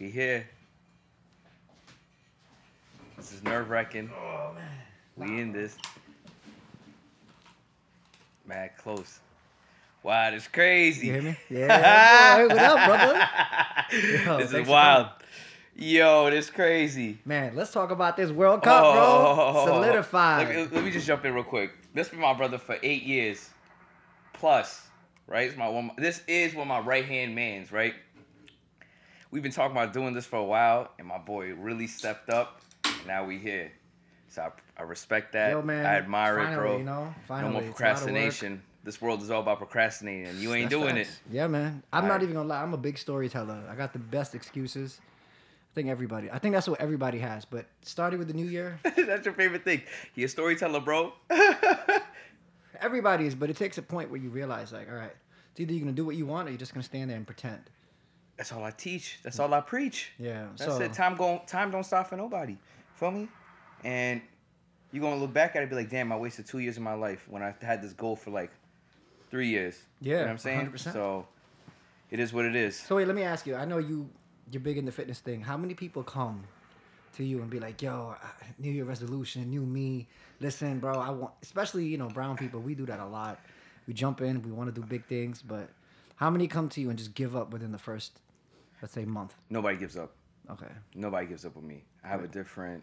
We here. This is nerve wracking. Oh man. We in this. Mad close. Wow, that's crazy. You hear me? Yeah. boy. What up, brother? Yo, this is wild. Yo, this crazy. Man, let's talk about this World Cup, bro. Oh. Solidified. Let me, let me just jump in real quick. This been my brother for eight years, plus, right? It's my one. This is one of my right hand man's, right? We've been talking about doing this for a while, and my boy really stepped up. And now we here. So I, I respect that. Yo, man. I admire finally, it, bro. You know, finally, no more it's a lot of work. procrastination. This world is all about procrastinating, and you ain't That's doing facts. Yeah, man. I'm not Alright. even gonna lie. I'm a big storyteller. I got the best excuses. I think everybody. I think that's what everybody has. But starting with the new year. That's your favorite thing. You a storyteller, bro. everybody is. But it takes a point where you realize, like, all right, it's either you're gonna do what you want or you're just gonna stand there and pretend. That's all I teach. That's mm. all I preach. Yeah. That's so it. Time going. Time don't stop for nobody. Feel me? And you're gonna look back at it and be like, damn, I wasted two years of my life when I had this goal for like three years. You know Yeah, what I'm saying? 100%. So it is what it is. So wait, let me ask you. I know you you're big in the fitness thing. How many people come to you and be like, "Yo, New Year resolution, new me. Listen, bro, I want." Especially you know brown people. We do that a lot. We jump in. We want to do big things, but how many come to you and just give up within the first, let's say, month? Nobody gives up. Okay. Nobody gives up on me. I have a different.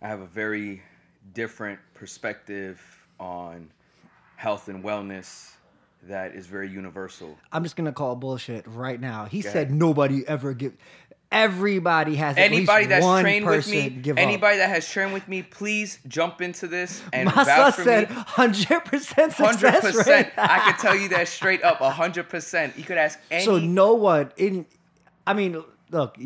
I have a very different perspective on health and wellness that is very universal. I'm just gonna call bullshit right now. He Go said ahead. nobody ever give. Everybody has at anybody that's trained with me, give up. anybody that has trained with me, please jump into this and vouch son for said me. hundred percent Hundred success percent. rate. I can tell you that straight up. hundred percent. You could ask any. So no one in, I mean, look,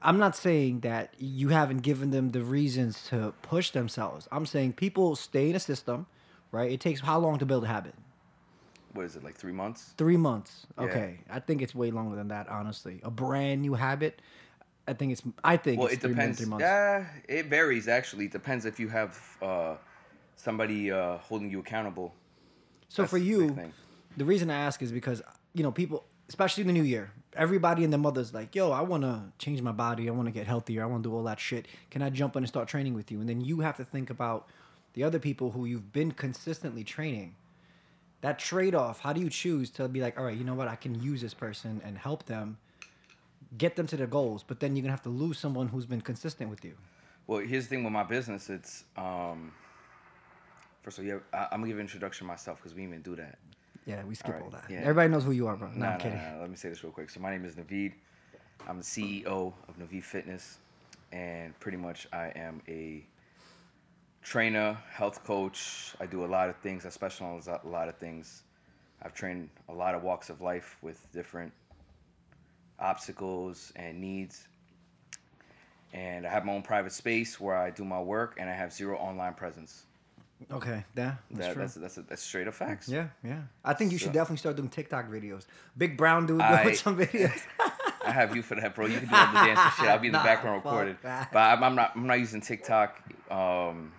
i'm not saying that you haven't given them the reasons to push themselves. I'm saying people stay in a system, right? It takes how long to build a habit? What is it like three months? Three months. Yeah. Okay, I think it's way longer than that. Honestly, a brand new habit. I think it's. I think Well, it's it three, depends. three months. Yeah, it varies actually. It depends if you have uh, somebody uh, holding you accountable. So That's for you, thing. the reason I ask is because you know people, especially in the new year, everybody and their mother's like, "Yo, I want to change my body. I want to get healthier. I want to do all that shit. Can I jump in and start training with you?" And then you have to think about the other people who you've been consistently training. That trade off. How do you choose to be like, all right, you know what? I can use this person and help them get them to their goals, but then you're gonna have to lose someone who's been consistent with you. Well, here's the thing with my business. It's um, first of all, yeah, I, I'm gonna give an introduction myself because we even do that. Yeah, we skip All all, right, that. yeah. Everybody knows who you are, bro. No, Nah, I'm nah, kidding. nah, Let me say this real quick. So my name is Naveed. I'm the CEO of Naveed Fitness, and pretty much I am a trainer, health coach. I do a lot of things. I specialize a lot of things. I've trained a lot of walks of life with different obstacles and needs. And I have my own private space where I do my work, and I have zero online presence. Okay, yeah, that's That, true. that's that's that's straight up facts. Yeah, yeah. I think you should definitely start doing TikTok videos. Big brown dude I- doing some videos. I have you for that, bro. You can do all the dancing shit. I'll be in the Nah, background recording. that. But I'm, I'm not. I'm not using TikTok. Um,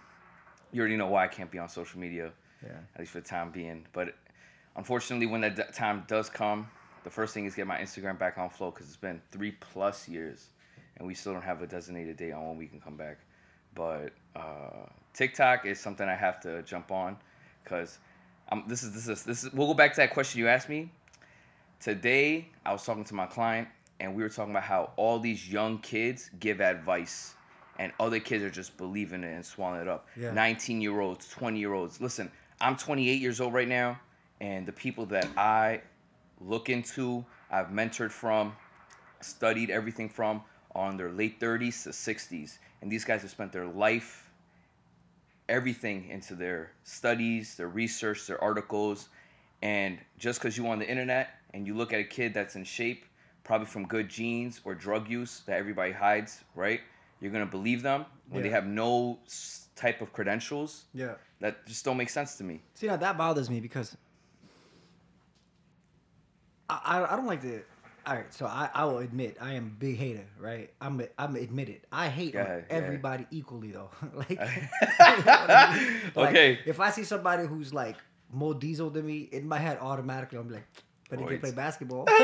you already know why I can't be on social media, yeah. at least for the time being. But unfortunately, when that d- time does come, the first thing is get my Instagram back on flow because it's been three plus years, and we still don't have a designated date on when we can come back. But uh, TikTok is something I have to jump on because This is this is this is. We'll go back to that question you asked me. Today, I was talking to my client, and we were talking about how all these young kids give advice, and other kids are just believing it and swallowing it up. Yeah. 19 year olds, 20 year olds. Listen, I'm 28 years old right now, and the people that I look into, I've mentored from, studied everything from, are in their late 30s to 60s. And these guys have spent their life, everything into their studies, their research, their articles. And just because you're on the internet and you look at a kid that's in shape, probably from good genes or drug use that everybody hides, right? You're gonna believe them when they have no type of credentials. Yeah. That just don't make sense to me. See now that bothers me because I, I I don't like to. All right, so I, I will admit I am a big hater, right? I'm a, I'm admitted. I hate yeah. everybody equally though. like, Okay. If I see somebody who's like more diesel than me, in my head automatically I'm like, but he can't play basketball.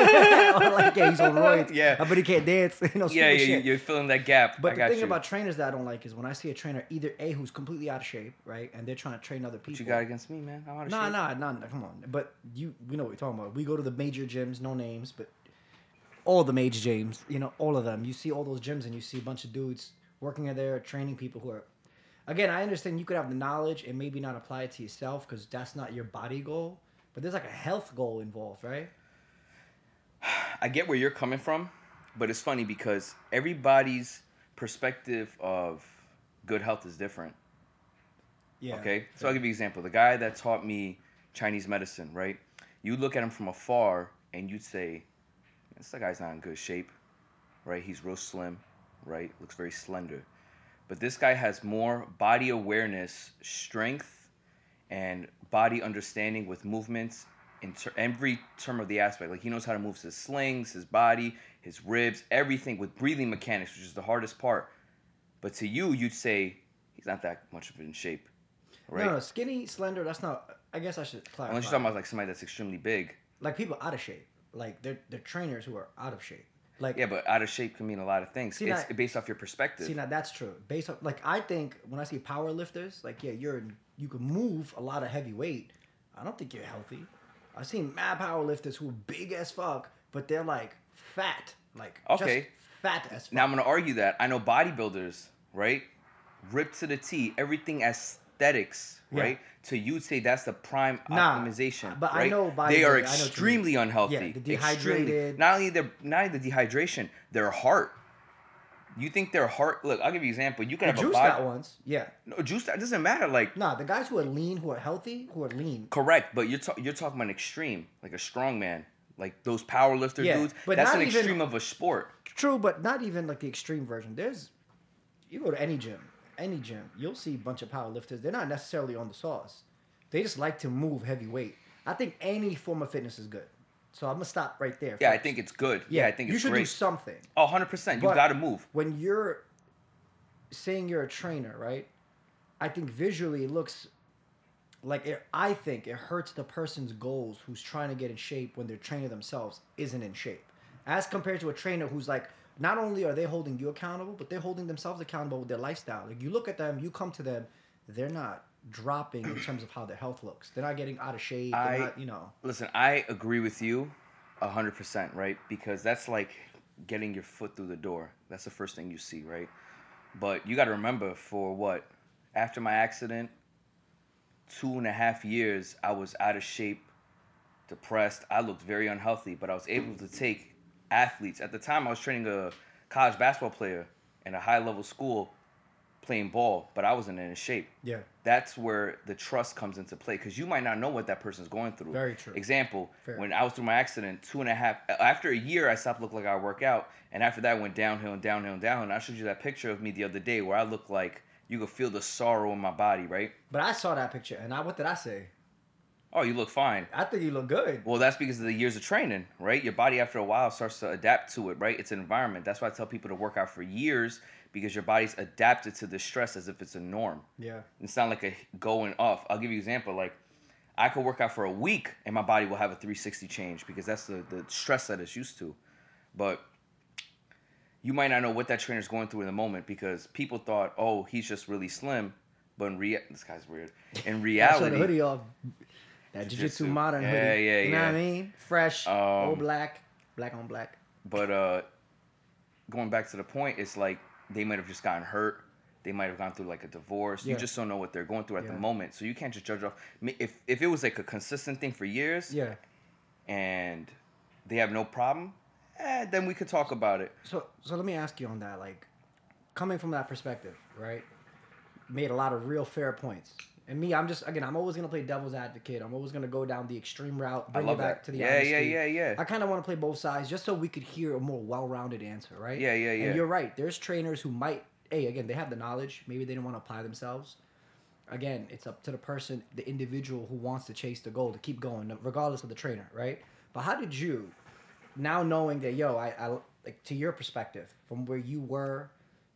Like, yeah, he's on roids. Yeah. Uh, but he can't dance. You know, Yeah, yeah, shit. you're filling that gap. But I the thing you. about trainers that I don't like is when I see a trainer either a who's completely out of shape, right, and they're trying to train other people. what you got against me, man? I'm out of Nah, shape. nah, nah, nah. Come on. But you, we know what we're talking about. We go to the major gyms, no names, but all the major gyms, you know, all of them. You see all those gyms, and you see a bunch of dudes working in there, training people who are. Again, I understand you could have the knowledge and maybe not apply it to yourself because that's not your body goal. But there's like a health goal involved, right? I get where you're coming from, but it's funny because everybody's perspective of good health is different. Yeah. Okay, so I'll give you an example. The guy that taught me Chinese medicine, right? You look at him from afar and you'd say, "This guy's not in good shape, right? He's real slim, right? Looks very slender." But this guy has more body awareness, strength, and body understanding with movements in ter- every term of the aspect. Like he knows how to move his slings, his body, his ribs, everything with breathing mechanics, which is the hardest part. But to you, you'd say he's not that much of in shape, right? No, no, skinny, slender. That's not. I guess I should clarify. Unless you're talking about like somebody that's extremely big. like people out of shape. Like they're they're trainers who are out of shape. Like Yeah, but out of shape can mean a lot of things. See, it's now- based off your perspective. See now that's true. Based on like I think when I see power lifters, like yeah, you're you can move a lot of heavy weight. I don't think you're healthy. I've seen mad power lifters who are big as fuck, but they're like fat, like Okay. just fat as fuck. now I'm gonna argue that I know bodybuilders, right? Ripped to the T, everything aesthetics, Yeah. right? To you say that's the prime Nah, optimization. but I right? they are I know what you mean. extremely unhealthy. Yeah, the Extremely- dehydrated. Not only the not only the dehydration, their heart. You think their heart? Look, I'll give you an example. You can the have a juice body. that once, yeah. No, juice. That doesn't matter. Like Nah, the guys who are lean, who are healthy, who are lean. Correct, but you're ta- you're talking about an extreme, like a strong man, like those power lifter Yeah, dudes. but That's not an even- extreme of a sport. True, but not even like the extreme version. There's, you go to any gym, any gym, you'll see a bunch of power lifters. They're not necessarily on the sauce. They just like to move heavy weight. I think any form of fitness is good. So I'm gonna stop right there. Yeah, I think it's good. Yeah, I think it's good. you should great. do something. Oh, 100 percent. You got to move. When you're saying you're a trainer, right? I think visually it looks like it, I think it hurts the person's goals who's trying to get in shape when their trainer themselves isn't in shape. As compared to a trainer who's like, not only are they holding you accountable, but they're holding themselves accountable with their lifestyle. Like you look at them, you come to them, they're not dropping in terms of how their health looks. They're not getting out of shape. They're I- not, you know. Listen, I agree with you, 100 percent, right? Because that's like getting your foot through the door. That's the first thing you see, right? But you got to remember, for what after my accident, two and a half years, I was out of shape, depressed. I looked very unhealthy, but I was able to take athletes. At the time, I was training a college basketball player in a high level school playing ball, but I wasn't in shape. Yeah. That's where the trust comes into play because you might not know what that person's going through. Very true. Example: Fair. When I was through my accident, two and a half after a year, I stopped looking like I work out, and after that, I went downhill and downhill and downhill. And I showed you that picture of me the other day where I look like you could feel the sorrow in my body, right? But I saw that picture and I what did I say? Oh, you look fine. I think you look good. Well, that's because of the years of training, right? Your body after a while starts to adapt to it, right? It's an environment. That's why I tell people to work out for years because your body's adapted to the stress as if it's a norm. Yeah. It's not like a going off. I'll give you an example. Like I could work out for a week and my body will have a 360 change because that's the, the stress that it's used to. But you might not know what that trainer's going through in the moment because people thought, oh, he's just really slim. But in rea- this guy's weird. In reality, the hoodie off. That Jiu-jitsu. jiu-jitsu modern Yeah, hoodie. yeah, You know what I mean? Fresh, Um, all black, black on black. But uh, going back to the point, it's like they might have just gotten hurt. They might have gone through like a divorce. Yeah. You just don't know what they're going through at Yeah. the moment, so you can't just judge off. If if it was like a consistent thing for years, Yeah. and they have no problem, eh, then we could talk about it. So so let me ask you on that, like coming from that perspective, right? Made a lot of real fair points. And me, I'm just again, I'm always gonna play devil's advocate. I'm always gonna go down the extreme route, bring it back that. to the yeah, yeah, yeah, yeah. I kind of want to play both sides just so we could hear a more well-rounded answer, right? Yeah, yeah, yeah. And you're right. There's trainers who might, hey, again, they have the knowledge. Maybe they don't want to apply themselves. Again, it's up to the person, the individual who wants to chase the goal to keep going, regardless of the trainer, right? But how did you, now knowing that, yo, I, I like to your perspective, from where you were,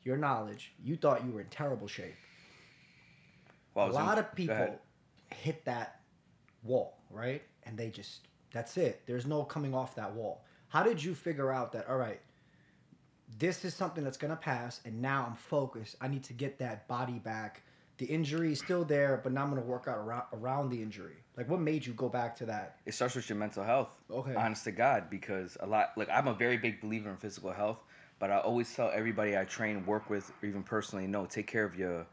your knowledge, you thought you were in terrible shape. Well, a was in- lot of people hit that wall, right? And they just That's it. There's no coming off that wall. How did you figure out that all right, this is something that's gonna pass, and now I'm focused. I need to get that body back. The injury is still there, but now I'm gonna work out around, around the injury. Like, what made you go back to that? It starts with your mental health. Okay. Honest to God, because a lot like I'm a very big believer in physical health, but I always tell everybody I train, work with, or even personally, no, take care of your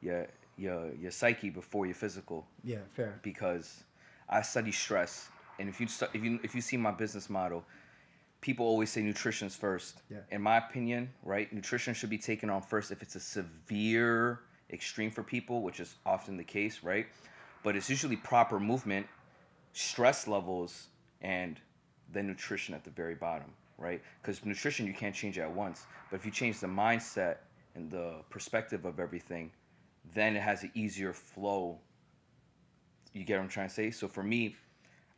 your your your psyche before your physical Yeah, fair. because I study stress, and if you stu- if you if you see my business model, people always say nutrition's first. Yeah. In my opinion, right, nutrition should be taken on first if it's a severe extreme for people, which is often the case, right? But it's usually proper movement, stress levels, and then nutrition at the very bottom, right? Because nutrition you can't change at once, but if you change the mindset and the perspective of everything, then it has an easier flow you get what I'm trying to say? So for me,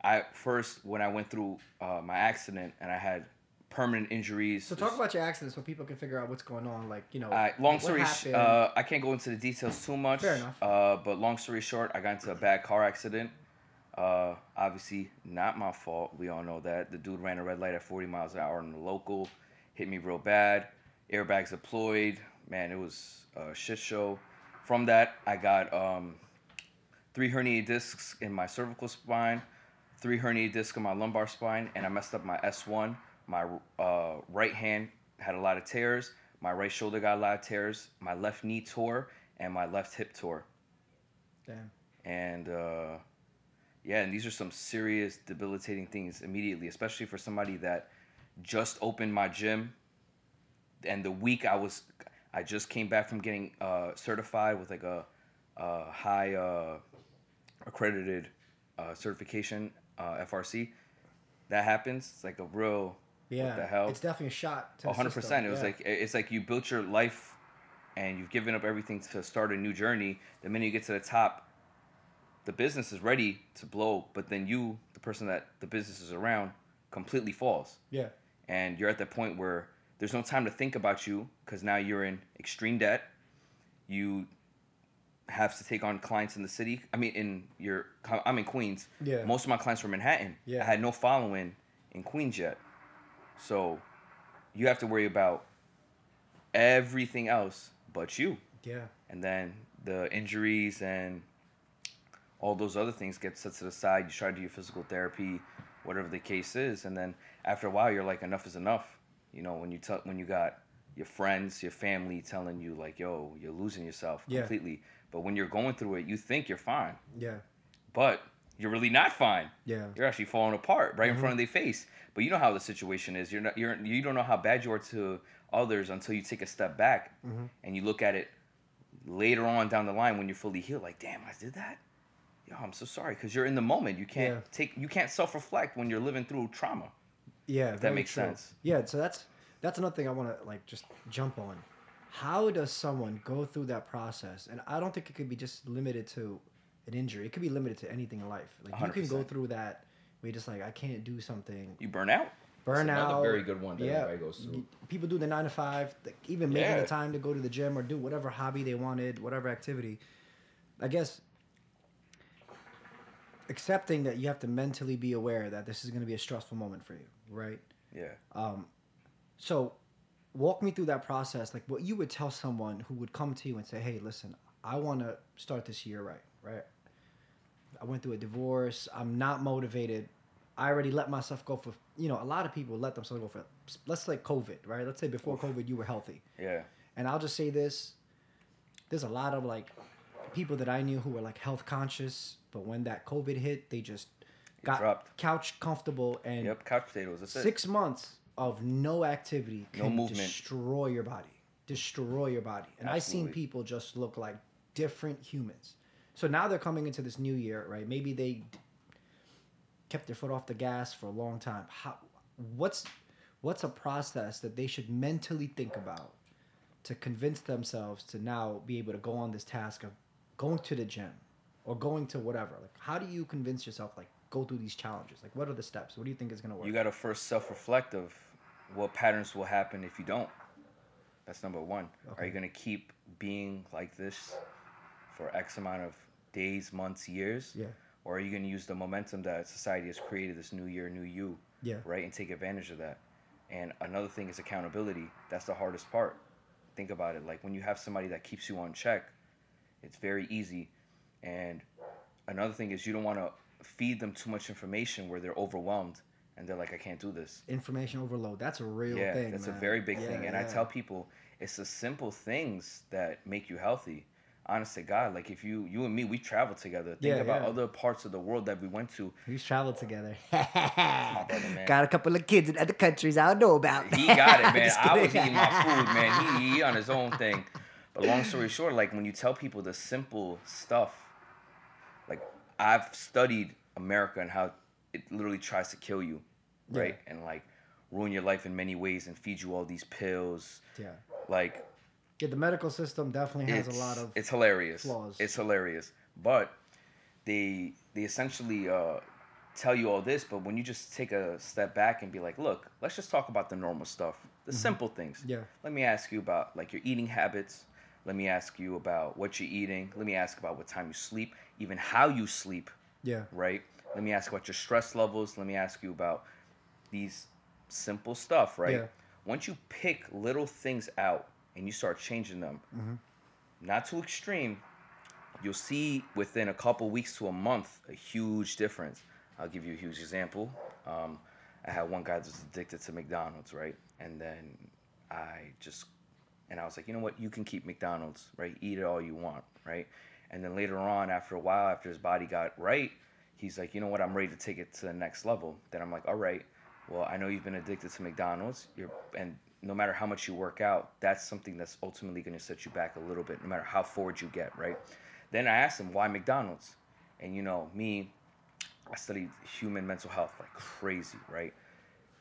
I first when I went through uh, my accident and I had permanent injuries. So talk about your accident so people can figure out what's going on. Like, you know, Uh, long story, sh- uh, I can't go into the details too much. Fair enough. Uh, but long story short, I got into a bad car accident. Uh, obviously, not my fault. We all know that. The dude ran a red light at 40 miles an hour on the local, hit me real bad. Airbags deployed. Man, it was a shit show. From that, I got um, three herniated discs in my cervical spine, three herniated discs in my lumbar spine, and I messed up my S1. My uh, right hand had a lot of tears. My right shoulder got a lot of tears. My left knee tore, and my left hip tore. Damn. And uh, yeah, and these are some serious debilitating things immediately, especially for somebody that just opened my gym. And the week I was, I just came back from getting uh, certified with like a, a high uh, accredited uh, certification, uh, FRC. That happens. It's like a real Yeah. the hell? It's definitely a shot. One hundred percent. It was Yeah. like it's like you built your life, and you've given up everything to start a new journey. The minute you get to the top, the business is ready to blow, but then you, the person that the business is around, completely falls, yeah. and you're at that point where there's no time to think about you because now you're in extreme debt. You have to take on clients in the city. I mean, in your, I'm in Queens. Yeah. Most of my clients were Manhattan. Yeah. I had no following in Queens yet. So you have to worry about everything else but you. Yeah. And then the injuries and all those other things get set to the side. You try to do your physical therapy, whatever the case is, and then after a while, you're like, enough is enough. You know, when you tell when you got your friends, your family telling you like, "Yo, you're losing yourself Yeah. completely," but when you're going through it, you think you're fine, Yeah. but you're really not fine Yeah. you're actually falling apart right Mm-hmm. in front of their face. But you know how the situation is. You're not. You're. You don't know how bad you are to others until you take a step back Mm-hmm. and you look at it later on down the line when you're fully healed. Like, damn, I did that. Yo, I'm so sorry because you're in the moment. You can't Yeah. take. You can't self reflect when you're living through trauma. Yeah, that makes true. sense. Yeah, so that's that's another thing I want to like just jump on. How does someone go through that process? And I don't think it could be just limited to an injury. It could be limited to anything in life. Like you can go through that where you're just like I can't do something. You burn out. Burnout. another very good one that yeah, everybody goes through. People do the nine to five, like, even making Yeah. the time to go to the gym or do whatever hobby they wanted, whatever activity. I guess accepting that you have to mentally be aware that this is going to be a stressful moment for you, right? Yeah. Um, so, walk me through that process. Like, what you would tell someone who would come to you and say, "Hey, listen, I want to start this year right. Right? I went through a divorce. I'm not motivated. I already let myself go for. You know, a lot of people let themselves go for. Let's say COVID, right? Let's say before COVID, you were healthy. Yeah. And I'll just say this: there's a lot of like people that I knew who were like health conscious, but when that COVID hit, they just got dropped. couch comfortable and Yep. Couch potatoes. That's it. six months of no activity No can movement. destroy your body destroy your body and i've seen people just look like different humans so now they're coming into this new year right maybe they kept their foot off the gas for a long time how what's what's a process that they should mentally think about to convince themselves to now be able to go on this task of going to the gym or going to whatever like how do you convince yourself like go through these challenges like what are the steps what do you think is going to work You got to first self reflect of what patterns will happen if you don't. That's number one. Are you going to keep being like this for X amount of days, months, years? Yeah. or are you going to use the momentum that society has created this new year, new you, Yeah. right, and take advantage of that? And another thing is accountability. That's the hardest part. Think about it. Like when you have somebody that keeps you on check, it's very easy. And another thing is you don't want to feed them too much information where they're overwhelmed and they're like, I can't do this. Information overload. That's a real yeah, thing. that's man. a very big thing. Yeah, And I tell people it's the simple things that make you healthy. Honest to God, like if you you and me, we travel together. Think Yeah, about yeah. other parts of the world that we went to. We've traveled oh. together. brother. Got a couple of kids in other countries I don't know about. He got it, man. I was eating my food, man. He, he on his own thing. But long story short, like when you tell people the simple stuff, like I've studied America and how it literally tries to kill you, right? And like ruin your life in many ways and feed you all these pills. Yeah. Like Yeah, the medical system definitely has a lot of. it's hilarious. flaws. It's hilarious. But they they essentially uh, tell you all this, but when you just take a step back and be like, look, let's just talk about the normal stuff, the simple things. Mm-hmm. Yeah. Let me ask you about like your eating habits. Let me ask you about what you're eating. Let me ask about what time you sleep, even how you sleep, yeah. right? Let me ask about your stress levels. Let me ask you about these simple stuff, right? Yeah. Once you pick little things out and you start changing them, not too extreme, you'll see within a couple weeks to a month a huge difference. I'll give you a huge example. Um, I had one guy that was addicted to McDonald's, right? And then I just, and I was like, you know what? You can keep McDonald's, right? Eat it all you want, right? And then later on, after a while, after his body got right, he's like, you know what? I'm ready to take it to the next level. Then I'm like, all right, well, I know you've been addicted to McDonald's. You're, and no matter how much you work out, that's something that's ultimately going to set you back a little bit, no matter how forward you get, right? Then I asked him, why McDonald's? And you know, me, I studied human mental health like crazy, right?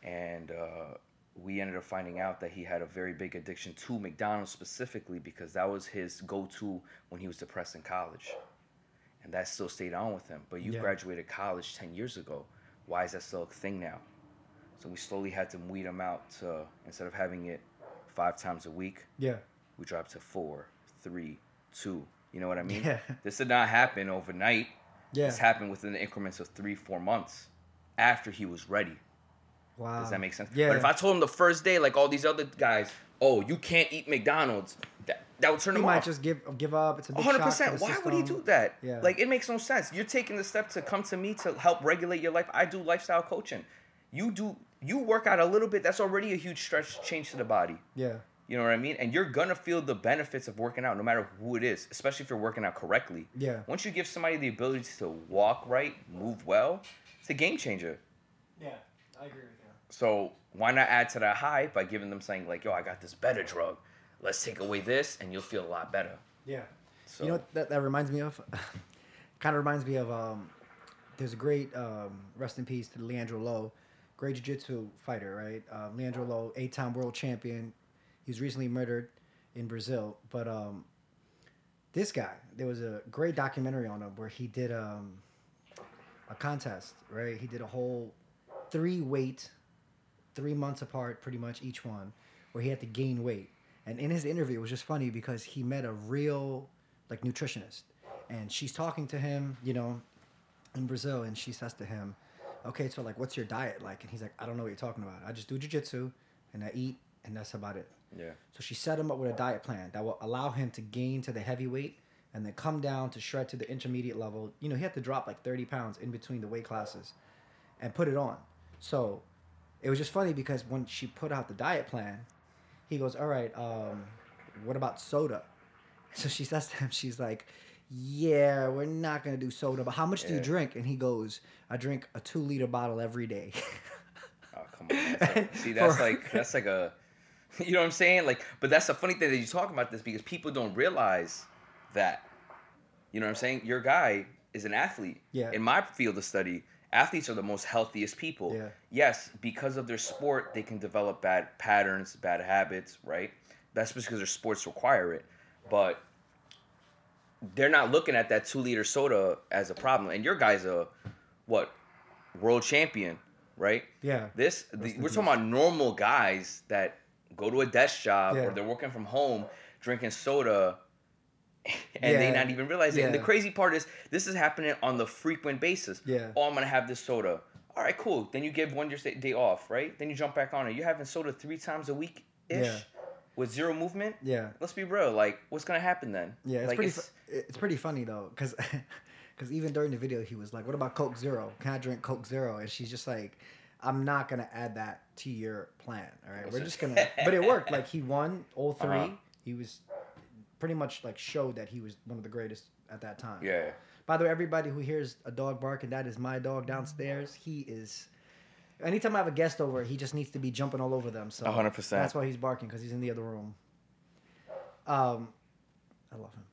And uh, we ended up finding out that he had a very big addiction to McDonald's specifically because that was his go to when he was depressed in college. And that still stayed on with him. But you Yeah. graduated college 10 years ago. Why is that still a thing now? So we slowly had to weed him out to, instead of having it five times a week, Yeah. we dropped to four, three, two. You know what I mean? Yeah. This did not happen overnight. Yeah. This happened within the increments of three, four months after he was ready. Wow. Does that make sense? Yeah. But if I told him the first day, like all these other guys, oh, you can't eat McDonald's, that, that would turn him off. he him might off. just give give up. It's a big hundred percent. the Why would he do that? Yeah. Like it makes no sense. You're taking the step to come to me to help regulate your life. I do lifestyle coaching. You do you work out a little bit. That's already a huge stretch change to the body. Yeah. You know what I mean? And you're gonna feel the benefits of working out, no matter who it is, especially if you're working out correctly. Yeah. Once you give somebody the ability to walk right, move well, it's a game changer. Yeah. I agree with you. So why not add to that high by giving them saying like, "Yo, I got this better drug. Let's take away this, and you'll feel a lot better." Yeah. So You know what that, that reminds me of? kind of reminds me of um, there's a great um, rest in peace to Leandro Lo, great jiu-jitsu fighter, right? Um, Leandro Lo, eight-time world champion. He was recently murdered in Brazil, but um, this guy, there was a great documentary on him where he did um, a contest, right? He did a whole three weight, three months apart, pretty much each one, where he had to gain weight. And in his interview, it was just funny because he met a real like nutritionist, and she's talking to him, you know, in Brazil, and she says to him, "Okay, so like, what's your diet like?" And he's like, "I don't know what you're talking about. I just do jujitsu, and I eat, and that's about it." yeah, So she set him up with a diet plan that will allow him to gain to the heavyweight and then come down to shred to the intermediate level. You know, he had to drop like 30 pounds in between the weight classes and put it on. So it was just funny because when she put out the diet plan, he goes, All right, um, what about soda? So she says to him, She's like, Yeah, we're not to do soda, but how much do you drink? And he goes, I drink a two liter bottle every day. Oh come on. That's like- see, that's like that's like a, you know what I'm saying? Like, but that's the funny thing that you talk about this because people don't realize that. You know what I'm saying? Your guy is an athlete. Yeah. In my field of study, athletes are the most healthiest people. Yeah. Yes, because of their sport, they can develop bad patterns, bad habits, right? That's because their sports require it. But they're not looking at that two liter soda as a problem. And your guy's a what world champion, right? yeah. This the, we're talking about normal guys that go to a desk job Yeah. or they're working from home, drinking soda, and they not even realize it. And the crazy part is this is happening on the frequent basis. Yeah. Oh, I'm gonna have this soda. All right, cool. Then you give one your day off, right? Then you jump back on it. You're having soda three times a week ish Yeah. with zero movement. Yeah. Let's be real. Like, what's gonna happen then? Yeah, it's like, pretty. Fu- it's pretty funny though, because because even during the video, he was like, "What about Coke Zero? Can I drink Coke Zero?" And she's just like, "I'm not gonna add that to your plan. All right, we're just gonna." but it worked. Like he won all 3 Uh-huh. He was pretty much like showed that he was one of the greatest at that time. yeah. By the way, everybody who hears a dog bark and that is my dog downstairs, he is. Anytime I have a guest over, he just needs to be jumping all over them. So 100%. That's why he's barking because he's in the other room. Um, I love him.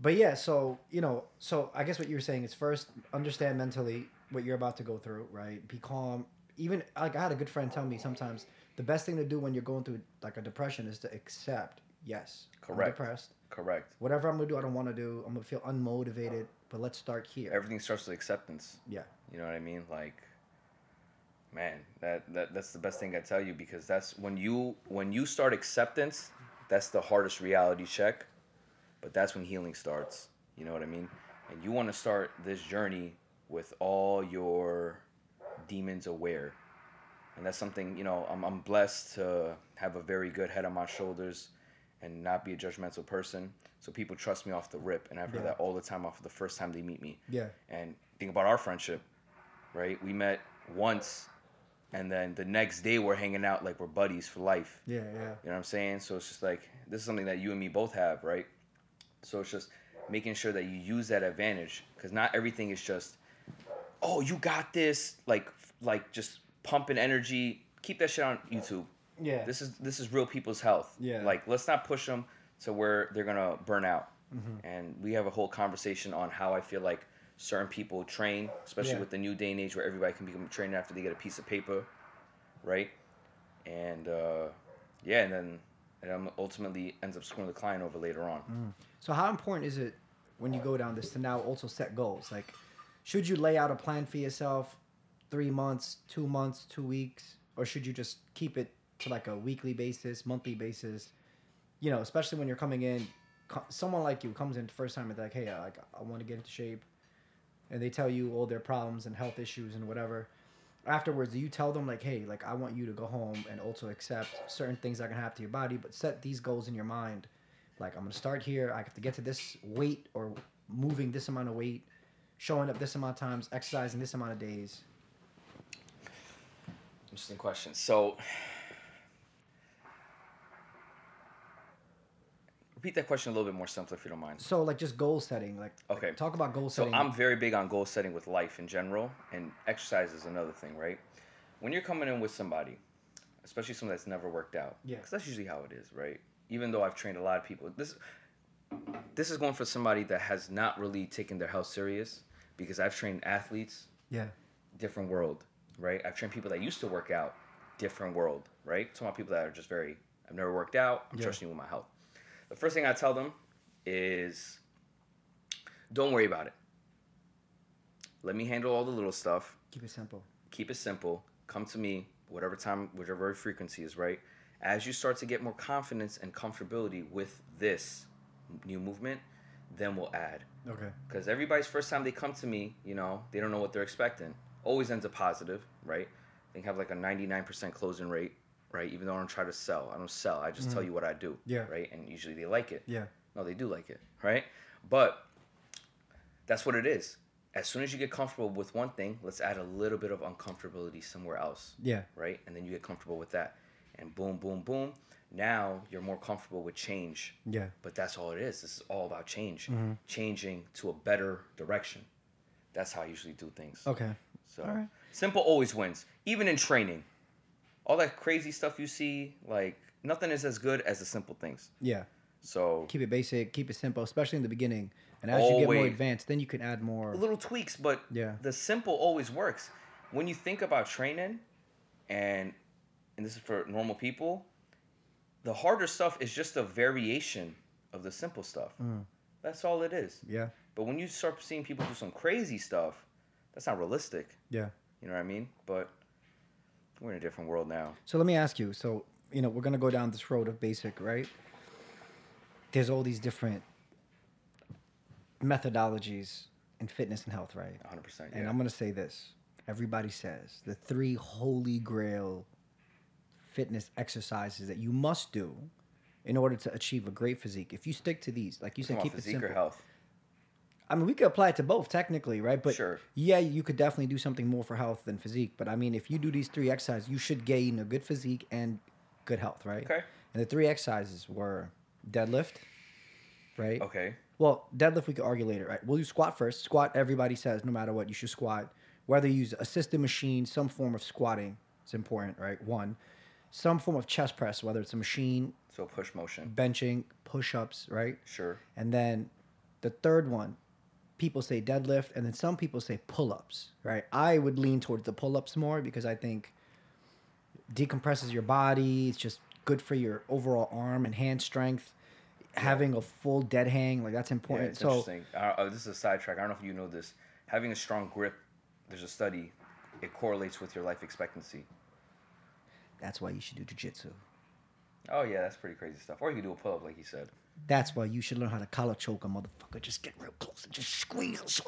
But yeah, so you know, so I guess what you were saying is first understand mentally what you're about to go through, right? Be calm. Even like I had a good friend tell me sometimes the best thing to do when you're going through like a depression is to accept, yes, Correct. I'm depressed. Correct. Whatever I'm gonna do, I don't want to do. I'm gonna feel unmotivated. But let's start here. Everything starts with acceptance. Yeah. You know what I mean? Like, man, that, that that's the best thing I tell you because that's when you when you start acceptance, that's the hardest reality check, but that's when healing starts. You know what I mean? And you want to start this journey with all your demons aware, and that's something you know. I'm I'm blessed to have a very good head on my shoulders, and not be a judgmental person. So people trust me off the rip, and I've heard Yeah. that all the time off of the first time they meet me. Yeah. And think about our friendship, right? We met once, and then the next day we're hanging out like we're buddies for life. Yeah. Yeah. You know what I'm saying? So it's just like this is something that you and me both have, right? So it's just making sure that you use that advantage because not everything is just, oh, you got this, like like just pumping energy. Keep that shit on YouTube. Yeah. This is this is real people's health. Yeah. Like let's not push them to where they're gonna burn out. And we have a whole conversation on how I feel like certain people train, especially Yeah. with the new day and age where everybody can become a trainer after they get a piece of paper, right? And uh, yeah, and then and ultimately ends up screwing the client over later on. So how important is it when you go down this to now also set goals? Like, should you lay out a plan for yourself, three months, two months, two weeks, or should you just keep it to like a weekly basis, monthly basis? You know, especially when you're coming in, someone like you comes in first time and they're like, hey, I, like I want to get into shape, and they tell you all their problems and health issues and whatever. Afterwards, you tell them like, hey, like I want you to go home and also accept certain things that can happen to your body, but set these goals in your mind like I'm gonna start here. I have to get to this weight or moving this amount of weight, showing up this amount of times, exercising this amount of days. Interesting question. So, repeat that question a little bit more simpler if you don't mind. So like just goal setting. Like Okay. talk about goal setting. So. I'm very big on goal setting with life in general, and exercise is another thing, right? When you're coming in with somebody, especially someone that's never worked out, Yeah. because that's usually how it is, right? Even though I've trained a lot of people, this this is going for somebody that has not really taken their health serious, because I've trained athletes, yeah. different world, right? I've trained people that used to work out, different world, right? About people that are just very, I've never worked out, I'm Yeah. trusting you with my health. The first thing I tell them is don't worry about it. Let me handle all the little stuff. Keep it simple. Keep it simple. Come to me, whatever time, whichever frequency is right. As you start to get more confidence and comfortability with this new movement, then we'll add Okay. because everybody's first time they come to me, you know, they don't know what they're expecting. Always ends up positive, right? They have like a 99% closing rate, right? Even though I don't try to sell, I don't sell. I just tell you what I do, Yeah. right? And usually they like it. Yeah. No, they do like it, right? But that's what it is. As soon as you get comfortable with one thing, let's add a little bit of uncomfortability somewhere else, Yeah. right? And then you get comfortable with that. And boom, boom, boom. Now you're more comfortable with change. Yeah. But that's all it is. This is all about change, Mm-hmm. changing to a better direction. That's how I usually do things. Okay. So right. simple always wins, even in training. All that crazy stuff you see, like nothing is as good as the simple things. Yeah. So Keep it basic. Keep it simple, especially in the beginning. And as you get more advanced, then you can add more. little tweaks, but Yeah. the simple always works. When you think about training, and and this is for normal people, the harder stuff is just a variation of the simple stuff. Mm. That's all it is. Yeah. But when you start seeing people do some crazy stuff, that's not realistic. Yeah. You know what I mean? But we're in a different world now. So let me ask you. So you know we're gonna go down this road of basic, right? There's all these different methodologies in fitness and health, right? 100%. And. I'm gonna say this. Everybody says the three holy grail fitness exercises that you must do in order to achieve a great physique. If you stick to these, like you said, on, keep it simple. or health. I mean, we could apply it to both technically, right? But Sure. yeah, you could definitely do something more for health than physique. But I mean, if you do these three exercises, you should gain a good physique and good health, right? Okay. And the three exercises were deadlift, right? Okay. Well, deadlift we could argue later, right? We'll do squat first. Squat, everybody says no matter what, you should squat. Whether you use assisted machine, some form of squatting is important, right? One. Some form of chest press, whether it's a machine, So push motion. benching, push ups, right? Sure. And then the third one, people say deadlift, and then some people say pull ups, right? I would lean towards the pull ups more because I think decompresses your body. It's just good for your overall arm and hand strength. Having a full dead hang, like that's Yeah, important. it's so interesting. Uh, uh, this is a sidetrack. I don't know if you know this. Having a strong grip, there's a study, it correlates with your life expectancy. that's why you should do jujitsu. Oh yeah, that's pretty crazy stuff. Or you can do a pull up, like you said. That's why you should learn how to collar choke a motherfucker. Just get real close and just squeeze.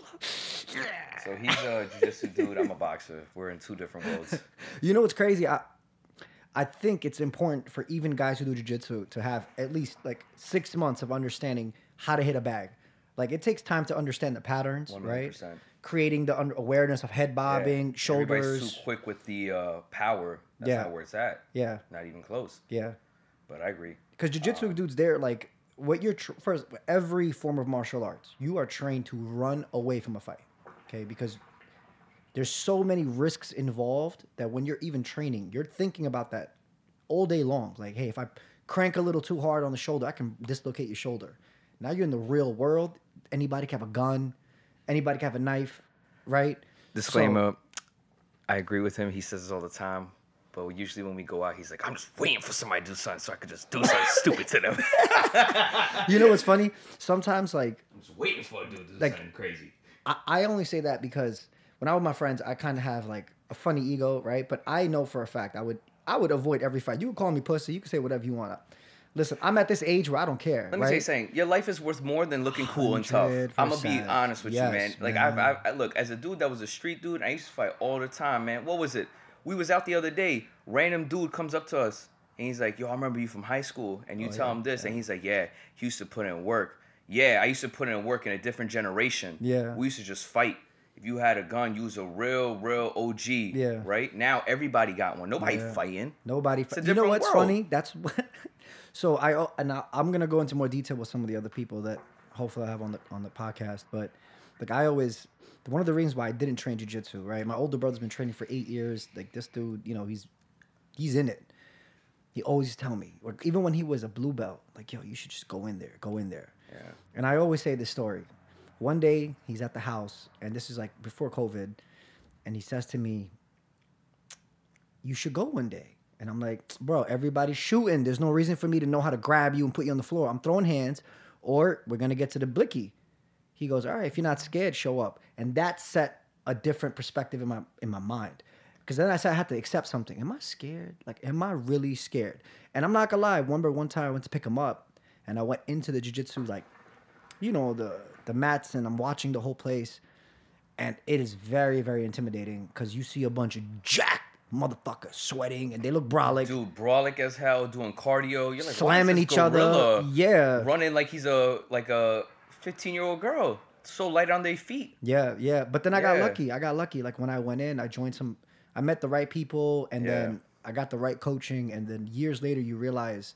Yeah. So he's a jiu-jitsu dude. I'm a boxer. We're in two different worlds. You know what's crazy? I I think it's important for even guys who do jiu-jitsu to have at least like six months of understanding how to hit a bag. Like it takes time to understand the patterns, right? 100%. Creating the under- awareness of head bobbing, Yeah. shoulders. Everybody's too quick with the uh, power. That's Yeah. not where it's at. Yeah, Not even close. yeah. But I agree. Because jiu-jitsu Uh, dudes, there like what you're tr- first. Every form of martial arts, you are trained to run away from a fight. Okay, because there's so many risks involved that when you're even training, you're thinking about that all day long. Like, hey, if I crank a little too hard on the shoulder, I can dislocate your shoulder. Now you're in the real world. Anybody can have a gun. Anybody can have a knife, right? Disclaimer. I agree with him. He says this all the time. But usually when we go out, he's like, I'm just waiting for somebody to do something so I could just do something stupid to them. You know what's funny? Sometimes like I'm just waiting for a dude to do Like- something crazy. I, I only say that because when I'm with my friends, I kind of have like a funny ego, right? But I know for a fact I would I would avoid every fight. You could call me pussy. You can say whatever you want. Listen, I'm at this age where I don't care. Let me right? say something. Your life is worth more than looking cool and tough. I'm gonna be honest with you, man. Like man. I've, I've, I look as a dude that was a street dude. I used to fight all the time, man. What was it? We was out the other day. Random dude comes up to us and he's like, "Yo, I remember you from high school." And you Oh, tell yeah, him this, and he's like, "Yeah, he used to put in work. Yeah, I used to put in work in a different generation. Yeah. we used to just fight." If you had a gun, you was a real, real OG. Yeah. Right now, everybody got one. Nobody Yeah. fighting. Nobody. a you know what's world. funny? That's what. so I uh, and I, I'm gonna go into more detail with some of the other people that hopefully I have on the on the podcast. But like I always, one of the reasons why I didn't train jujitsu, right? My older brother's been training for eight years. Like this dude, you know, he's he's in it. He always tell me, or even when he was a blue belt, like yo, you should just go in there, go in there. Yeah. And I always say this story. One day he's at the house, and this is like before COVID, and he says to me, You should go one day. And I'm like, Bro, everybody's shooting. There's no reason for me to know how to grab you and put you on the floor. I'm throwing hands, or we're going to get to the blicky. He goes, All right, if you're not scared, show up. And that set a different perspective in my in my mind. Because then I said I had to accept something. Am I scared? Like, am I really scared? And I'm not gonna lie. Remember one time I went to pick him up, and I went into the jujitsu like you know the the mats and I'm watching the whole place, and it is very very intimidating because you see a bunch of jacked motherfuckers sweating and they look brolic, Dude, brawlic as hell, doing cardio. You're like slamming why is this each other. Yeah, running like he's a like a 15 year old girl, so light on their feet. yeah, yeah. But then I got lucky. I got lucky. Like when I went in, I joined some. I met the right people, and Yeah. then I got the right coaching, and then years later you realize.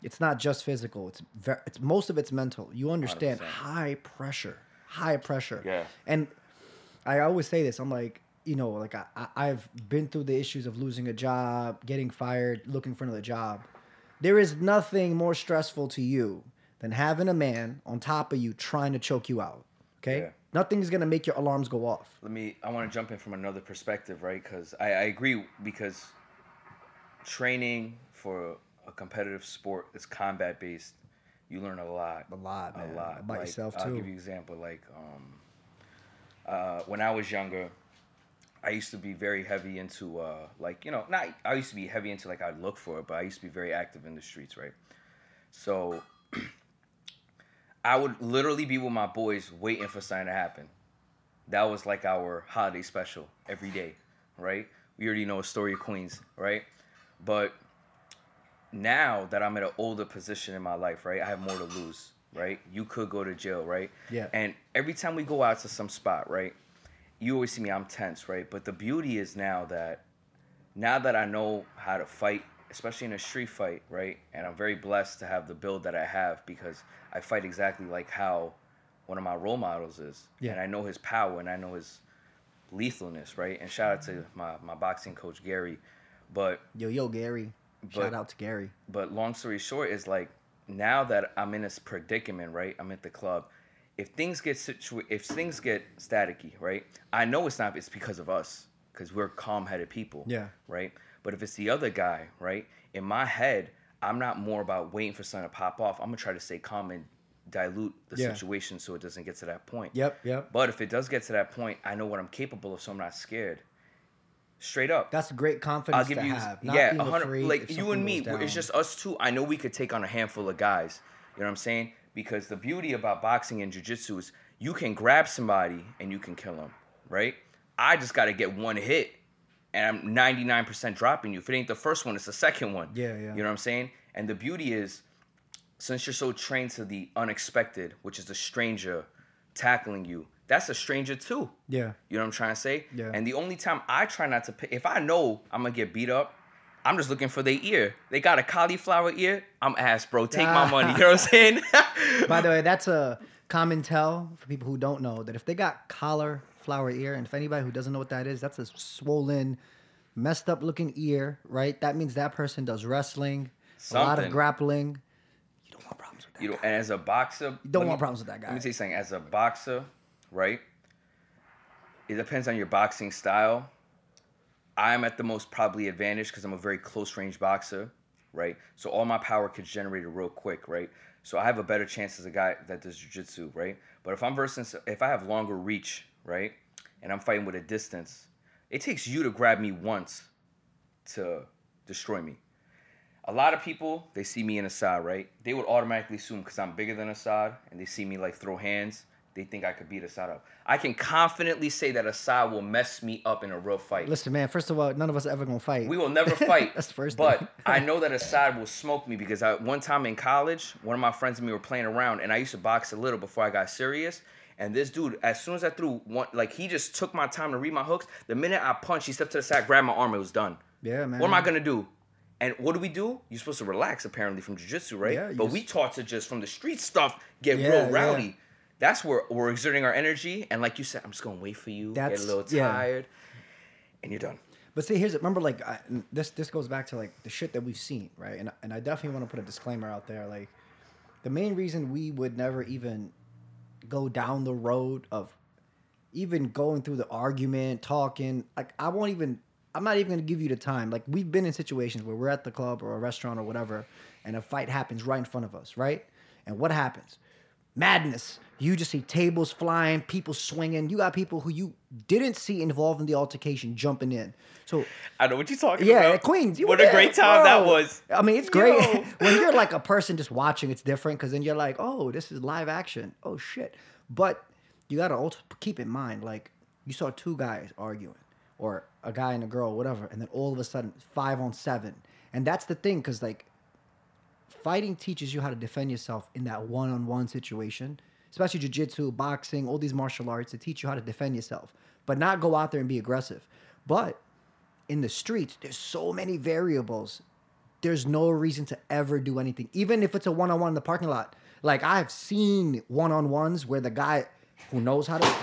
It's not just physical. It's very, it's most of it's mental. You understand 100%. high pressure, high pressure. Yeah. And I always say this. I'm like, you know, like I, I- I've been through the issues of losing a job, getting fired, looking for another job. There is nothing more stressful to you than having a man on top of you trying to choke you out. Okay. Yeah. Nothing's gonna make your alarms go off. Let me. I want to jump in from another perspective, right? Because I, I agree. Because training for a competitive sport that's combat based, you learn a lot. A lot, man. A lot About Like, yourself, too. I'll give you an example. Like, um, uh, when I was younger, I used to be very heavy into uh, like you know not I used to be heavy into like I'd look for it, but I used to be very active in the streets, right? So I would literally be with my boys waiting for something to happen. That was like our holiday special every day, right? We already know a story of Queens, right? But now that I'm at an older position in my life, right? I have more to lose, right? You could go to jail, right? Yeah. And every time we go out to some spot, right? You always see me, I'm tense, right? But the beauty is now that now that I know how to fight, especially in a street fight, right? And I'm very blessed to have the build that I have because I fight exactly like how one of my role models is. Yeah. And I know his power and I know his lethalness, right? And shout out to my, my boxing coach Gary. But Yo, yo, Gary. Shout out to Gary. but long story short is like now that I'm in this predicament, right? I'm at the club. If things get situ- if things get staticky, right? I know it's not. It's because of us, because we're calm-headed people. Yeah. Right. But if it's the other guy, right? In my head, I'm not more about waiting for something to pop off. I'm gonna try to stay calm and dilute the Yeah. situation so it doesn't get to that point. Yep, yep. But if it does get to that point, I know what I'm capable of, so I'm not scared. Straight up. That's great confidence I'll give to you have. Not yeah, hundred like you and me. It's just us two. I know we could take on a handful of guys. You know what I'm saying? Because the beauty about boxing and jujitsu is you can grab somebody and you can kill them, right? I just got to get one hit, and I'm 99% dropping you. If it ain't the first one, it's the second one. Yeah, yeah. You know what I'm saying? And the beauty is, since you're so trained to the unexpected, which is a stranger tackling you, that's a stranger too. Yeah. You know what I'm trying to say? Yeah. And the only time I try not to pay, if I know I'm gonna get beat up, I'm just looking for their ear. They got a cauliflower ear. I'm ass, bro. Take my money. You know what I'm saying? By the way, that's a common tell for people who don't know that if they got collar flower ear, and if anybody who doesn't know what that is, that's a swollen, messed up looking ear, right? That means that person does wrestling, a lot of grappling. You don't want problems with that. you know, and as a boxer, you don't let me- want problems with that guy. Let me guy. tell you something. As a boxer, right? It depends on your boxing style. I'm at the most probably advantage because I'm a very close range boxer, right? So all my power gets generated real quick, right? So I have a better chance as a guy that does jujitsu, right? But if I'm versus, if I have longer reach, right, and I'm fighting with a distance, it takes you to grab me once to destroy me. A lot of people, they see me in Assad, right? They would automatically assume because I'm bigger than Assad and they see me like throw hands, they think I could beat Assad up. I can confidently say that Assad will mess me up in a real fight. Listen, man. First of all, none of us are ever gonna fight. We will never fight. That's the first But. I know that Assad will smoke me because I, one time in college, one of my friends and me were playing around, and I used to box a little before I got serious. And this dude, as soon as I threw one, like he just took my time to read my hooks. The minute I punched, he stepped to the side, grabbed my arm, it was done. Yeah, man. What am I gonna do? And what do we do? You're supposed to relax apparently from jujitsu, right? Yeah, but just- we taught to just from the street stuff get Yeah, real yeah. rowdy. That's where we're exerting our energy, and like you said, I'm just gonna wait for you, That's- get a little yeah. tired, and you're done. But see, here's it. Remember, like I, this. This goes back to like the shit that we've seen, right? And and I definitely want to put a disclaimer out there. Like, the main reason we would never even go down the road of even going through the argument, talking. Like, I won't even. I'm not even gonna give you the time. Like, we've been in situations where we're at the club or a restaurant or whatever, and a fight happens right in front of us, right? And what happens? Madness. You just see tables flying, people swinging. You got people who you didn't see involved in the altercation jumping in. So I know what you're talking yeah, about. Yeah, Queens. You what a great time that was. I mean, it's great Yo. when you're like a person just watching. It's different because then you're like, oh, this is live action. Oh shit! But you gotta also keep in mind, like you saw two guys arguing, or a guy and a girl, whatever, and then all of a sudden five on seven, and that's the thing, because like fighting teaches you how to defend yourself in that one-on-one situation especially jiu-jitsu boxing all these martial arts to teach you how to defend yourself but not go out there and be aggressive but in the streets there's so many variables there's no reason to ever do anything even if it's a one-on-one in the parking lot like i've seen one-on-ones where the guy who knows how to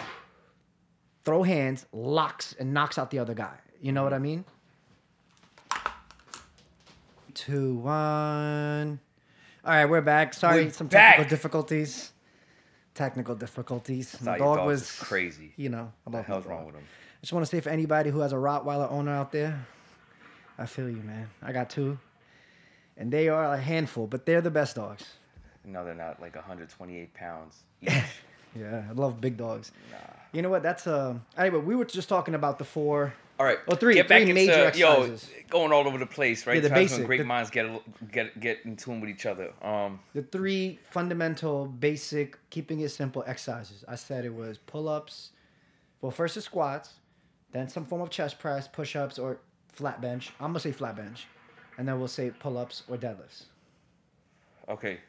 throw hands locks and knocks out the other guy you know what i mean two, one. All right, we're back. Sorry, We're some technical back. difficulties. Technical difficulties. Nah, My your dog was crazy. You know, I the love my hell's wrong with him? I just want to say for anybody who has a Rottweiler owner out there, I feel you, man. I got two, and they are a handful, but they're the best dogs. No, they're not like 128 pounds each. Yeah, I love big dogs. You know what? That's uh. Anyway, we were just talking about the four All right. Well, three- Get back three into major yo, exercises. going all over the place, right? Yeah, the Times when basic, great the- minds get get get in tune with each other. Um, The three fundamental, basic, keeping it simple exercises. I said it was pull ups. Well, first the squats, then some form of chest press, push ups, or flat bench. I'm gonna say flat bench, and then we'll say pull ups or deadlifts. okay,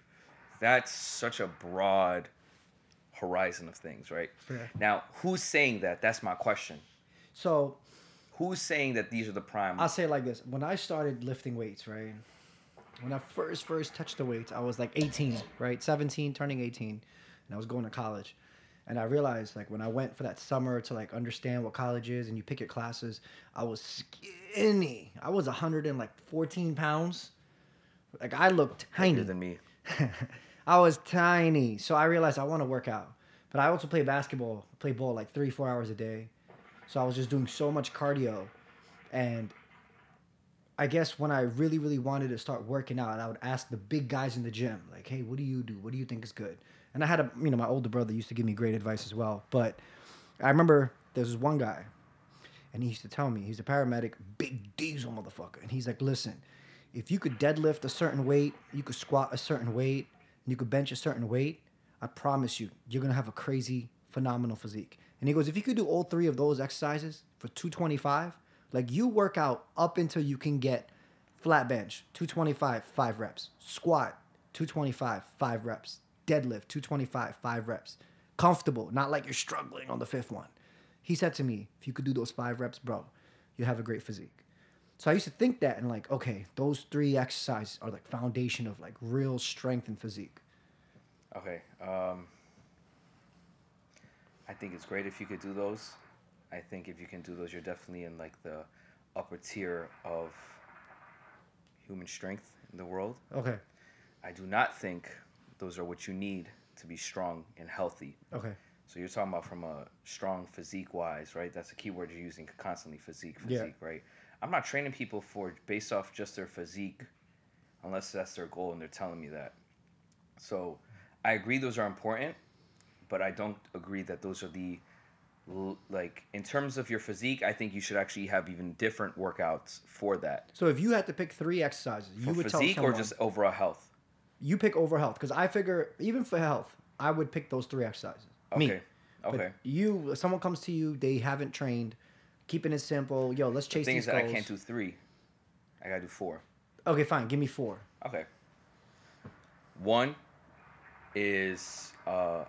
that's such a broad horizon of things, right? Fair. Now, who's saying that? That's my question. So Who's saying that these are the prime? I'll say it like this: When I started lifting weights, right? When I first first touched the weights, I was like 18, right? 17, turning 18, and I was going to college. And I realized, like, when I went for that summer to like understand what college is, and you pick your classes, I was skinny. I was 114 pounds. Like I looked tiny. Bigger than me. I was tiny. So I realized I want to work out. But I also play basketball, play ball like three, four hours a day. So I was just doing so much cardio. And I guess when I really, really wanted to start working out, I would ask the big guys in the gym, like, hey, what do you do? What do you think is good? And I had a, you know, my older brother used to give me great advice as well. But I remember there was one guy, and he used to tell me, he's a paramedic, big diesel motherfucker. And he's like, listen, if you could deadlift a certain weight, you could squat a certain weight, and you could bench a certain weight, I promise you, you're gonna have a crazy, phenomenal physique. And he goes, if you could do all three of those exercises for 225, like you work out up until you can get flat bench, 225, five reps, squat, 225, five reps, deadlift, 225, five reps. Comfortable, not like you're struggling on the fifth one. He said to me, if you could do those five reps, bro, you have a great physique. So I used to think that and like, okay, those three exercises are like foundation of like real strength and physique. Okay. Um, I think it's great if you could do those. I think if you can do those, you're definitely in like the upper tier of human strength in the world. Okay. I do not think those are what you need to be strong and healthy. Okay. So you're talking about from a strong physique wise, right? That's a key word you're using constantly physique, Yeah. physique, right? I'm not training people for based off just their physique unless that's their goal and they're telling me that. So I agree those are important, but I don't agree that those are the like in terms of your physique, I think you should actually have even different workouts for that. So if you had to pick three exercises, For you would tell physique or someone just overall health? you pick over health because I figure even for health, I would pick those three exercises. Me. Okay. But Okay. you, someone comes to you, they haven't trained, keeping it simple. Yo, let's The chase thing these is that I can't do three. I gotta do four. Okay, fine. Give me four. Okay. One is uh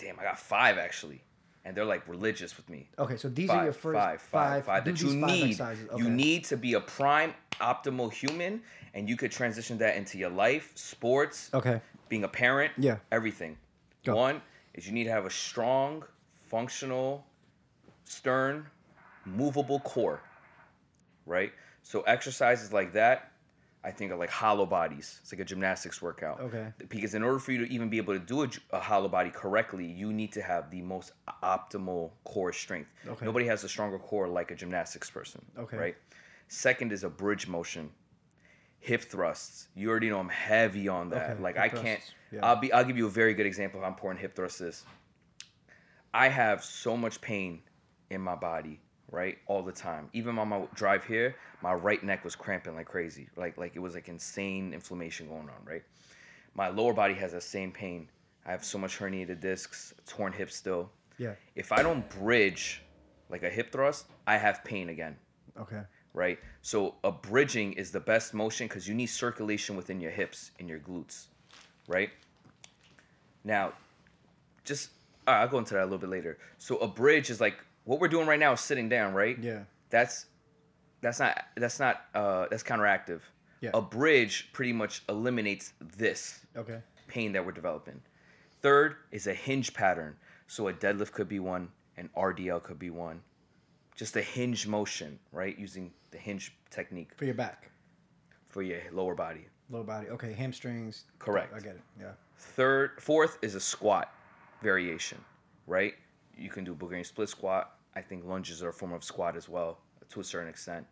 damn, I got five actually. And they're like religious with me. Okay, so these Five, are your first five, five, five that you need. exercises. You need to be a prime optimal human and you could transition that into your life, sports, Okay. being a parent, Yeah. everything. Go. One is you need to have a strong, functional, stern, movable core. Right? So exercises like that, I think are like hollow bodies. It's like a gymnastics workout. Okay. Because in order for you to even be able to do a hollow body correctly, you need to have the most optimal core strength. Okay. Nobody has a stronger core like a gymnastics person. Okay. Right? Second is a bridge motion. Hip thrusts. You already know I'm heavy on that. Okay, Like I can't yeah. I'll be I'll give you a very good example of how important hip thrusts, is. I have so much pain in my body, right? All the time. Even on my drive here, my right neck was cramping like crazy. Like like it was like insane inflammation going on, right? My lower body has that same pain. I have so much herniated discs, torn hips still. Yeah. If I don't bridge like a hip thrust, I have pain again Okay. right? So a bridging is the best motion because you need circulation within your hips and your glutes, right? Now, just right, I'll go into that a little bit later. So a bridge is like what we're doing right now is sitting down, right? Yeah. That's that's not that's not uh that's counteractive. Yeah. A bridge pretty much eliminates this Okay. pain that we're developing. Third is a hinge pattern. So a deadlift could be one, an RDL could be one. Just a hinge motion, right? Using the hinge technique For your back, for your lower body. lower body. Okay. Hamstrings. Correct. I get it. Yeah. Third, fourth is a squat variation, right? You can do a Bulgarian split squat. I think lunges are a form of squat as well, to a certain extent.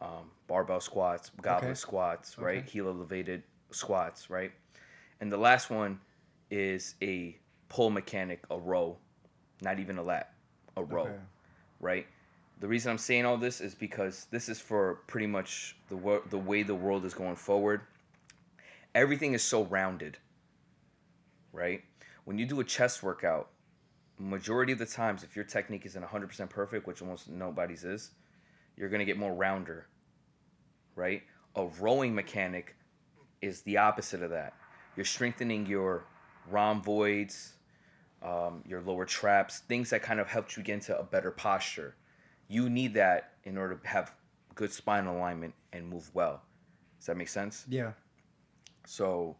Um, barbell squats, goblet Okay. squats, right? Okay. Heel elevated squats, right? And the last one is a pull mechanic, a row, not even a lat, a row, Okay. right? the reason I'm saying all this is because this is for pretty much the wo- the way the world is going forward. Everything is so rounded, right? When you do a chest workout, majority of the times, if your technique isn't 100% perfect, which almost nobody's is, you're gonna get more rounder, right? A rowing mechanic is the opposite of that. You're strengthening your rhomboids, um, your lower traps, things that kind of help you get into a better posture. You need that in order to have good spine alignment and move well. Does that make sense? Yeah. So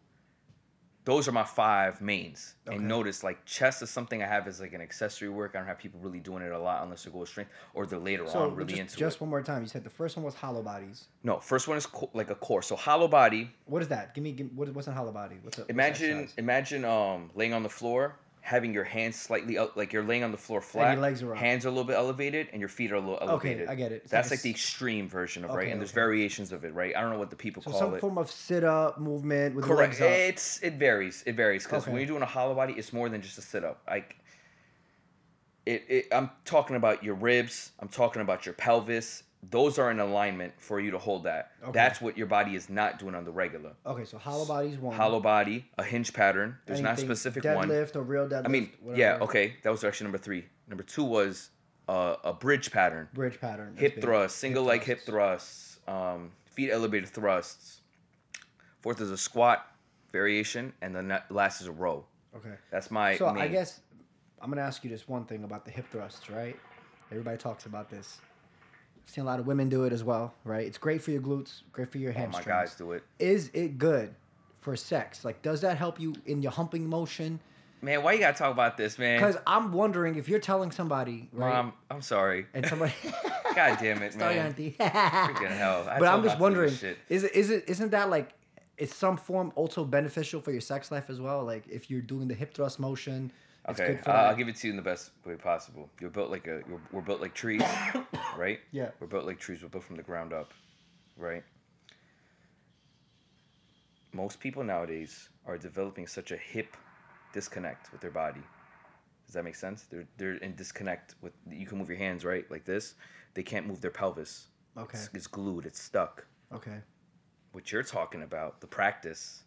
those are my five mains. Okay. And notice like chest is something I have as like an accessory work. I don't have people really doing it a lot unless they go with strength or they're later So on really just, into just it. Just one more time. You said the first one was hollow bodies. No, first one is co- like a core. So hollow body. What is that? Give me, give, what, what's a hollow body? What's a what's Imagine imagine um laying on the floor, having your hands slightly out, like you're laying on the floor flat. legs are up. Hands are a little bit elevated, and your feet are a little elevated. Okay, I get it. It's That's like like the extreme version of right, Okay, and there's variations of it, right? I don't know what the people So call some it. Some form of sit up movement with Correct. the legs up. It's it varies. It varies because Okay. when you're doing a hollow body, it's more than just a sit up. Like it, it, I'm talking about your ribs. I'm talking about your pelvis. Those are in alignment for you to hold that. Okay. That's what your body is not doing on the regular. Okay, so hollow bodies one. Hollow body, a hinge pattern. There's not a Anything specific deadlift one. or real deadlift. I mean, whatever. yeah, okay, that was actually number three. Number two was uh, a bridge pattern, Bridge pattern. hip big. thrusts, single leg hip thrusts. um, feet elevated thrusts. Fourth is a squat variation, and the last is a row. Okay. That's my. So I guess I'm gonna ask you this one thing about the hip thrusts, right? Everybody talks about this. I've seen a lot of women do it as well, right? It's great for your glutes, great for your hamstrings. my guys do it. Is it good for sex? Like, does that help you in your humping motion? Man, why you gotta talk about this, man? Because I'm wondering if you're telling somebody, right? Mom, I'm sorry. and somebody, God damn it, sorry, man. auntie. Freaking hell. I but I'm just not to do wondering, is it is it isn't that like it's some form also beneficial for your sex life as well? Like if you're doing the hip thrust motion, Okay, uh. I'll give it to you in the best way possible. You're built like a. You're, we're built like trees, right? Yeah. We're built like trees. We're built from the ground up, right? Most people nowadays are developing such a hip disconnect with their body. Does that make sense? They're they're in disconnect with. You can move your hands right like this. They can't move their pelvis. Okay. It's, it's glued. It's stuck. Okay. What you're talking about, the practice,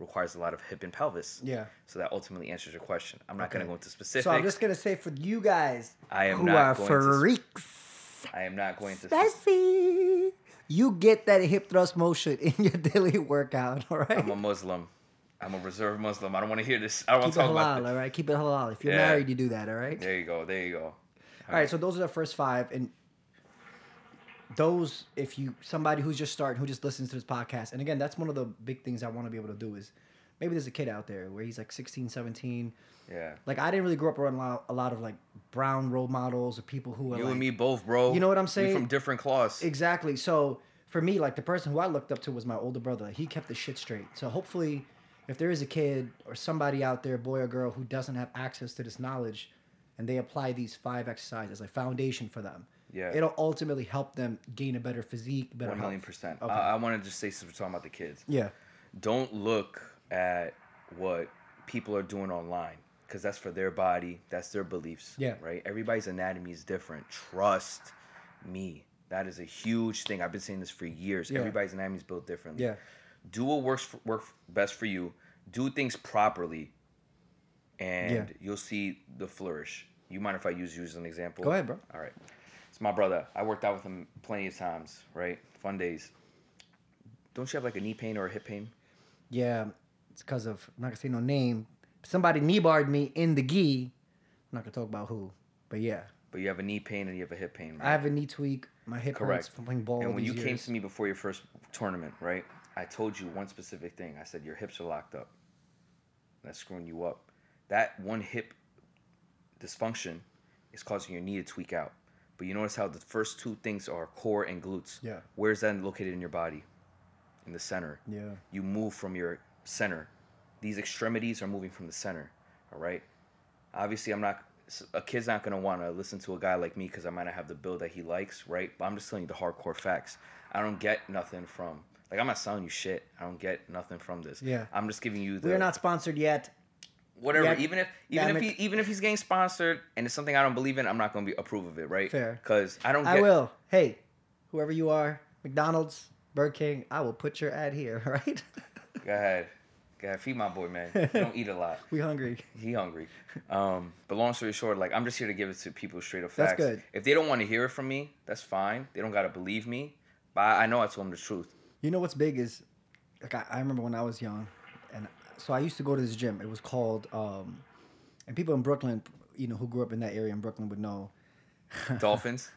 requires a lot of hip and pelvis. Yeah. So that ultimately answers your question. I'm not going to go into specifics. So I'm just gonna say for you guys I am who not are going to- freaks, I am not going to. spicy, you get that hip thrust motion in your daily workout. All right. I'm a Muslim. I'm a reserved Muslim. I don't want to hear this. I don't want to talk halal, about all right. Keep it halal. If you're Yeah. married, you do that. All right. There you go. There you go. All right, so those are the first five, and those, if you somebody who's just starting, who just listens to this podcast, and again, that's one of the big things I want to be able to do is maybe there's a kid out there where he's like 16, 17. Yeah. Like I didn't really grow up around a lot, a lot of like brown role models or people who are You like, and me both, bro. You know what I'm We saying? from different cloths. exactly. So for me, like the person who I looked up to was my older brother. He kept the shit straight. So hopefully, if there is a kid or somebody out there, boy or girl, who doesn't have access to this knowledge, and they apply these five exercises, like foundation for them, Yeah. it'll ultimately help them gain a better physique, better One million health. percent. Okay. I, I want to just say since we're talking about the kids, Yeah. don't look at what people are doing online because that's for their body, that's their beliefs. Yeah. Right. Everybody's anatomy is different. Trust me. That is a huge thing. I've been saying this for years. Yeah. Everybody's anatomy is built differently. Yeah. do what works for, work best for you do things properly and Yeah. you'll see the flourish you mind if i use you as an example Go ahead, bro. all right it's my brother i worked out with him plenty of times right fun days don't you have like a knee pain or a hip pain Yeah. It's because of I'm not gonna say no name. Somebody knee barred me in the gi. I'm not gonna talk about who, but yeah, but you have a knee pain and you have a hip pain right? I have a knee tweak. My hip hurts Correct. from playing ball. and when you came to me before your first tournament right i told you one specific thing i said your hips are locked up that's screwing you up that one hip dysfunction is causing your knee to tweak out but you notice how the first two things are core and glutes Yeah. where's that located in your body in the center Yeah. you move from your center. These extremities are moving from the center. All right. Obviously, I'm not. A kid's not gonna want to listen to a guy like me because I might not have the build that he likes, right? But I'm just telling you the hardcore facts. I don't get nothing from. Like I'm not selling you shit. I don't get nothing from this. Yeah. I'm just giving you the. We're not sponsored yet. Whatever. Yeah, even if even if he even if he's getting sponsored and it's something I don't believe in, I'm not gonna be approve of it, right? Fair. Because I don't. Get, I will. Hey, whoever you are, McDonald's, Burger King, I will put your ad here. Right. Go ahead. Go ahead. Feed my boy, man. He don't eat a lot. we hungry. He hungry. Um, but long story short, like I'm just here to give it to people straight up That's facts. good. If they don't want to hear it from me, that's fine. They don't gotta believe me. But I, I know I told them the truth. You know what's big is, like I, I remember when I was young, and so I used to go to this gym. It was called, um, and people in Brooklyn, you know, who grew up in that area in Brooklyn would know. Dolphins.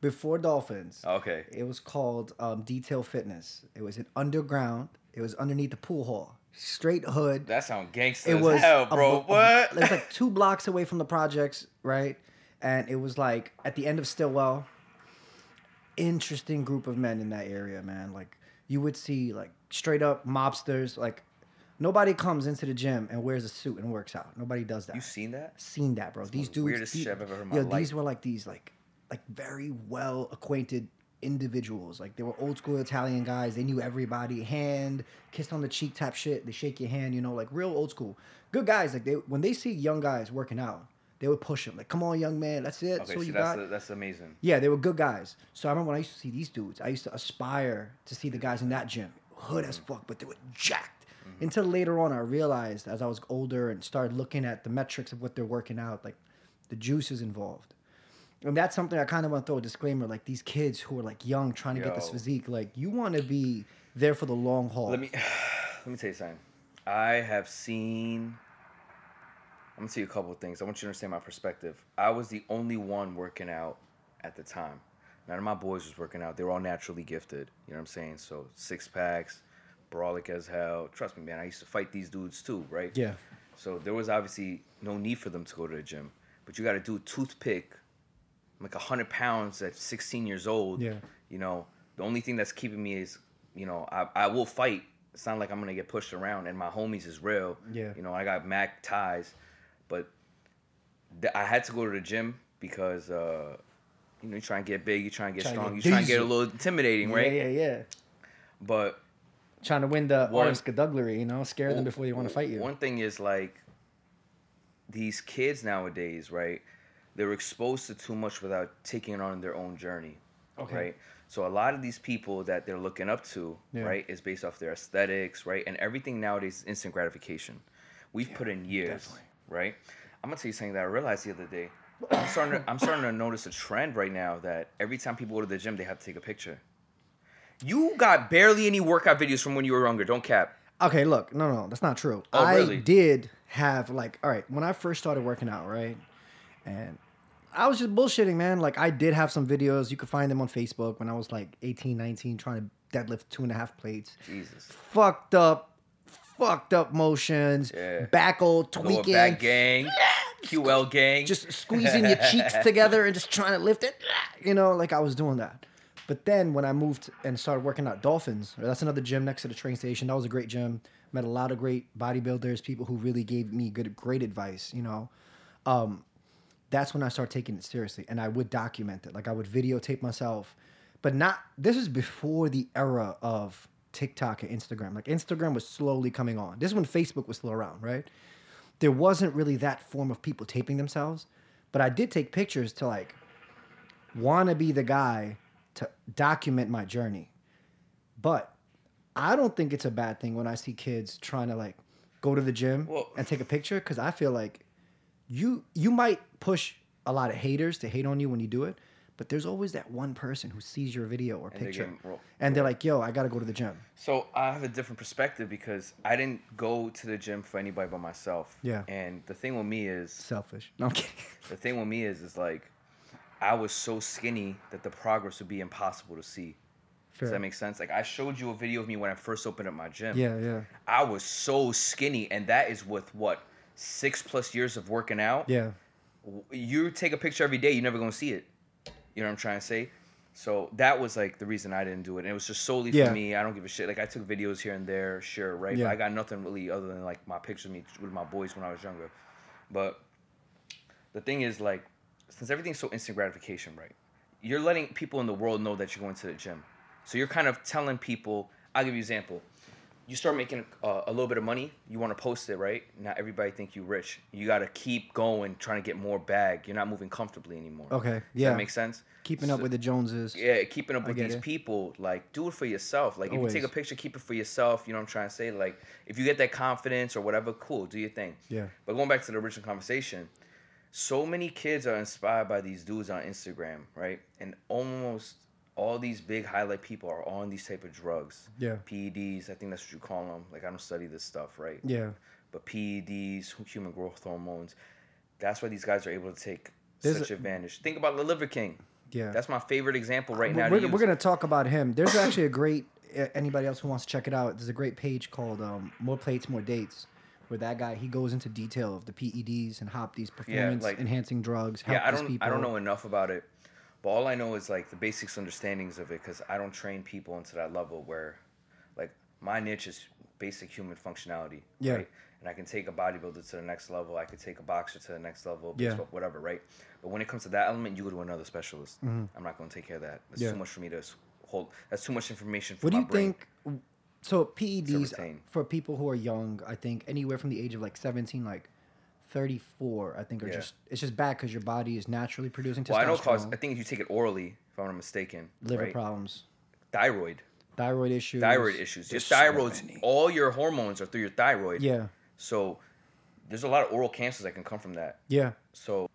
Before Dolphins, Okay. it was called um, Detail Fitness. It was an underground. It was underneath the pool hall, straight hood. That sound gangster it as was hell, bro. a- what? it was like two blocks away from the projects, right? And it was like at the end of Stillwell. Interesting group of men in that area, man. Like you would see like straight up mobsters. Like nobody comes into the gym and wears a suit and works out. Nobody does that. you seen that? seen that, bro. these the dudes, weirdest the- shit I've ever heard in my yo, life. these were like these like like very well acquainted individuals. Like they were old school Italian guys. They knew everybody. Hand, kiss on the cheek, type shit. They shake your hand. You know, like real old school. Good guys. Like they when they see young guys working out, they would push them. Like, come on, young man, that's it. Okay, so you that's got. that's amazing. Yeah, they were good guys. So I remember when I used to see these dudes, I used to aspire to see the guys in that gym. Hood as fuck, but they were jacked. Mm-hmm. Until later on, I realized as I was older and started looking at the metrics of what they're working out, like the juice is involved. And that's something I kind of want to throw a disclaimer like these kids who are like young trying to get this physique, like you want to be there for the long haul. Let me let me tell you something. I have seen. I'm gonna tell you a couple of things. I want you to understand my perspective. I was the only one working out at the time. None of my boys was working out. They were all naturally gifted. You know what I'm saying? So six packs, brolic as hell. Trust me, man. I used to fight these dudes too, right? yeah. So there was obviously no need for them to go to the gym. But you got to do a toothpick, like a hundred pounds at 16 years old. Yeah. You know, the only thing that's keeping me is, you know, I, I will fight. It's not like I'm gonna get pushed around, and my homies is real. Yeah. You know, I got Mac ties, but th- I had to go to the gym because, uh, you know, you try and get big, you try and get to strong, you try and get a little intimidating, right? Yeah, yeah, yeah. But Trying to win the One- Orange Scudduglery, you know, scare them before they want to fight you. One thing is like these kids nowadays, right? They're exposed to too much without taking on their own journey. Okay. Right? So a lot of these people that they're looking up to, Yeah. right, is based off their aesthetics, right? And everything nowadays is instant gratification. We've put in years, definitely. right? I'm gonna tell you something that I realized the other day. I'm starting to, I'm starting to notice a trend right now that every time people go to the gym, they have to take a picture. You got barely any workout videos from when you were younger. Don't cap. Okay, look, no, no, that's not true. Oh, I really? did have like, all right, when I first started working out, right, and I was just bullshitting, man. Like, I did have some videos. You could find them on Facebook when I was like 18, 19, trying to deadlift two and a half plates. Jesus. Fucked up, fucked up motions, Yeah. back old Lower tweaking, back gang, QL gang. just squeezing your cheeks together and just trying to lift it. You know, like I was doing that. But then when I moved and started working at Dolphins, that's another gym next to the train station. That was a great gym. Met a lot of great bodybuilders, people who really gave me good, great advice. You know, um, that's when I started taking it seriously, and I would document it. Like I would videotape myself, but not. This is before the era of TikTok and Instagram. Like Instagram was slowly coming on. This is when Facebook was still around, right? There wasn't really that form of people taping themselves, but I did take pictures to like want to be the guy to document my journey. But I don't think it's a bad thing when I see kids trying to like go to the gym Well- and take a picture because I feel like you you might push a lot of haters to hate on you when you do it, but there's always that one person who sees your video or And picture ro- and they're like, "Yo, I got to go to the gym." So I have a different perspective because I didn't go to the gym for anybody but myself. Yeah. And the thing with me is, Selfish. No, I'm kidding. the thing with me is, is like, I was so skinny that the progress would be impossible to see. Fair. Does that make sense? Like I showed you a video of me when I first opened up my gym. Yeah, yeah. I was so skinny, and that is with what six plus years of working out. Yeah. you take a picture every day, you're never gonna see it. You know what I'm trying to say? So that was like the reason I didn't do it. And it was just solely Yeah. for me. I don't give a shit. Like I took videos here and there, sure, right? Yeah. But I got nothing really other than like my pictures of me with my boys when I was younger. But the thing is, like, since everything's so instant gratification, right? You're letting people in the world know that you're going to the gym. So you're kind of telling people. I'll give you an example. you start making uh, a little bit of money, you want to post it, right? Not everybody think you rich. You got to keep going, trying to get more bag. You're not moving comfortably anymore. Okay, Does yeah. that makes sense. Keeping up with the Joneses. Yeah, keeping up I with these it. people, like do it for yourself. Like if you take a picture, keep it for yourself. You know what I'm trying to say? Like if you get that confidence or whatever, cool, do your thing. Yeah. But going back to the original conversation, so many kids are inspired by these dudes on Instagram, right? And almost all these big highlight people are on these type of drugs. Yeah. PEDs, I think that's what you call them. Like I don't study this stuff, right? Yeah. But PEDs, human growth hormones, that's why these guys are able to take There's such a- advantage. Think about the Liver King. Yeah. That's my favorite example right We're- now. we're, to we're gonna talk about him. There's actually a great. Anybody else who wants to check it out? There's a great page called um, "More Plates, More Dates," where that guy he goes into detail of the PEDs and how these performance like- enhancing drugs yeah, I don't. I don't know enough about it, but all I know is like the basics understandings of it because I don't train people into that level where, like, my niche is basic human functionality. Yeah. Right? And I can take a bodybuilder to the next level. I could take a boxer to the next level. Yeah. baseball, Whatever. Right. But when it comes to that element, you go to another specialist. I'm not going to take care of that. That's Mm-hmm. Yeah. too much for me to hold. That's too much information for What do you brain. think? So PEDs retain. for people who are young, I think anywhere from the age of like 17, like 34, I think are Yeah. just it's just bad because your body is naturally producing testosterone. Well, I know cause I think if you take it orally, if I'm not mistaken, liver right? problems, thyroid, thyroid issues, thyroid issues. Your There's so thyroid's all your hormones are through your thyroid. Yeah, So there's a lot of oral cancers that can come from that. yeah. So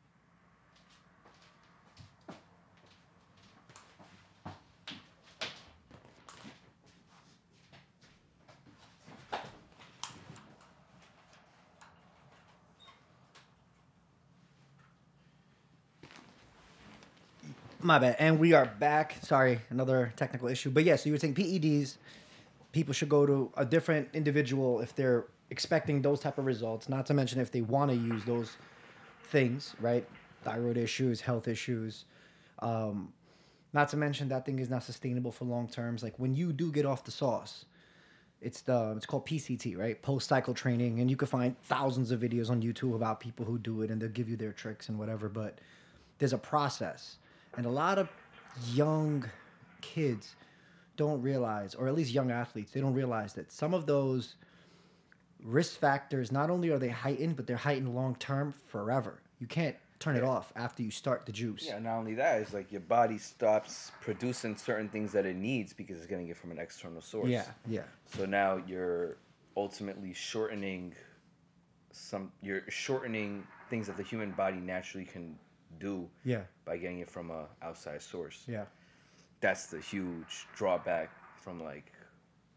My bad. And we are back. Sorry, another technical issue. But yeah, so you were saying PEDs, people should go to a different individual if they're expecting those type of results. Not to mention if they want to use those things, right? Thyroid issues, health issues. Um, not to mention that thing is not sustainable for long terms. Like when you do get off the sauce, it's the it's called PCT, right? Post cycle training, and you can find thousands of videos on YouTube about people who do it, and they'll give you their tricks and whatever. But there's a process, and a lot of young kids don't realize, or at least young athletes, they don't realize that some of those risk factors not only are they heightened, but they're heightened long term forever. You can't turn it off after you start the juice. yeah, not only that, it's like your body stops producing certain things that it needs because it's getting it from an external source. yeah, yeah. So now you're ultimately shortening some you're shortening things that the human body naturally can do Yeah. by getting it from a outside source. Yeah. That's the huge drawback from like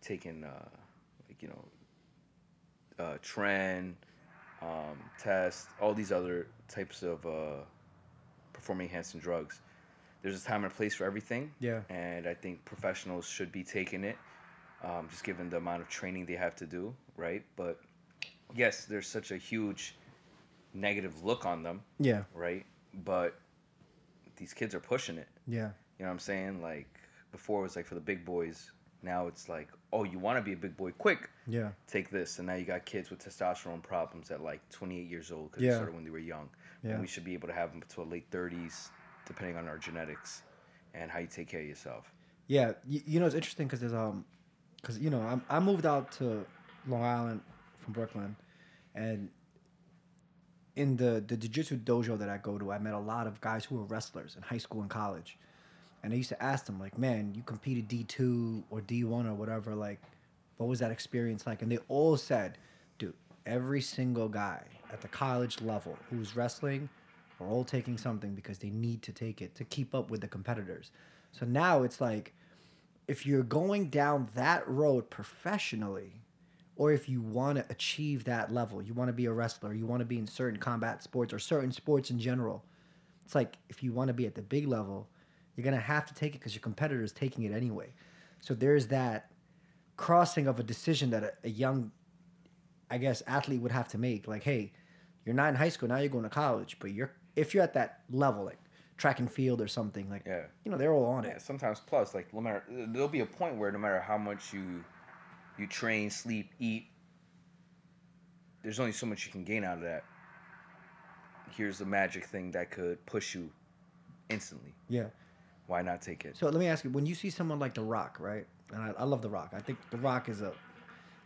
taking uh like you know uh tren um test all these other types of uh performing enhancing drugs there's a time and a place for everything Yeah. and i think professionals should be taking it um, just given the amount of training they have to do right but yes there's such a huge negative look on them Yeah. right but these kids are pushing it Yeah. you know what I'm saying? Like before it was like for the big boys. Now it's like, oh, you want to be a big boy? Quick, Yeah. take this. And now you got kids with testosterone problems at like 28 years old because Yeah. they started when they were young. Yeah. And we should be able to have them to late 30s, depending on our genetics and how you take care of yourself. Yeah, you, you know it's interesting because there's um, because you know I'm, I moved out to Long Island from Brooklyn, and in the the jiu-jitsu dojo that I go to, I met a lot of guys who were wrestlers in high school and college, and I used to ask them like, "Man, you competed D two or D one or whatever, like, what was that experience like?" And they all said, "Dude, every single guy at the college level who's wrestling are all taking something because they need to take it to keep up with the competitors." So now it's like if you're going down that road professionally, or if you want to achieve that level, you want to be a wrestler, you want to be in certain combat sports or certain sports in general, it's like if you want to be at the big level, you're going to have to take it because your competitor is taking it anyway. So there's that crossing of a decision that a, a young, I guess, athlete would have to make. Like, hey, you're not in high school, now you're going to college, but you're if you're at that level, like track and field or something, like, Yeah. you know, they're all on Yeah, it. sometimes plus like no matter there'll be a point where no matter how much you you train, sleep, eat, there's only so much you can gain out of that. Here's the magic thing that could push you instantly. Yeah. Why not take it? So let me ask you: When you see someone like The Rock, right? And I, I love The Rock. I think The Rock is a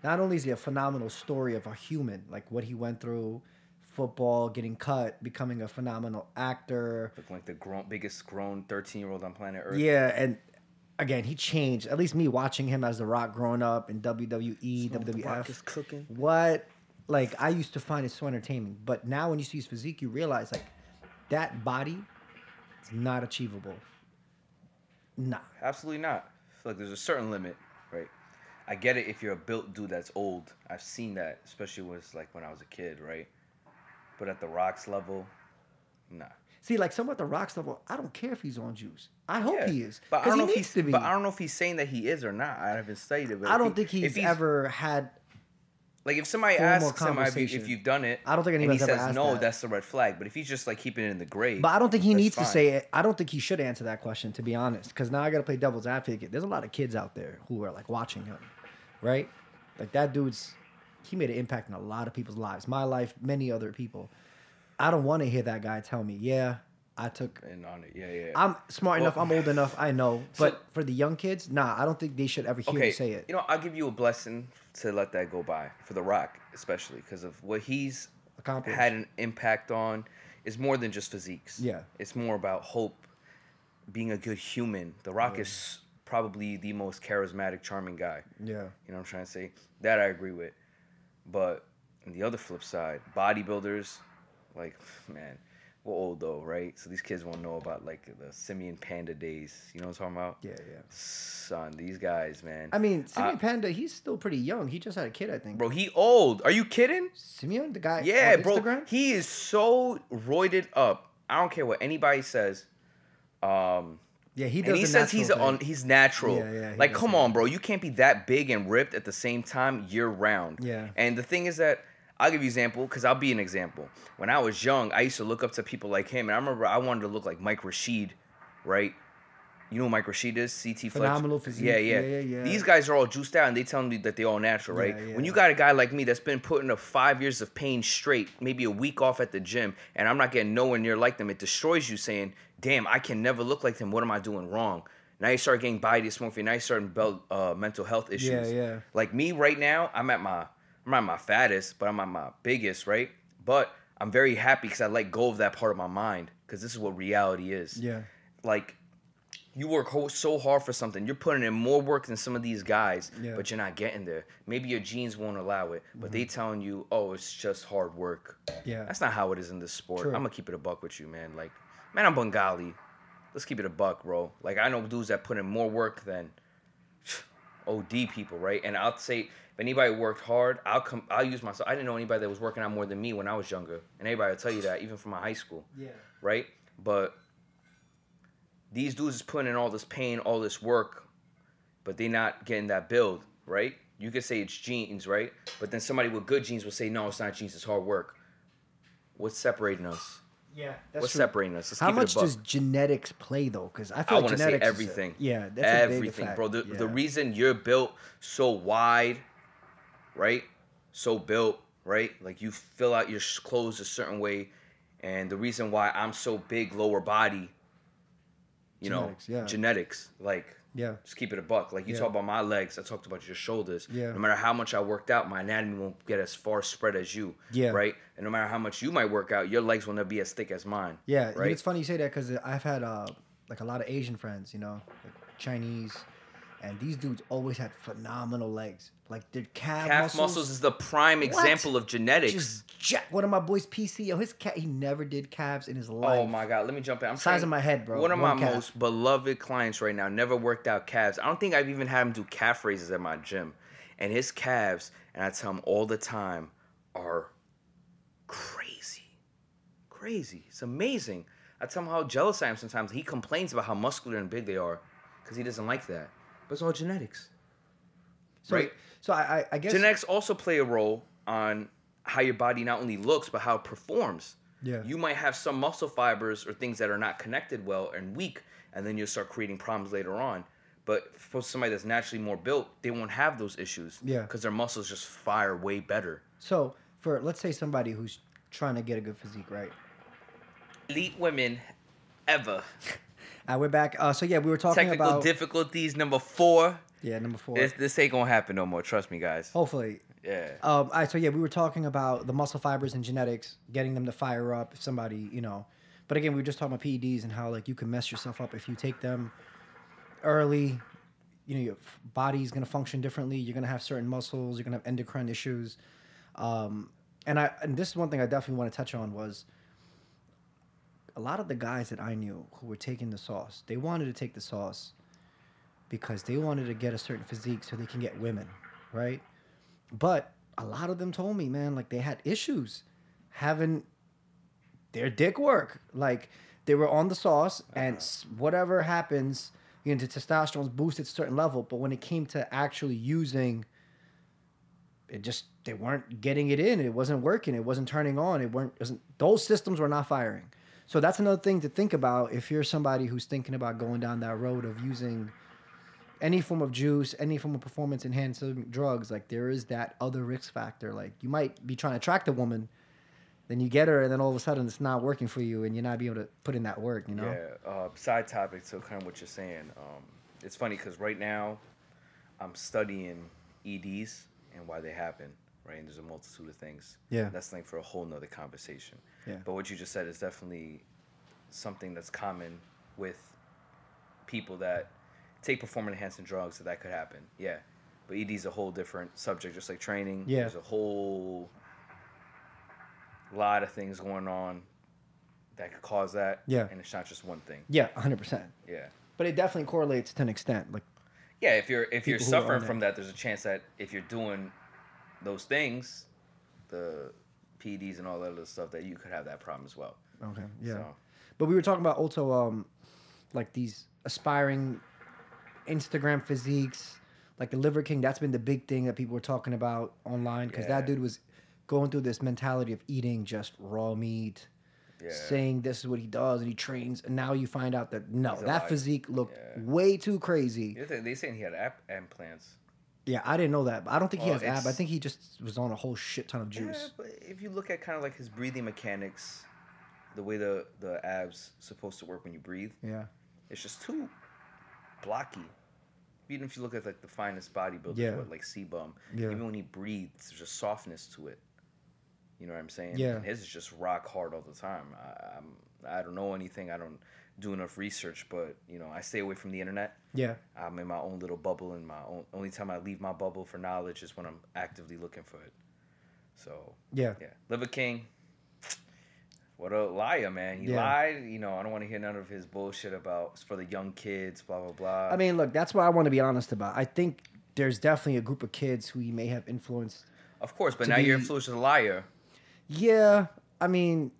not only is he a phenomenal story of a human, like what he went through, football, getting cut, becoming a phenomenal actor. Looking like the grown, biggest grown 13 year old on planet Earth. Yeah, and again, he changed. At least me watching him as The Rock growing up in WWE, So The Rock WWF. is cooking. What? Like I used to find it so entertaining, but now when you see his physique, you realize like that body is not achievable. Nah. Absolutely not. I feel like there's a certain limit, right? I get it if you're a built dude that's old. I've seen that, especially was like when I was a kid, right? But at the Rock's level, nah. See, like someone at the rock level, I don't care if he's on juice. I hope Yeah. he is, But I because don't he know if needs he's. to be. But I don't know if he's saying that he is or not. I haven't studied it. But I don't he- think he's, he's ever had. Like if somebody asks him if, you- you've done it, I don't think and he says no, that. that's the red flag. But if he's just like keeping it in the grave, But I don't think he needs to say it. I don't think he should answer that question, to be honest. Because now I got to play devil's advocate. There's a lot of kids out there who are like watching him, right? Like that dude's, he made an impact in a lot of people's lives. My life, many other people. I don't want to hear that guy tell me, yeah, I took. And on it, yeah, yeah. I'm smart Well- enough. I'm old enough. I know. So- But for the young kids, nah, I don't think they should ever hear okay, you say it. you know, I'll give you a blessing to let that go by for The Rock, especially because of what he's Accomplished. had an impact on is more than just physiques. Yeah. it's more about hope, being a good human. The Rock is probably the most charismatic, charming guy. Yeah. You know what I'm trying to say? That I agree with. But on the other flip side, bodybuilders, like, man, we're old though, right? So these kids won't know about like the Simeon Panda days. You know what I'm talking about? Yeah, yeah. Son, these guys, man. I mean, Simeon Uh, Panda, he's still pretty young. He just had a kid, I think. Bro, he old. Are you kidding? Simeon, the guy Yeah, on bro. Instagram? He is so roided up. I don't care what anybody says. Um, Yeah, he does and he says he's natural on he's natural. Yeah, yeah, like, come on, bro. You can't be that big and ripped at the same time year round. Yeah. And the thing is that I'll give you an example because I'll be an example. When I was young, I used to look up to people like him, and I remember I wanted to look like Mike Rashid, right? You know who Mike Rashid is? CT. Phenomenal physique. Yeah, yeah, Yeah, yeah. These guys are all juiced out, and they tell me that they're all natural, right? Yeah, When you got a guy like me that's been putting up five years of pain straight, maybe a week off at the gym, and I'm not getting nowhere near like them, it destroys you. Saying, "Damn, I can never look like them. What am I doing wrong?" Now you start getting body dysmorphia. Now you start uh, mental health issues. Yeah, yeah. Like me right now, I'm at my I'm not my fattest, but I'm not my biggest, right? But I'm very happy because I let go of that part of my mind because this is what reality is. Yeah. Like you work so hard for something, you're putting in more work than some of these guys, Yeah. but you're not getting there. Maybe your genes won't allow it, but they mm-hmm. telling you, oh, it's just hard work. Yeah. That's not how it is in this sport. True. I'm gonna keep it a buck with you, man. Like, man, I'm Bengali. Let's keep it a buck, bro. Like, I know dudes that put in more work than OD people, right? And I'll say if anybody worked hard, I'll come. I'll use myself. I didn't know anybody that was working out more than me when I was younger, and everybody will tell you that, even from my high school, Yeah. right? But these dudes is putting in all this pain, all this work, but they not getting that build, right? You could say it's genes, right? But then somebody with good genes will say, no, it's not genes, it's hard work. What's separating us? Yeah. That's What's true. separating us? Let's How much it a buck. does genetics play though? Because I I feel like want to say genetics. is a- everything. yeah, that's a big everything, bro. The, the reason you're built so wide, right? So built, right? Like you fill out your clothes a certain way, and the reason why I'm so big, lower body, you Genetics, know, yeah. genetics. Like, Yeah. just keep it a buck. Like you Yeah. talk about my legs, I talked about your shoulders. Yeah. No matter how much I worked out, my anatomy won't get as far spread as you. Yeah. Right. And no matter how much you might work out, your legs will never be as thick as mine. Yeah, Right. it's funny you say that because I've had uh, like a lot of Asian friends, you know, like Chinese, and these dudes always had phenomenal legs. Like their calf, Calf muscles, muscles is the prime What? example of genetics. just jack. One of my boys, PCO, his cat, he never did calves in his oh life. Oh my god, let me jump in. I'm Size of my head, bro. One of One my calf. most beloved clients right now never worked out calves. I don't think I've even had him do calf raises at my gym. And his calves, and I tell him all the time, are crazy. Crazy. It's amazing. I tell him how jealous I am sometimes. He complains about how muscular and big they are because he doesn't like that. But it's all genetics. So, right. So I, I, I guess. Genetics also play a role on how your body not only looks but how it performs. Yeah. You might have some muscle fibers or things that are not connected well and weak, and then you'll start creating problems later on. But for somebody that's naturally more built, they won't have those issues. Yeah. Because their muscles just fire way better. So for let's say somebody who's trying to get a good physique, right? Elite women ever. Uh, we're back. Uh, so yeah, we were talking about. Technical about difficulties number four. Yeah, number four. This, this ain't gonna happen no more. Trust me, guys. Hopefully. Yeah. Um, all right, so yeah, we were talking about the muscle fibers and genetics, getting them to fire up if somebody, you know. But again, we were just talking about PEDs and how like you can mess yourself up if you take them early. You know, your body's gonna function differently. You're gonna have certain muscles. You're gonna have endocrine issues. Um, and I and this is one thing I definitely want to touch on was a lot of the guys that I knew who were taking the sauce. They wanted to take the sauce because they wanted to get a certain physique so they can get women, right? But a lot of them told me, man, like they had issues having their dick work. Like they were on the sauce, and uh-huh. s whatever happens, you know, the testosterone's boosted to a certain level. But when it came to actually using, it just they weren't getting it in. It wasn't working. It wasn't turning on. It weren't. Wasn't, those systems were not firing. So that's another thing to think about if you're somebody who's thinking about going down that road of using any form of juice, any form of performance enhancing drugs, like there is that other risk factor. Like you might be trying to attract a woman, then you get her, and then all of a sudden it's not working for you, and you're not be able to put in that work. You know? Yeah. Uh, side topic to kind of what you're saying. Um, it's funny because right now, I'm studying EDs and why they happen. Right, and there's a multitude of things. Yeah. That's like for a whole nother conversation. Yeah. But what you just said is definitely something that's common with people that take performance enhancing drugs. So that could happen. Yeah. But ED is a whole different subject, just like training. Yeah. There's a whole lot of things going on that could cause that. Yeah. And it's not just one thing. Yeah, hundred percent. Yeah. But it definitely correlates to an extent. Like Yeah, if you're if you're People who are suffering from that, there's a chance that if you're doing those things, the PEDs and all that other stuff, that you could have that problem as well. okay, yeah. So, But we were talking about also um like these aspiring Instagram physiques, like the Liver King. That's been the big thing that people were talking about online because Yeah. that dude was going through this mentality of eating just raw meat, yeah. saying this is what he does and he trains, and now you find out that no, He's that liar. physique looked Yeah. way too crazy. Yeah, they, saying he had app implants. Yeah, I didn't know that. But I don't think he oh, has ab. I think he just was on a whole shit ton of Yeah, juice. but if you look at kind of like his breathing mechanics, the way the the abs supposed to work when you breathe, Yeah, it's just too blocky. Even if you look at like the finest bodybuilders, Yeah. what, like Cbum, Yeah. even when he breathes, there's a softness to it. You know what I'm saying? Yeah. And his is just rock hard all the time. I, I'm I don't know anything. I don't do enough research, but you know I stay away from the internet. yeah, I'm in my own little bubble, and my own. Only time I leave my bubble for knowledge is when I'm actively looking for it. So yeah. yeah, Liver King. What a liar, man! He Yeah. lied. You know, I don't want to hear none of his bullshit about it's for the young kids, blah blah blah. I mean, look, that's what I want to be honest about. I think there's definitely a group of kids who he may have influenced. of course, but now you're be- influenced as a liar, Yeah, I mean,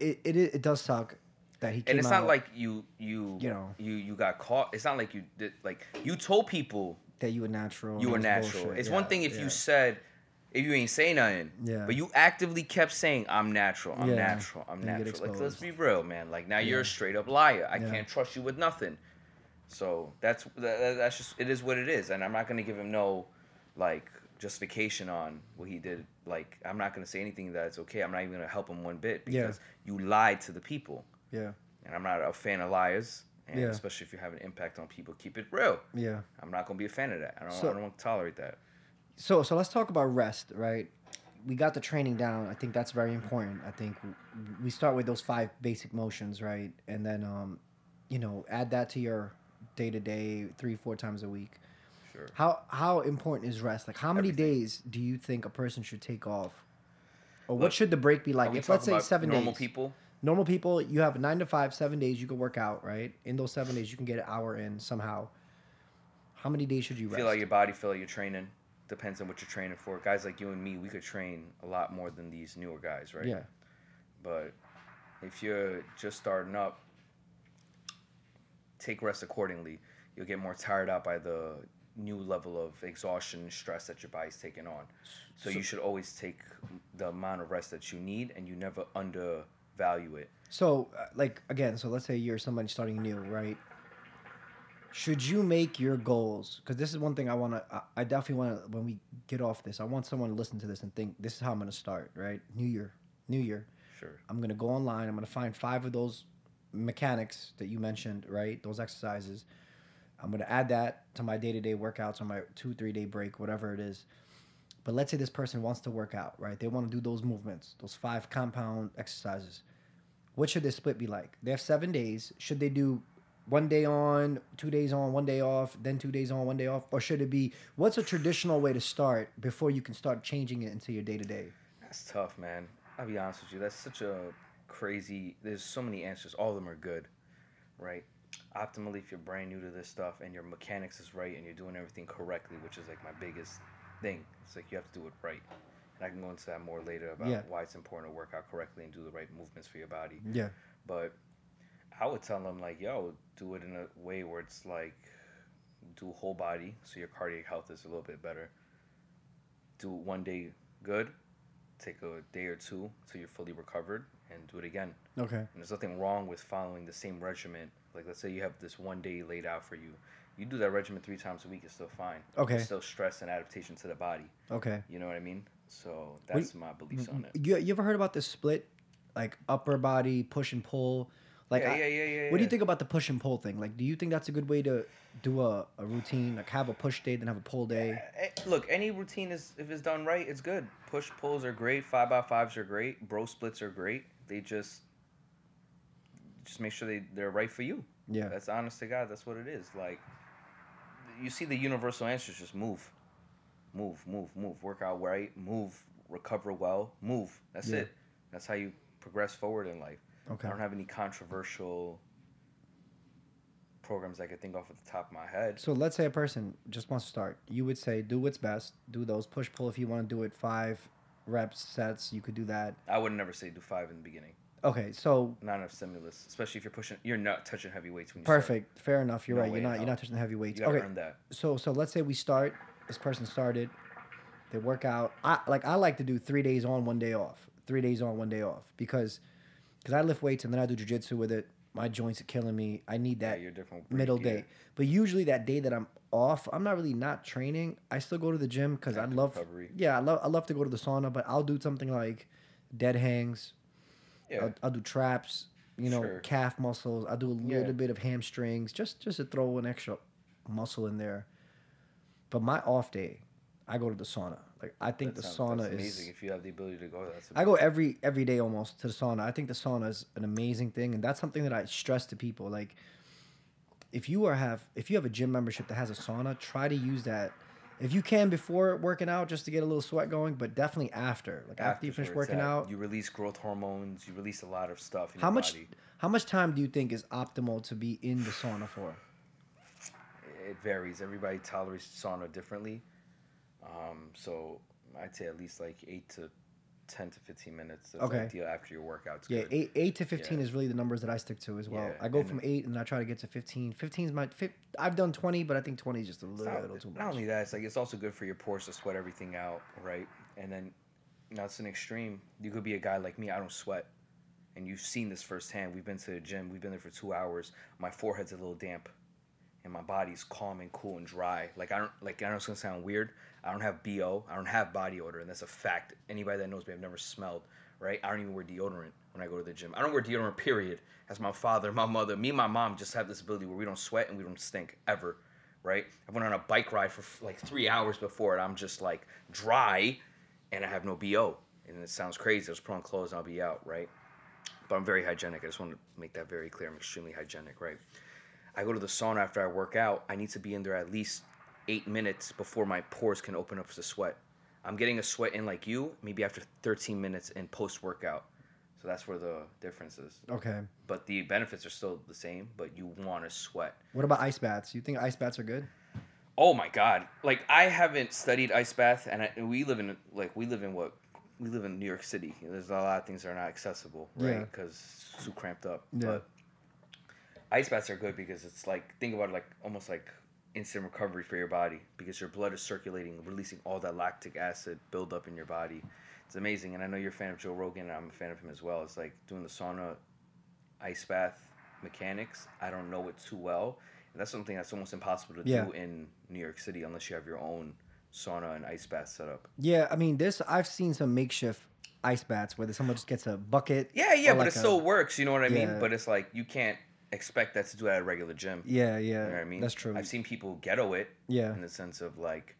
it it, it does suck that he came and it's out not like you you You know. you you got caught. It's not like you did like you told people that you were natural. you were natural. bullshit. It's Yeah, one thing if yeah. you said if you ain't say nothing, Yeah. but you actively kept saying I'm natural, I'm Yeah. natural, I'm And natural. Like let's be real, man. Like now you're a straight up liar. I Yeah. can't trust you with nothing. So that's that, that- that's just it is what it is, and I'm not gonna give him no like justification on what he did. Like I'm not gonna say anything that's okay. I'm not even gonna help him one bit Yeah. because you lied to the people, Yeah, and I'm not a fan of liars. And Yeah. especially if you have an impact on people, keep it real. yeah. I'm not gonna be a fan of that. I don't. So- I don't want to tolerate that. So so let's talk about rest, right? We got the training down. I think that's very important. I think we start with those five basic motions, right? And then um, you know, add that to your day to day, three four times a week. Sure. How how important is rest? Like how many Everything. days do you think a person should take off? Or what Look, should the break be like? If let's say seven normal days. people. Normal people, you have nine to five, seven days you can work out, right? In those seven days you can get an hour in somehow. How many days should you rest? feel like your body feel like you're training depends on what you're training for. Guys like you and me we could train a lot more than these newer guys right? Yeah. but if you're just starting up take rest accordingly. You'll get more tired out by the new level of exhaustion and stress that your body's taking on. So, you should always take the amount of rest that you need and you never undervalue it. So, uh, like again, so let's say you're somebody starting new, right? Should you make your goals? Because this is one thing I want to. I definitely want to. When we get off this, I want someone to listen to this and think, "This is how I'm going to start." Right? New year, new year. sure I'm going to go online. I'm going to find five of those mechanics that you mentioned, right? Those exercises. I'm gonna add that to my day to day workouts or my two three day break, whatever it is. But let's say this person wants to work out, right? They want to do those movements, those five compound exercises. What should their split be like? They have seven days. Should they do one day on, two days on, one day off, then two days on, one day off? Or should it be what's a traditional way to start before you can start changing it into your day to day? That's tough, man. I'll be honest with you. That's such a crazy. There's so many answers. All of them are good, right? Optimally, if you're brand new to this stuff and your mechanics is right and you're doing everything correctly, which is like my biggest thing. It's like you have to do it right. And I can go into that more later about Yeah. why it's important to work out correctly and do the right movements for your body. Yeah. But I would tell them like, yo, do it in a way where it's like, do whole body, so your cardiac health is a little bit better. Do one day good, take a day or two till you're fully recovered, and do it again. Okay. And there's nothing wrong with following the same regimen. Like let's say you have this one day laid out for you. You do that regimen three times a week, it's still fine. Okay. It's still stress and adaptation to the body. Okay. You know what I mean? So that's my beliefs on it. You, you ever heard about the split, like upper body push and pull? Like, yeah, I- yeah, yeah, yeah. what do you think about the push and pull thing? Like, do you think that's a good way to do a, a routine? Like, have a push day, then have a pull day? Eh, Look, any routine is if it's done right, it's good. Push pulls are great. Five by fives are great. Bro splits are great. They just just make sure they they're right for you. Yeah. That's honest to God. That's what it is. Like you see the universal answer is just move, move, move, move. Work out right. Move. Recover well. Move. That's Yeah. it. That's how you progress forward in life. Okay. I don't have any controversial programs I could think off at the top of my head. So let's say a person just wants to start. You would say do what's best. Do those push pull if you want to do it five reps sets. You could do that. I would never say do five in the beginning. Okay. So Not enough stimulus, especially if you're pushing. You're not touching heavy weights when you start. perfect. Fair enough. You're No right. You're not. in You're not touching the heavy weights. You Okay. So so let's say we start. This person started. They work out. I like. I like to do three days on, one day off. Three days on, one day off because because I lift weights and then I do jujitsu with it. My joints are killing me. I need that different. breed, middle yeah. day. But usually that day that I'm off, I'm not really not training. I still go to the gym because I love. recovery. Yeah, I love. I love to go to the sauna, but I'll do something like dead hangs. Yeah. I'll, I'll do traps. You know, Sure. calf muscles. I'll do a Yeah. little bit of hamstrings, just just to throw an extra muscle in there. But my off day, I go to the sauna. Like I think That the sounds- sauna is. amazing. If you have the ability to go, that's. I go every every day almost to the sauna. I think the sauna is an amazing thing, and that's something that I stress to people. Like, if you are have if you have a gym membership that has a sauna, try to use that. If you can before working out, just to get a little sweat going, but definitely after. Like after, you finish working out, you release growth hormones. You release a lot of stuff. In how much Body. how much time do you think is optimal to be in the sauna for? It varies. Everybody tolerates sauna differently. Um, so I'd say at least like eight to ten to fifteen minutes. That's Okay. ideal after your workouts. Yeah, good. eight eight to fifteen Yeah. is really the numbers that I stick to as well. Yeah, I go from eight and I try to get to fifteen. Fifteen is my fif- I've done twenty, but I think twenty is just a little not, too much. not only that, it's like it's also good for your pores to sweat everything out, right? And then, now it's an extreme. You could be a guy like me. I don't sweat, and you've seen this firsthand. We've been to the gym. We've been there for two hours. My forehead's a little damp, and my body's calm and cool and dry. Like I don't like. I know it's gonna sound weird. I don't have bo. I don't have body odor, and that's a fact. Anybody that knows me, I've never smelled. Right? I don't even wear deodorant when I go to the gym. I don't wear deodorant. Period. As my father, my mother, me, and my mom just have this ability where we don't sweat and we don't stink ever right? I went on a bike ride for like three hours before it. I'm just like dry, and I have no bo. And it sounds crazy. I just put on clothes and I'll be out, right? But I'm very hygienic. I just want to make that very clear. I'm extremely hygienic, right? I go to the sauna after I work out. I need to be in there at least eight minutes before my pores can open up to sweat. I'm getting a sweat in like you, maybe after 13 minutes in post workout. So that's where the difference is. Okay. But the benefits are still the same, but you want to sweat. What about ice baths? You think ice baths are good? Oh my god! Like I haven't studied ice bath, and, I, we live in like we live in what we live in New York City. There's a lot of things that are not accessible, Yeah. right? Because it's too cramped up. Yeah. But ice baths are good because it's like think about it like almost like instant recovery for your body because your blood is circulating, releasing all that lactic acid buildup in your body. It's amazing, and I know you're a fan of Joe Rogan, and I'm a fan of him as well. It's like doing the sauna, ice bath mechanics. I don't know it too well, and that's something that's almost impossible to Yeah. do in New York City unless you have your own sauna and ice bath set up. Yeah, I mean, this I've seen some makeshift ice baths where someone just gets a bucket. Yeah, yeah, but like it a- still works. You know what I mean? But it's like you can't expect that to do at a regular gym. Yeah, yeah. You know what I mean? That's true. I've seen people ghetto it yeah. in the sense of like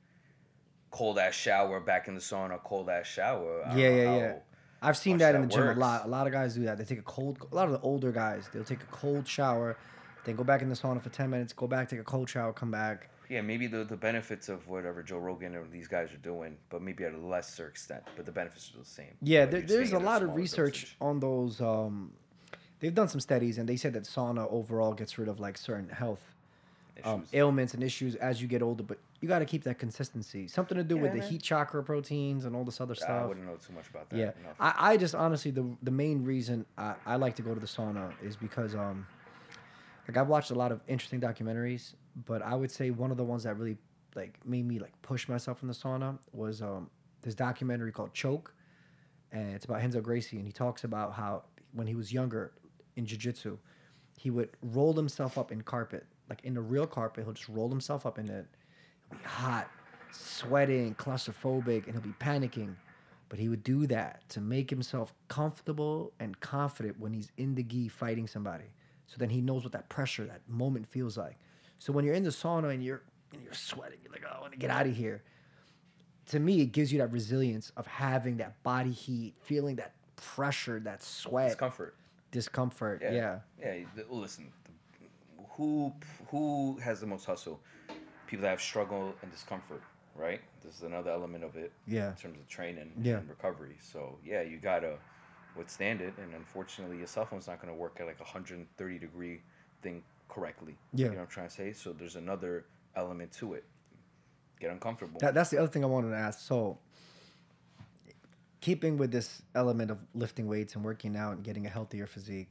cold ass shower back in the sauna, cold ass shower. I Yeah, know yeah, yeah. I've seen that in the gym a lot. A lot of guys do that. They take a cold. A lot of the older guys, they'll take a cold shower, then go back in the sauna for ten minutes, go back, take a cold shower, come back. Yeah, maybe the the benefits of whatever Joe Rogan or these guys are doing, but maybe at a lesser extent. But the benefits are the same. Yeah, Like there, there's a lot of research dosage. on those. Um, they've done some studies, and they said that sauna overall gets rid of like certain health um, ailments and issues as you get older. But you got to keep that consistency. Something to do with Yeah, the heat shock proteins and all this other stuff. I wouldn't know too much about that. Yeah, No. I, I just honestly the the main reason I, I like to go to the sauna is because um like I've watched a lot of interesting documentaries, but I would say one of the ones that really like made me like push myself in the sauna was um this documentary called Choke, and it's about Renzo Gracie, and he talks about how when he was younger in jiu-jitsu, he would roll himself up in carpet, like in the real carpet. He'll just roll himself up in it. It'll be hot, sweating, claustrophobic, and he'll be panicking. But he would do that to make himself comfortable and confident when he's in the gi fighting somebody. So then he knows what that pressure, that moment feels like. So when you're in the sauna and you're and you're sweating, you're like, oh, I want to get out of here. To me, it gives you that resilience of having that body heat, feeling that pressure, that sweat, discomfort. Discomfort. Yeah. Yeah. Yeah. Listen, the- who who has the most hustle? People that have struggle and discomfort, right? This is another element of it. Yeah. In terms of training Yeah. and recovery. So yeah, you gotta withstand it, and unfortunately, your cell phone's not gonna work at like a 130 degree thing correctly. Yeah. You know what I'm trying to say? So there's another element to it. Get uncomfortable. That, that's the other thing I wanted to ask. So, keeping with this element of lifting weights and working out and getting a healthier physique,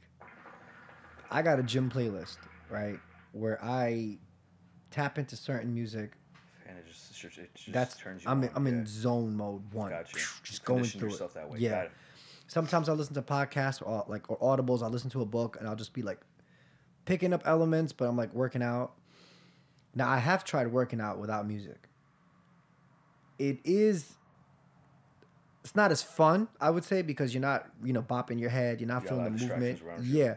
I got a gym playlist, right? Where I tap into certain music. and it just, it just, it just That's turns you I'm on. in, I'm in zone mode one. Gotcha. Just going through yourself it. that way. Yeah. Sometimes I listen to podcasts or like or audibles. I listen to a book and I'll just be like picking up elements, but I'm like working out. Now I have tried working out without music. It is. It's not as fun, I would say, because you're not, you know, bopping your head. You're not feeling the movement. distractions around you. Yeah,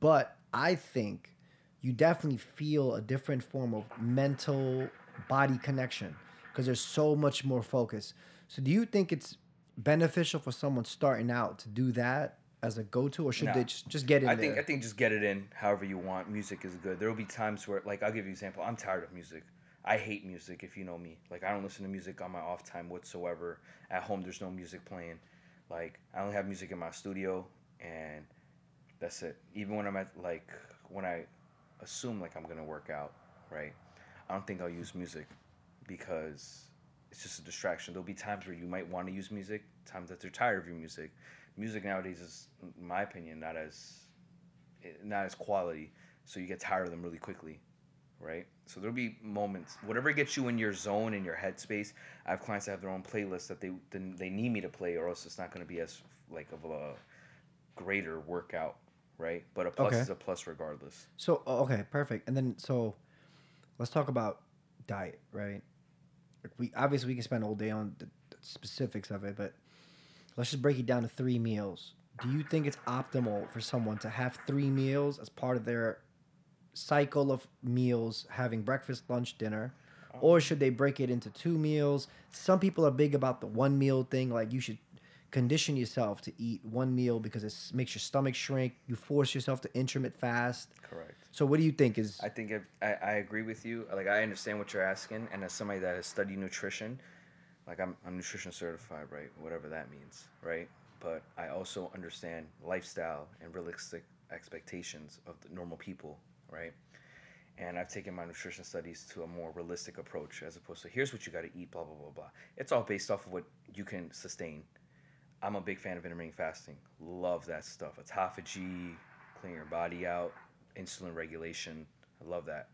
but I think you definitely feel a different form of mental body connection because there's so much more focus. So, do you think it's beneficial for someone starting out to do that as a go-to, or should No. they just, just get in I there? think I think just get it in however you want. Music is good. There will be times where, like, I'll give you an example. I'm tired of music. I hate music. If you know me, like, I don't listen to music on my off time whatsoever. At home, there's no music playing. Like, I only have music in my studio, and that's it. Even when I'm at like when I assume like I'm gonna work out, right? I don't think I'll use music because it's just a distraction. There'll be times where you might want to use music, times that they're tired of your music. Music nowadays is, in my opinion, not as eh, not as quality, so you get tired of them really quickly, right? So there'll be moments, whatever gets you in your zone, in your headspace. I have clients that have their own playlists that they then they need me to play, or else it's not going to be as like of a greater workout, right? But a plus Okay. is a plus regardless. So okay, perfect. And then so let's talk about diet, right? We obviously we can spend all day on the specifics of it, but let's just break it down to three meals. Do you think it's optimal for someone to have three meals as part of their cycle of meals, having breakfast, lunch, dinner? Oh. Or should they break it into two meals? Some people are big about the one meal thing, like you should condition yourself to eat one meal because it makes your stomach shrink. You force yourself to intermittent fast. Correct. So what do you think is I think if, I, I agree with you. Like I understand what you're asking, and as somebody that has studied nutrition, like I'm I'm nutrition certified, right? Whatever that means, right? But I also understand lifestyle and realistic expectations of the normal people, right? And I've taken my nutrition studies to a more realistic approach as opposed to here's what you got to eat, blah blah blah blah. It's all based off of what you can sustain. I'm a big fan of intermittent fasting. Love that stuff. Autophagy, clean your body out, insulin regulation. I love that.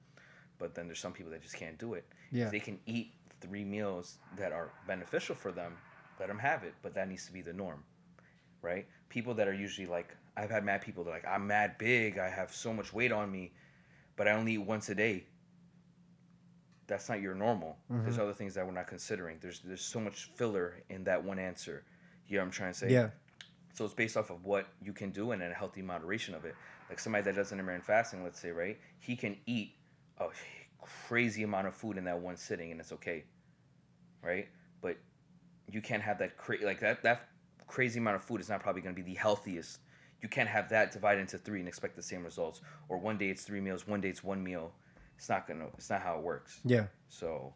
But then there's some people that just can't do it. Yeah. If they can eat three meals that are beneficial for them, let them have it. But that needs to be the norm, right? People that are usually like, I've had mad people that are like, I'm mad big. I have so much weight on me, but I only eat once a day. That's not your normal. There's mm-hmm. other things that we're not considering. There's there's so much filler in that one answer. You know what I'm trying to say? yeah? So it's based off of what you can do and a healthy moderation of it. Like somebody that does intermittent fasting, let's say, right? He can eat a crazy amount of food in that one sitting, and it's okay, right? But you can't have that cra- like that that crazy amount of food is not probably going to be the healthiest. You can't have that divided into three and expect the same results. Or one day it's three meals, one day it's one meal. It's not gonna. It's not how it works. Yeah. So,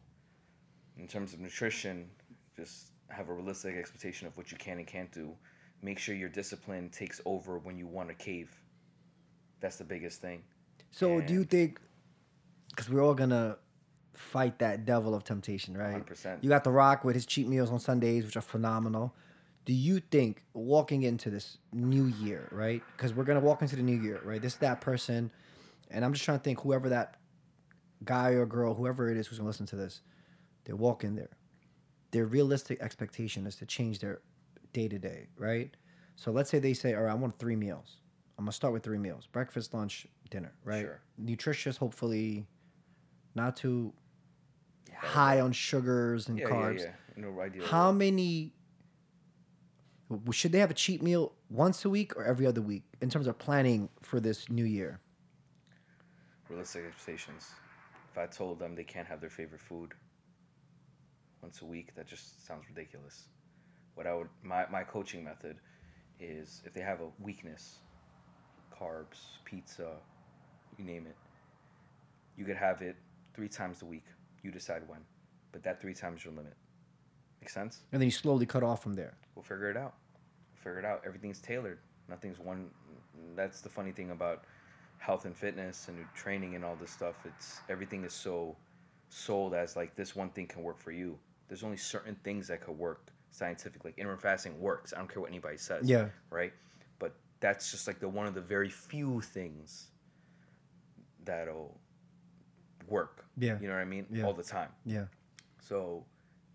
in terms of nutrition, just have a realistic expectation of what you can and can't do. Make sure your discipline takes over when you want to cave. That's the biggest thing. So do you think? Because we're all gonna fight that devil of temptation, right? 100%. You got The Rock with his cheat meals on Sundays, which are phenomenal. Do you think walking into this new year, right? Because we're gonna walk into the new year, right? This is that person, and I'm just trying to think whoever that guy or girl, whoever it is who's gonna listen to this, they walk in there. Their realistic expectation is to change their day to day, right? So let's say they say, "All right, I want three meals. I'm gonna start with three meals: breakfast, lunch, dinner." Right? Sure. Nutritious, hopefully, not too high on sugars and Yeah, carbs. yeah, yeah. No idea. How many? Should they have a cheat meal once a week or every other week in terms of planning for this new year? realistic expectations. If I told them they can't have their favorite food once a week, that just sounds ridiculous. What I would my, my coaching method is if they have a weakness, carbs, pizza, you name it, you could have it three times a week. You decide when. But that three times your limit. Make sense? And then you slowly cut off from there. We'll figure it out. We'll figure it out. Everything's tailored. Nothing's one. That's the funny thing about health and fitness and training and all this stuff. It's everything is so sold as like this one thing can work for you. There's only certain things that could work scientifically. Like intermittent fasting works. I don't care what anybody says. Yeah. Right. But that's just like the one of the very few things that'll work. Yeah. You know what I mean? Yeah. All the time. Yeah. So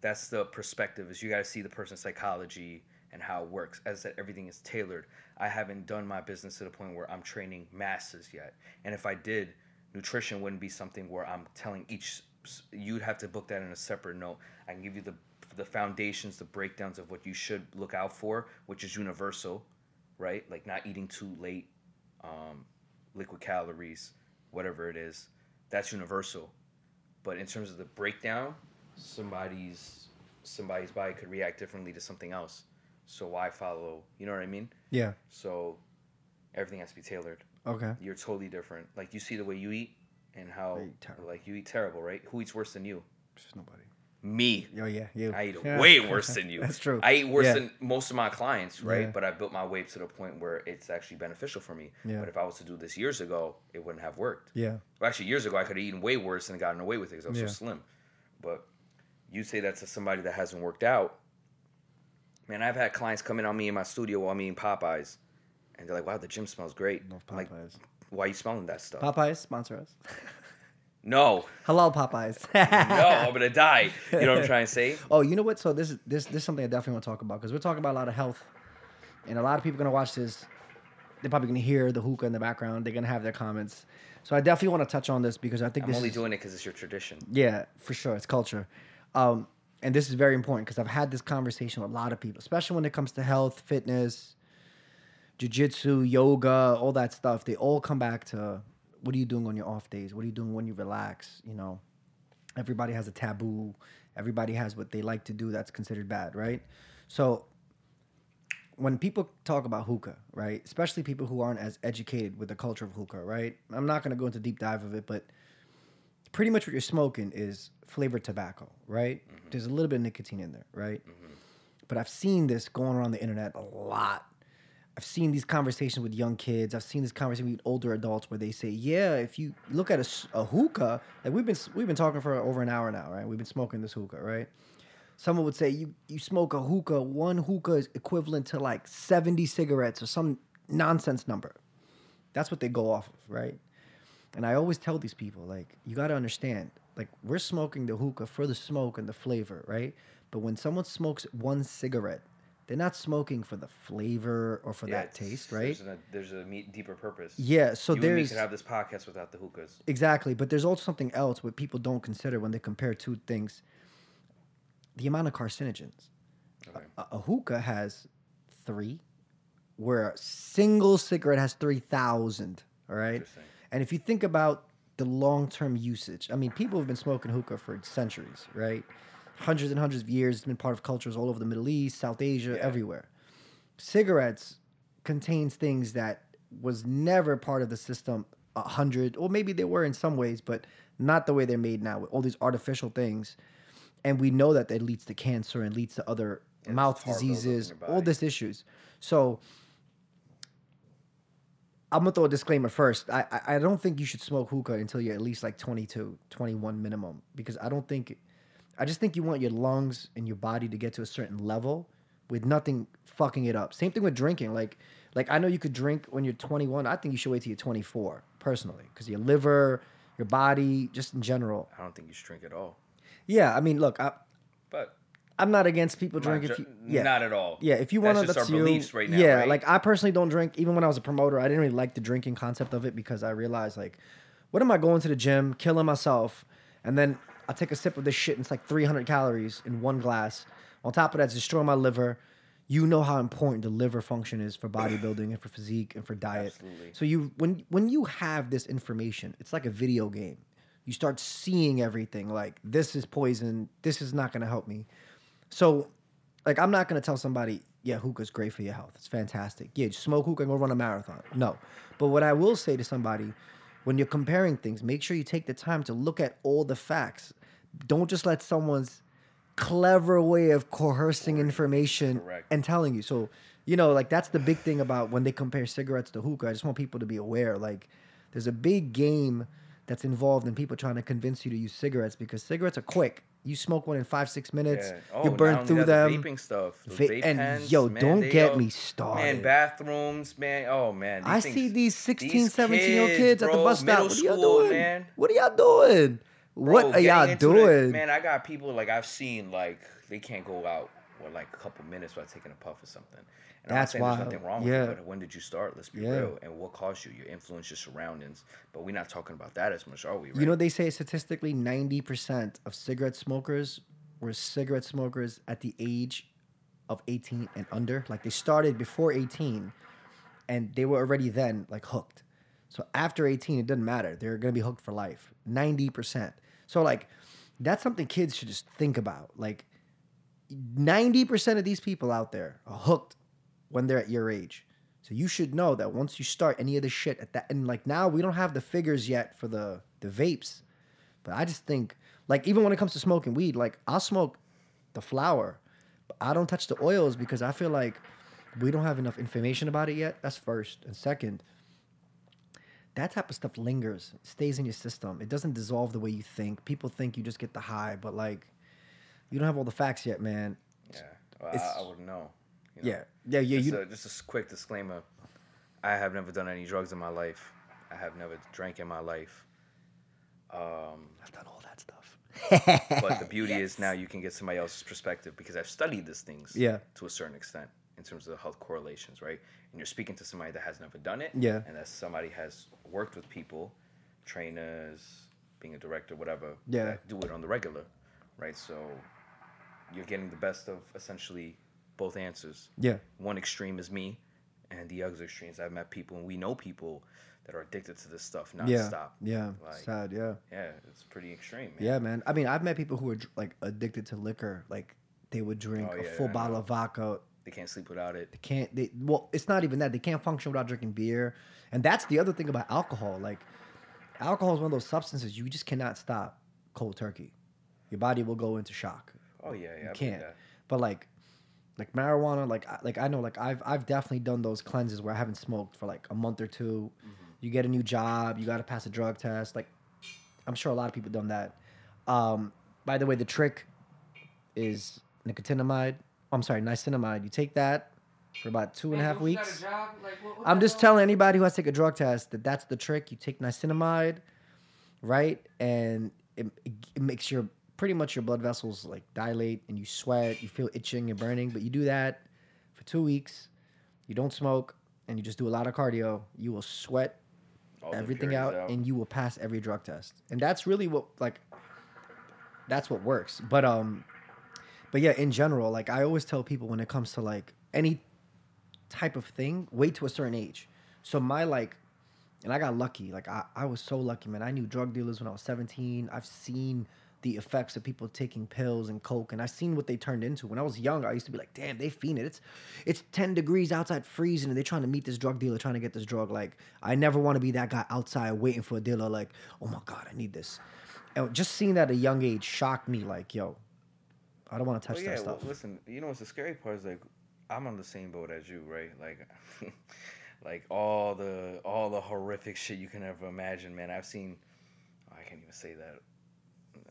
that's the perspective is you got to see the person's psychology and how it works. As I said, everything is tailored. I haven't done my business to the point where I'm training masses yet. And if I did, nutrition wouldn't be something where I'm telling each. You'd have to book that in a separate note. I can give you the the foundations, the breakdowns of what you should look out for, which is universal, right? Like not eating too late, um, liquid calories, whatever it is. That's universal but in terms of the breakdown somebody's somebody's body could react differently to something else so why follow you know what i mean Yeah. so everything has to be tailored Okay. you're totally different like you see the way you eat and how like you eat terrible right who eats worse than you Just nobody. me Oh yeah. You. I eat Yeah. way worse than you. That's true. I eat worse Yeah. than most of my clients, right? Yeah. But I built my weight to the point where it's actually beneficial for me. Yeah. But if I was to do this years ago, it wouldn't have worked. Yeah. Well, actually, years ago, I could have eaten way worse and gotten away with it because I was so slim. But you say that to somebody that hasn't worked out. Man, I've had clients come in on me in my studio while I'm eating Popeyes, and they're like, "Wow, the gym smells great." Love I'm like, Popeyes. why are you smelling that stuff? Popeyes sponsor us. no, Hello, Popeyes. no, I'm gonna die. You know what I'm trying to say? Oh, you know what? So this is this this is something I definitely want to talk about because we're talking about a lot of health, and a lot of people are gonna watch this. They're probably gonna hear the hookah in the background. They're gonna have their comments. So I definitely want to touch on this because I think I'm this only is, doing it because it's your tradition. yeah, for sure. It's culture. Um, and this is very important because I've had this conversation with a lot of people, especially when it comes to health, fitness, jujitsu, yoga, all that stuff. They all come back to what are you doing on your off days? What are you doing when you relax? You know, everybody has a taboo. Everybody has what they like to do that's considered bad, right? So when people talk about hookah, right, especially people who aren't as educated with the culture of hookah, right? I'm not going to go into deep dive of it, but pretty much what you're smoking is flavored tobacco, right? Mm-hmm. There's a little bit of nicotine in there, right? Mm-hmm. But I've seen this going around the internet a lot. I've seen these conversations with young kids. I've seen this conversation with older adults where they say, "Yeah, if you look at a hookah, like we've been we've been talking for over an hour now, right? We've been smoking this hookah, right? Someone would say you you smoke a hookah, one hookah is equivalent to like 70 cigarettes or some nonsense number. That's what they go off of, right? And I always tell these people, like, you got to understand, like, we're smoking the hookah for the smoke and the flavor, right? But when someone smokes one cigarette, they're not smoking for the flavor or for Yeah, that taste, right? There's a, there's a deeper purpose. Yeah, so you there's could have this podcast without the hookahs. exactly, but there's also something else what people don't consider when they compare two things. The amount of carcinogens. Okay. A, a hookah has three, where a single cigarette has 3,000. All right. And if you think about the long term usage, I mean, people have been smoking hookah for centuries, right? Hundreds and hundreds of years. It's been part of cultures all over the Middle East, South Asia, Yeah. everywhere. Cigarettes contains things that was never part of the system a hundred, or maybe they were in some ways, but not the way they're made now with all these artificial things. And we know that that leads to cancer and leads to other mouth tar buildup in diseases, all this issues. So I'm gonna throw a disclaimer first. I, I I don't think you should smoke hookah until you're at least like 22, 21 minimum because I don't think, I just think you want your lungs and your body to get to a certain level with nothing fucking it up. Same thing with drinking. Like like I know you could drink when you're 21. I think you should wait till you're 24 personally because your liver, your body, just in general. I don't think you should drink at all. Yeah, I mean, look, I, But I'm not against people not drinking. if you, yeah, not at all. yeah, if you want to, That's just that's our you. beliefs right now, Yeah, right? like I personally don't drink. Even when I was a promoter, I didn't really like the drinking concept of it because I realized like, what am I going to the gym, killing myself, and then I take a sip of this shit and it's like 300 calories in one glass. On top of that, it's destroying my liver. You know how important the liver function is for bodybuilding and for physique and for diet. Absolutely. So you when when you have this information, it's like a video game. You start seeing everything like this is poison. This is not going to help me. So, like, I'm not gonna tell somebody, yeah, hookah's great for your health. It's fantastic. Yeah, smoke hookah and go run a marathon. No. But what I will say to somebody, when you're comparing things, make sure you take the time to look at all the facts. Don't just let someone's clever way of coercing information Correct. and telling you. So, you know, like that's the big thing about when they compare cigarettes to hookah. I just want people to be aware. Like, there's a big game that's involved in people trying to convince you to use cigarettes because cigarettes are quick. You smoke one in five, six minutes. Yeah. Oh, you burn through them. the vaping stuff. Va- and, pens, yo, man, don't get yo, me started. Man, bathrooms, man. Oh man, I these see these 16, these 17 year old kids at the bus stop. What are y'all doing? man. What are y'all doing? Bro, what are y'all into the- doing? man, I got people like I've seen like they can't go out for like a couple minutes without taking a puff or something. And That's I'm not saying wild. there's nothing wrong Yeah. with it, but when did you start? Let's be Yeah. real. And what caused you? Your influence, your surroundings. But we're not talking about that as much, are we? Right? You know, they say statistically 90% of cigarette smokers were cigarette smokers at the age of 18 and under. Like they started before 18 and they were already then like hooked. So after 18, it doesn't matter. They're going to be hooked for life. 90%. So, like, that's something kids should just think about. Like, 90% of these people out there are hooked when they're at your age. So you should know that once you start any of this shit at that and like now we don't have the figures yet for the the vapes. But I just think like even when it comes to smoking weed, like I'll smoke the flower. But I don't touch the oils because I feel like we don't have enough information about it yet. That's first. And second, that type of stuff lingers, stays in your system. It doesn't dissolve the way you think. People think you just get the high, but like you don't have all the facts yet, man. Yeah, well, I, I wouldn't know. you know? Yeah. Yeah, yeah, just, you a, just a quick disclaimer. I have never done any drugs in my life. I have never drank in my life. Um, I've done all that stuff. but the beauty is now you can get somebody else's perspective because I've studied these things Yeah. to a certain extent in terms of the health correlations, right? And you're speaking to somebody that has never done it, Yeah. and that somebody has worked with people, trainers, being a director, whatever, Yeah. that do it on the regular, right? So you're getting the best of essentially both answers. Yeah. One extreme is me, and the other extreme is I've met people, and we know people that are addicted to this stuff Yeah. nonstop. Yeah. Like, Sad, yeah. yeah, it's pretty extreme, man. Yeah, man. I mean, I've met people who are like addicted to liquor. Like they would drink Oh, a yeah, full I bottle of vodka. They can't sleep without it. They can't. They well, it's not even that. They can't function without drinking beer. And that's the other thing about alcohol. Like, alcohol is one of those substances you just cannot stop cold turkey. Your body will go into shock. Oh yeah, yeah. You can't. But like, like marijuana, like I- like I know, like I've I've definitely done those cleanses where I haven't smoked for like a month or 2 You get a new job, you got to pass a drug test. Like, I'm sure a lot of people done that. Um, by the way, the trick is nicotinamide. I'm sorry, niacinamide. You take that for about two and a half weeks. I'm just telling anybody who has to take a drug test that that's the trick. You take niacinamide, right, and it, it, it makes your pretty much your blood vessels like dilate, and you sweat, you feel itching and burning. But you do that for two weeks. You don't smoke, and you just do a lot of cardio. You will sweat All everything out, impurities and you will pass every drug test. And that's really what like that's what works. But um but yeah, in general, like I always tell people when it comes to like any type of thing wait to a certain age. So my like, and I got lucky. Like I, I was so lucky, man. I knew drug dealers when I was 17. I've seen the effects of people taking pills and coke, and I've seen what they turned into. When I was young, I used to be like, damn, they fiend it. It's it's 10 degrees outside freezing, and they're trying to meet this drug dealer, trying to get this drug. Like, I never want to be that guy outside waiting for a dealer, like, oh my God, I need this. And just seeing that at a young age shocked me, like, yo, I don't want to touch Well, yeah, that well, stuff. listen, you know what's the scary part is like I'm on the same boat as you, right? Like like all the all the horrific shit you can ever imagine, man. I've seen I can't even say that.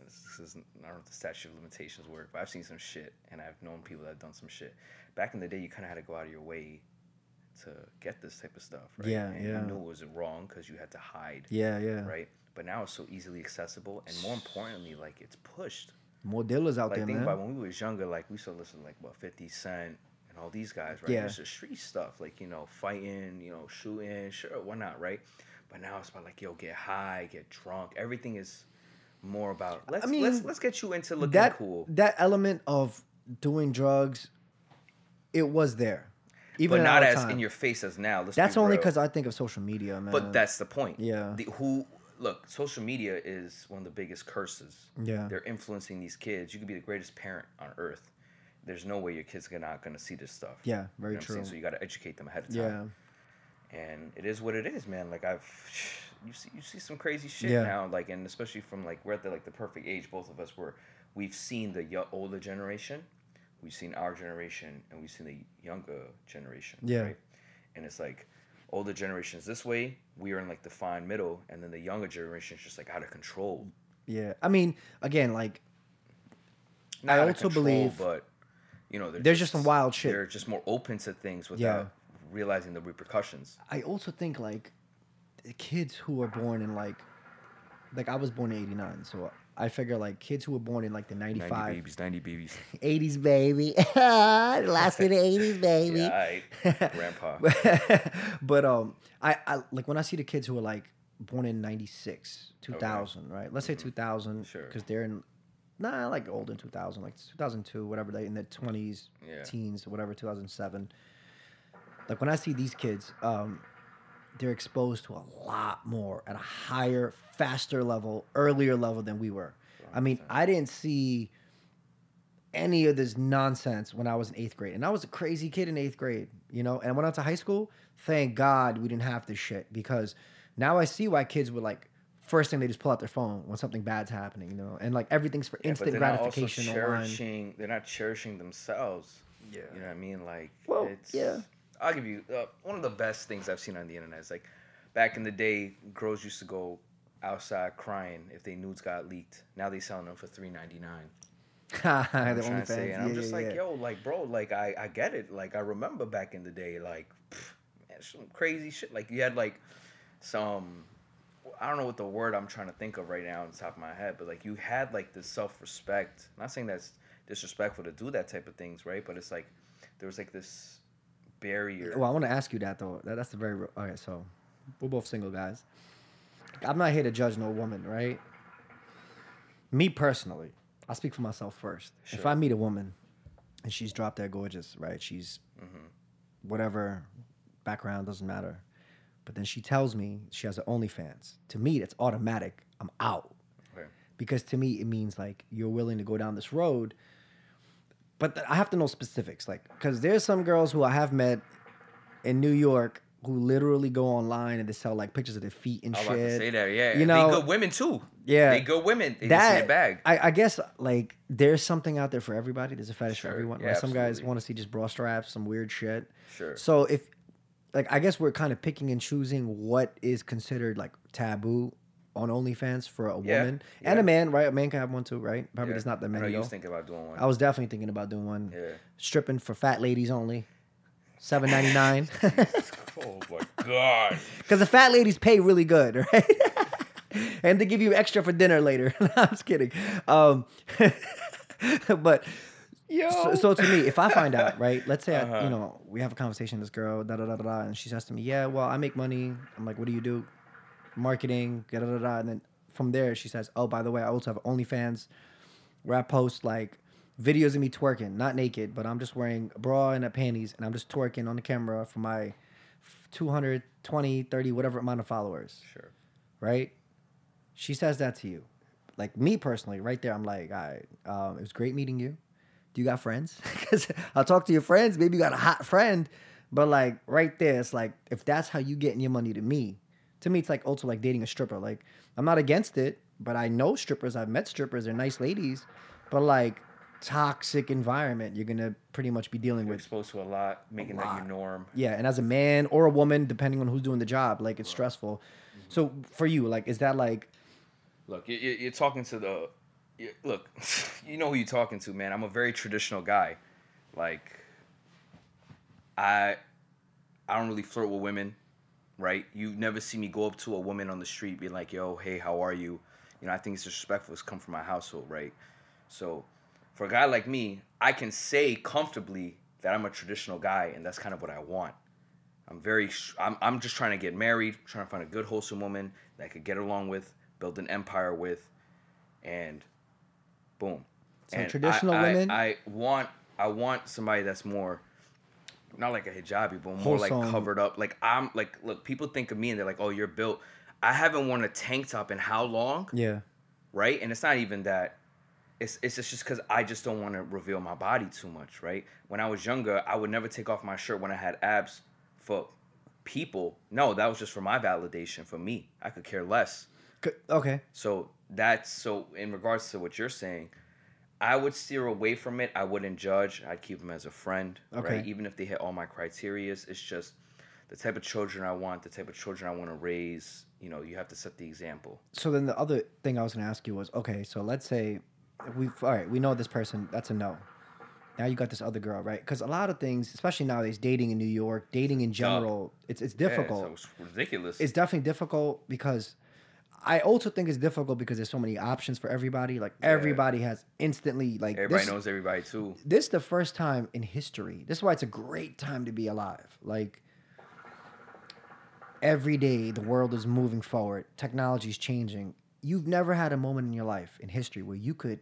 This is I don't know if the statute of limitations work, but I've seen some shit and I've known people that have done some shit. Back in the day you kinda had to go out of your way to get this type of stuff, right? Yeah, and yeah. you knew it was wrong because you had to hide. yeah, yeah. Right? But now it's so easily accessible and more importantly, like it's pushed More dealers out like there, think man. about when we was younger, like we to listen to like what Fifty Cent and all these guys, right? Yeah. It's just street stuff, like you know, fighting, you know, shooting, sure, why not, right? But now it's about like yo, get high, get drunk. Everything is more about let's mean, let's let's get you into looking that cool. that element of doing drugs, it was there, even But not as time. in your face as now. Let's That's only because I think of social media, man. But that's the point. Yeah. The, who look, social media is one of the biggest curses. Yeah. They're influencing these kids. You could be the greatest parent on earth. There's no way your kids are not gonna see this stuff. Yeah, very You know true. So you got to educate them ahead of time. yeah, time. And it is what it is, man. Like I've, you see, you see some crazy shit Yeah. now. Like, and especially from like we're at the like the perfect age, both of us were. we've seen the yo- older generation, we've seen our generation, and we've seen the younger generation. Yeah. Right? And it's like older generations this way, we are in like the fine middle, and then the younger generation is just like out of control. yeah. I mean, again, like Not I also control, believe but you know, there's just some wild shit. They're just more open to things without realizing the repercussions. I also think like kids who are born in like like I was born in 89 so I figure like kids who were born in like the 95 90 babies, 90 babies. 80s baby last of the 80s baby Yeah, aight. grandpa. but um I, I like when I see the kids who are like born in 96 2000 right let's say 2000 Mm-hmm. Sure. because they're in nah like old in 2000 like 2002 whatever they in their 20s Yeah. teens whatever 2007 like when I see these kids um they're exposed to a lot more at a higher faster level earlier level than we were I mean I didn't see any of this nonsense when I was in eighth grade. And I was a crazy kid in eighth grade, you know. And when I went out to high school. Thank God we didn't have this shit because now I see why kids would like first thing they just pull out their phone when something bad's happening, you know. And like everything's for Yeah, instant but they're not also gratification online. cherishing. They're not cherishing themselves. Yeah. You know what I mean? Like, Well, it's, yeah. I'll give you uh, one of the best things I've seen on the internet is like back in the day, girls used to go outside crying if they nudes got leaked. Now they selling them for three ninety nine. the I'm trying to OnlyFans. say, and yeah, I'm just yeah, like, yeah. yo, like, bro, like, I, I get it. Like, I remember back in the day, like, pff, man, some crazy shit. Like, you had like some, I don't know what the word I'm trying to think of right now on the top of my head, but like, you had like this self respect. Not saying that's disrespectful to do that type of things, right? But it's like there was like this barrier. Well, I want to ask you that though. That, that's the very real- okay. So we're both single guys. I'm not here to judge no woman, right? Me personally, I'll speak for myself first. If I meet a woman and she's drop dead gorgeous, right? She's Mm-hmm. whatever background doesn't matter, but then she tells me she has an OnlyFans. To me, that's automatic. I'm out Okay. because to me it means like you're willing to go down this road but th- i have to know specifics like because there's some girls who i have met in new york who literally go online and they sell like pictures of their feet and oh, I was shit about to say that, yeah. You know- they good women too. Yeah. they good women. They that bag. I, I guess like there's something out there for everybody there's a fetish Sure. for everyone Yeah, right? some guys want to see just bra straps some weird shit Sure. so if like i guess we're kind of picking and choosing what is considered like taboo on OnlyFans for a Yeah, woman and a man, right? A man can have one too, right? Probably Yeah. there's not that I know many. you was thinking about doing one. I was definitely thinking about doing one. yeah. Stripping for fat ladies only. Seven ninety nine. Oh my god. Because the fat ladies pay really good, right? and they give you extra for dinner later. No, I'm just kidding. Um, but Yo. so, so to me, if I find out, right? Let's say I, Uh-huh. you know we have a conversation with this girl, da da da da, and she says to me, "Yeah, well, I make money." I'm like, "What do you do?" Marketing, da da da da, and then from there she says, "Oh, by the way, I also have OnlyFans, where I post like videos of me twerking, not naked, but I'm just wearing a bra and a panties, and I'm just twerking on the camera for my 220, 30, whatever amount of followers, Sure. right? She says that to you. Like me personally, right there, I'm like, all right, um, it was great meeting you. Do you got friends? Because I'll talk to your friends. Maybe you got a hot friend, but like right there, it's like if that's how you getting your money to me, to me, it's like also like dating a stripper. Like I'm not against it, but I know strippers. I've met strippers. They're nice ladies, but like toxic environment, you're gonna pretty much be dealing You're with. exposed to a lot, making that your norm. Yeah, and as a man or a woman, depending on who's doing the job, like it's stressful. Mm-hmm. So for you, like, is that like Look, you- you- you're talking to the. Look, you know who you're talking to, man. I'm a very traditional guy. Like, I, I don't really flirt with women, right? you've never see me go up to a woman on the street, be like, "Yo, hey, how are you?" You know, I think it's disrespectful. It's come from my household, right? So, for a guy like me, I can say comfortably that I'm a traditional guy, and that's kind of what I want. I'm very. I'm. I'm just trying to get married, trying to find a good, wholesome woman that I could get along with, build an empire with, and boom. So And I- traditional I, women? I want. I want somebody that's more. Not like a hijabi, but more like covered up. Like I'm like, look, people think of me and they're like, oh, you're built. I haven't worn a tank top in how long? yeah? right? And it's not even that. It's it's just because I just don't want to reveal my body too much, right? When I was younger, I would never take off my shirt when I had abs for people. No, that was just for my validation for me. I could care less. Okay, So that's so in regards to what you're saying, I would steer away from it. I wouldn't judge. I'd keep them as a friend, Okay. right? Even if they hit all my criterias, it's just the type of children I want, the type of children I want to raise. You know, you have to set the example. so then the other thing I was gonna ask you was, okay, so let's say we've all right, we know this person, that's a no. Now you got this other girl, right? Because a lot of things, especially nowadays, dating in New York, dating in general, it's it's Yeah, difficult. it's ridiculous. it's definitely difficult because I also think it's difficult because there's so many options for everybody. Like everybody has instantly like Everybody this, knows everybody too. this is the first time in history. This is why it's a great time to be alive. Like every day the world is moving forward, technology is changing. You've never had a moment in your life in history where you could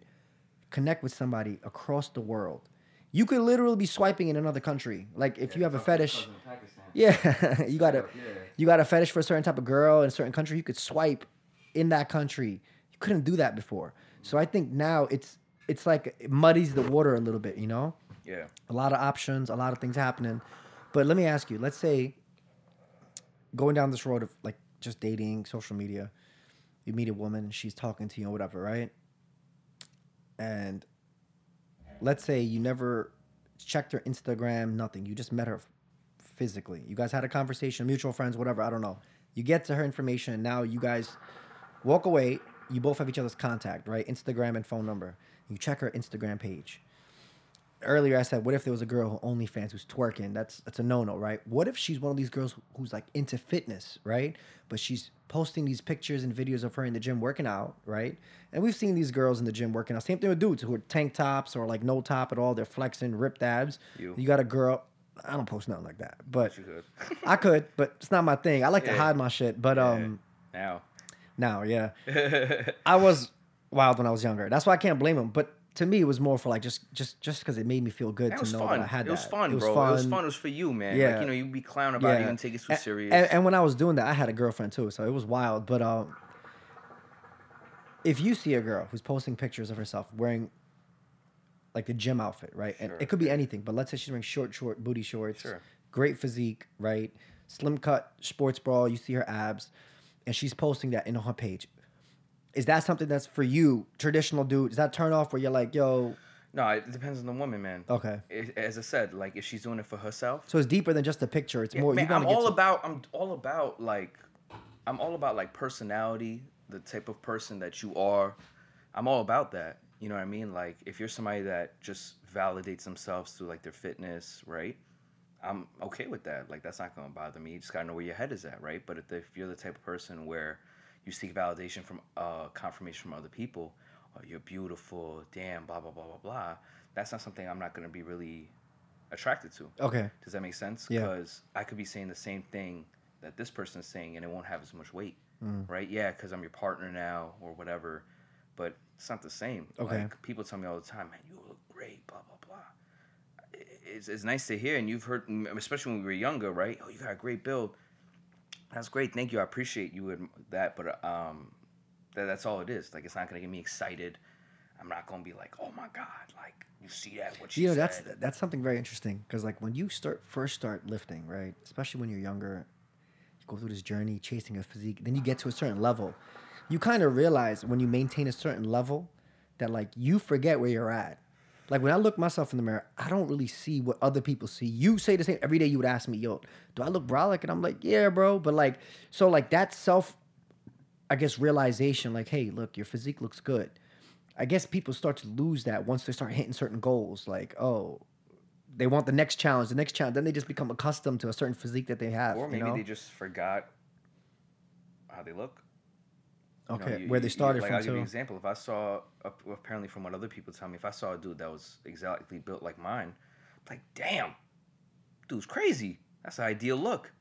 connect with somebody across the world. You could literally be swiping in another country. Like if you have a fetish, yeah, you got a you got a fetish for a certain type of girl in a certain country, you could swipe in that country. You couldn't do that before. So I think now it's it's like it muddies the water a little bit, you know? Yeah. A lot of options, a lot of things happening. But let me ask you, let's say going down this road of like just dating, social media, you meet a woman, she's talking to you or whatever, right? And let's say you never checked her Instagram, nothing. You just met her physically. You guys had a conversation, mutual friends, whatever, I don't know. You get to her information, and now you guys walk away. You both have each other's contact, right? Instagram and phone number. You check her Instagram page. Earlier, I said, what if there was a girl who OnlyFans who's twerking? That's that's a no no, right? What if she's one of these girls who's like into fitness, right? But she's posting these pictures and videos of her in the gym working out, right? And we've seen these girls in the gym working out. Same thing with dudes who are tank tops or like no top at all. They're flexing, ripped abs. You. you got a girl. I don't post nothing like that, but could. I could, but it's not my thing. I like to hide my shit. But um, now. Now, yeah, I was wild when I was younger. That's why I can't blame him. But to me, it was more for like just just just because it made me feel good That to know fun. that I had that. it was that. fun, bro. It was fun. It was for you, man. Yeah. Like, you know, you'd be clown about it. You didn't take it too A- serious. And, and when I was doing that, I had a girlfriend too, so it was wild. But um, if you see a girl who's posting pictures of herself wearing like the gym outfit, right? And it could be anything, but let's say she's wearing short, short booty shorts, Sure. great physique, right? Slim cut sports bra, you see her abs, and she's posting that in her page. Is that something that's for you, traditional dude? Is that turn off where you're like, yo, no, it depends on the woman, man. okay? It- as I said, like if she's doing it for herself, So it's deeper than just a picture. It's Yeah, more. man, you I'm get all to- about. I'm all about like, I'm all about like personality, the type of person that you are. I'm all about that. You know what I mean? Like, if you're somebody that just validates themselves through like their fitness, right? I'm okay with that. Like, that's not gonna bother me. You just gotta know where your head is at, right? But if, if you're the type of person where you seek validation from uh, confirmation from other people, oh, you're beautiful, damn, blah blah blah blah blah. That's not something I'm not gonna be really attracted to. Okay. Does that make sense? Yeah. Because I could be saying the same thing that this person is saying, and it won't have as much weight, Mm. right? Yeah, because I'm your partner now or whatever, but it's not the same. Okay. Like, people tell me all the time, man, you look great. It's, it's nice to hear, and you've heard, especially when we were younger, right? Oh, you got a great build. That's great. Thank you. I appreciate you with that, but um, that, that's all it is. Like, it's not gonna get me excited. I'm not gonna be like, oh my god, like you see that what she you know said. that's that's something very interesting because like when you start first start lifting right especially when you're younger you go through this journey chasing a physique then you get to a certain level you kind of realize when you maintain a certain level that like you forget where you're at like when i look myself in the mirror i don't really see what other people see you say the same every day you would ask me yo do i look brolic and i'm like yeah bro but like so like that self i guess realization like hey look your physique looks good I guess people start to lose that once they start hitting certain goals. Like, oh, they want the next challenge, the next challenge. Then they just become accustomed to a certain physique that they have. or maybe you know? they just forgot how they look. Know, okay, you- where they started like, from I'll give you an example. If I saw, apparently from what other people tell me, if I saw a dude that was exactly built like mine, like, damn, dude's crazy. That's the ideal look.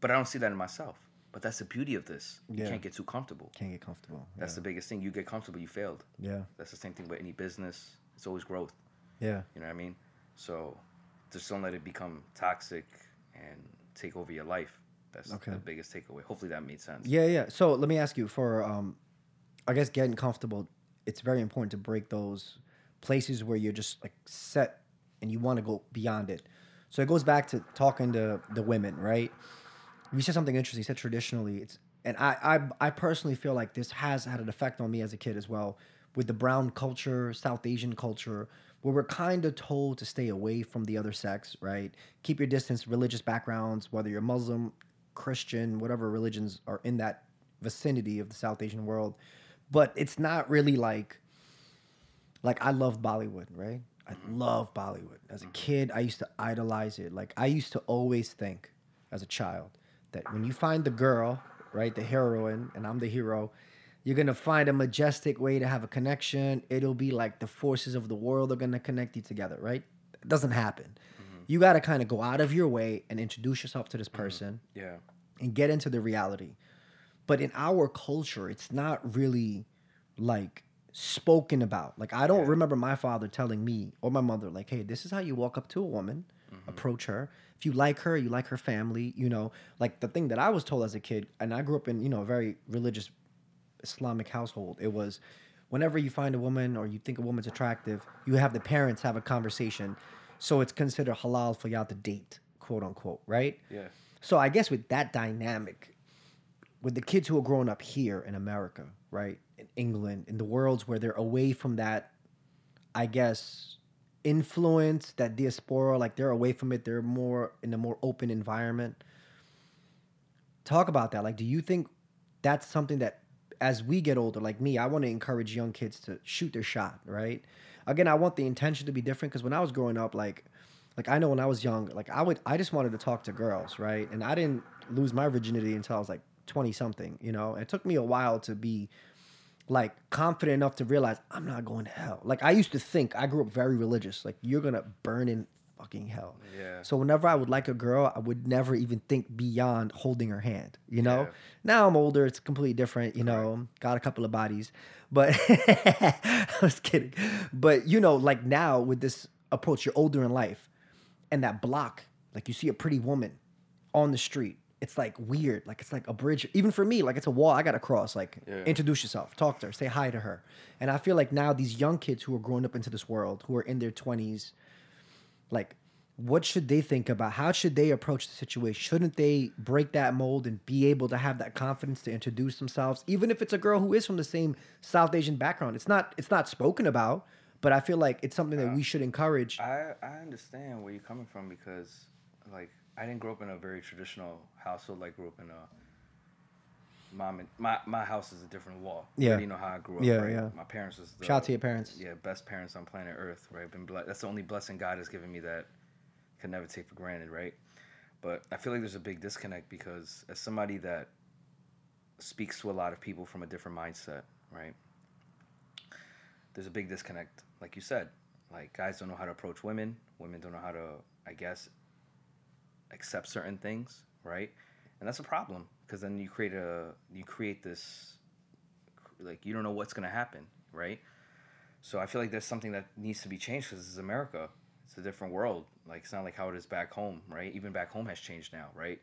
But I don't see that in myself. But that's the beauty of this. You can't get too comfortable. Can't get comfortable. That's the biggest thing. You get comfortable, you failed. yeah, That's the same thing with any business. It's always growth. yeah, You know what I mean? So just don't let it become toxic and take over your life. That's Okay. the biggest takeaway. Hopefully that made sense. yeah, yeah. So let me ask you for, um, I guess getting comfortable. It's very important to break those places where you're just like set and you want to go beyond it. So it goes back to talking to the women, right? You said something interesting. You said traditionally, it's and I, I I personally feel like this has had an effect on me as a kid as well, with the brown culture, South Asian culture, where we're kind of told to stay away from the other sex, right? Keep your distance, religious backgrounds, whether you're Muslim, Christian, whatever religions are in that vicinity of the South Asian world. But it's not really like like I love Bollywood, right? I mm-hmm. love Bollywood. As a mm-hmm. kid, I used to idolize it. Like I used to always think as a child that when you find the girl, right, the heroine, and I'm the hero, you're gonna find a majestic way to have a connection. It'll be like the forces of the world are gonna connect you together, right? It doesn't happen. You gotta kind of go out of your way and introduce yourself to this mm-hmm. person Yeah. and get into the reality. But in our culture, it's not really like spoken about. Like I don't remember my father telling me or my mother like, "Hey, this is how you walk up to a woman, mm-hmm. approach her. If you like her, you like her family, you know, like the thing that I was told as a kid and I grew up in, you know, a very religious Islamic household. It was whenever you find a woman or you think a woman's attractive, you have the parents have a conversation. So it's considered halal for y'all to date, quote unquote, right? Yeah. So I guess with that dynamic, with the kids who are growing up here in America, right, in England, in the worlds where they're away from that, I guess, influence, that diaspora, like they're away from it, they're more in a more open environment. Talk about that. Like, do you think that's something that as we get older, like me, I want to encourage young kids to shoot their shot, right? Again, I want the intention to be different because when I was growing up, like, like I know when I was young, like I would, I just wanted to talk to girls, right? And I didn't lose my virginity until I was like twenty something, you know. It took me a while to be like confident enough to realize I'm not going to hell. Like I used to think, I grew up very religious. Like you're gonna burn in fucking hell. Yeah. So whenever I would like a girl, I would never even think beyond holding her hand. You know. Yeah. Now I'm older; it's completely different. You know, got a couple of bodies, but I was kidding. But you know, like now with this approach, you're older in life, and that block, like you see a pretty woman on the street. It's like weird, like it's like a bridge. Even for me, like it's a wall I gotta cross. Like Yeah. introduce yourself, talk to her, say hi to her. And I feel like now these young kids who are growing up into this world, who are in their twenties, like what should they think about? How should they approach the situation? Shouldn't they break that mold and be able to have that confidence to introduce themselves even if it's a girl who is from the same south asian background? It's not it's not spoken about but i feel like it's something that uh, we should encourage. I, I understand where you're coming from because like I didn't grow up in a very traditional household. Like grew up in a mom and my, my house is a different law. Yeah. You know how I grew up. Yeah, right? yeah. My parents was the, shout out to your parents yeah best parents on planet Earth. Right. Been ble- that's the only blessing God has given me that can never take for granted. Right. But I feel like there's a big disconnect because as somebody that speaks to a lot of people from a different mindset, right? There's a big disconnect, like you said. Like guys don't know how to approach women. Women don't know how to, I guess, accept certain things, right? And that's a problem because then you create a you create this like you don't know what's gonna happen, right? So I feel like there's something that needs to be changed because this is America. it's a different world. Like it's not like how it is back home, right? Even back home has changed now, right?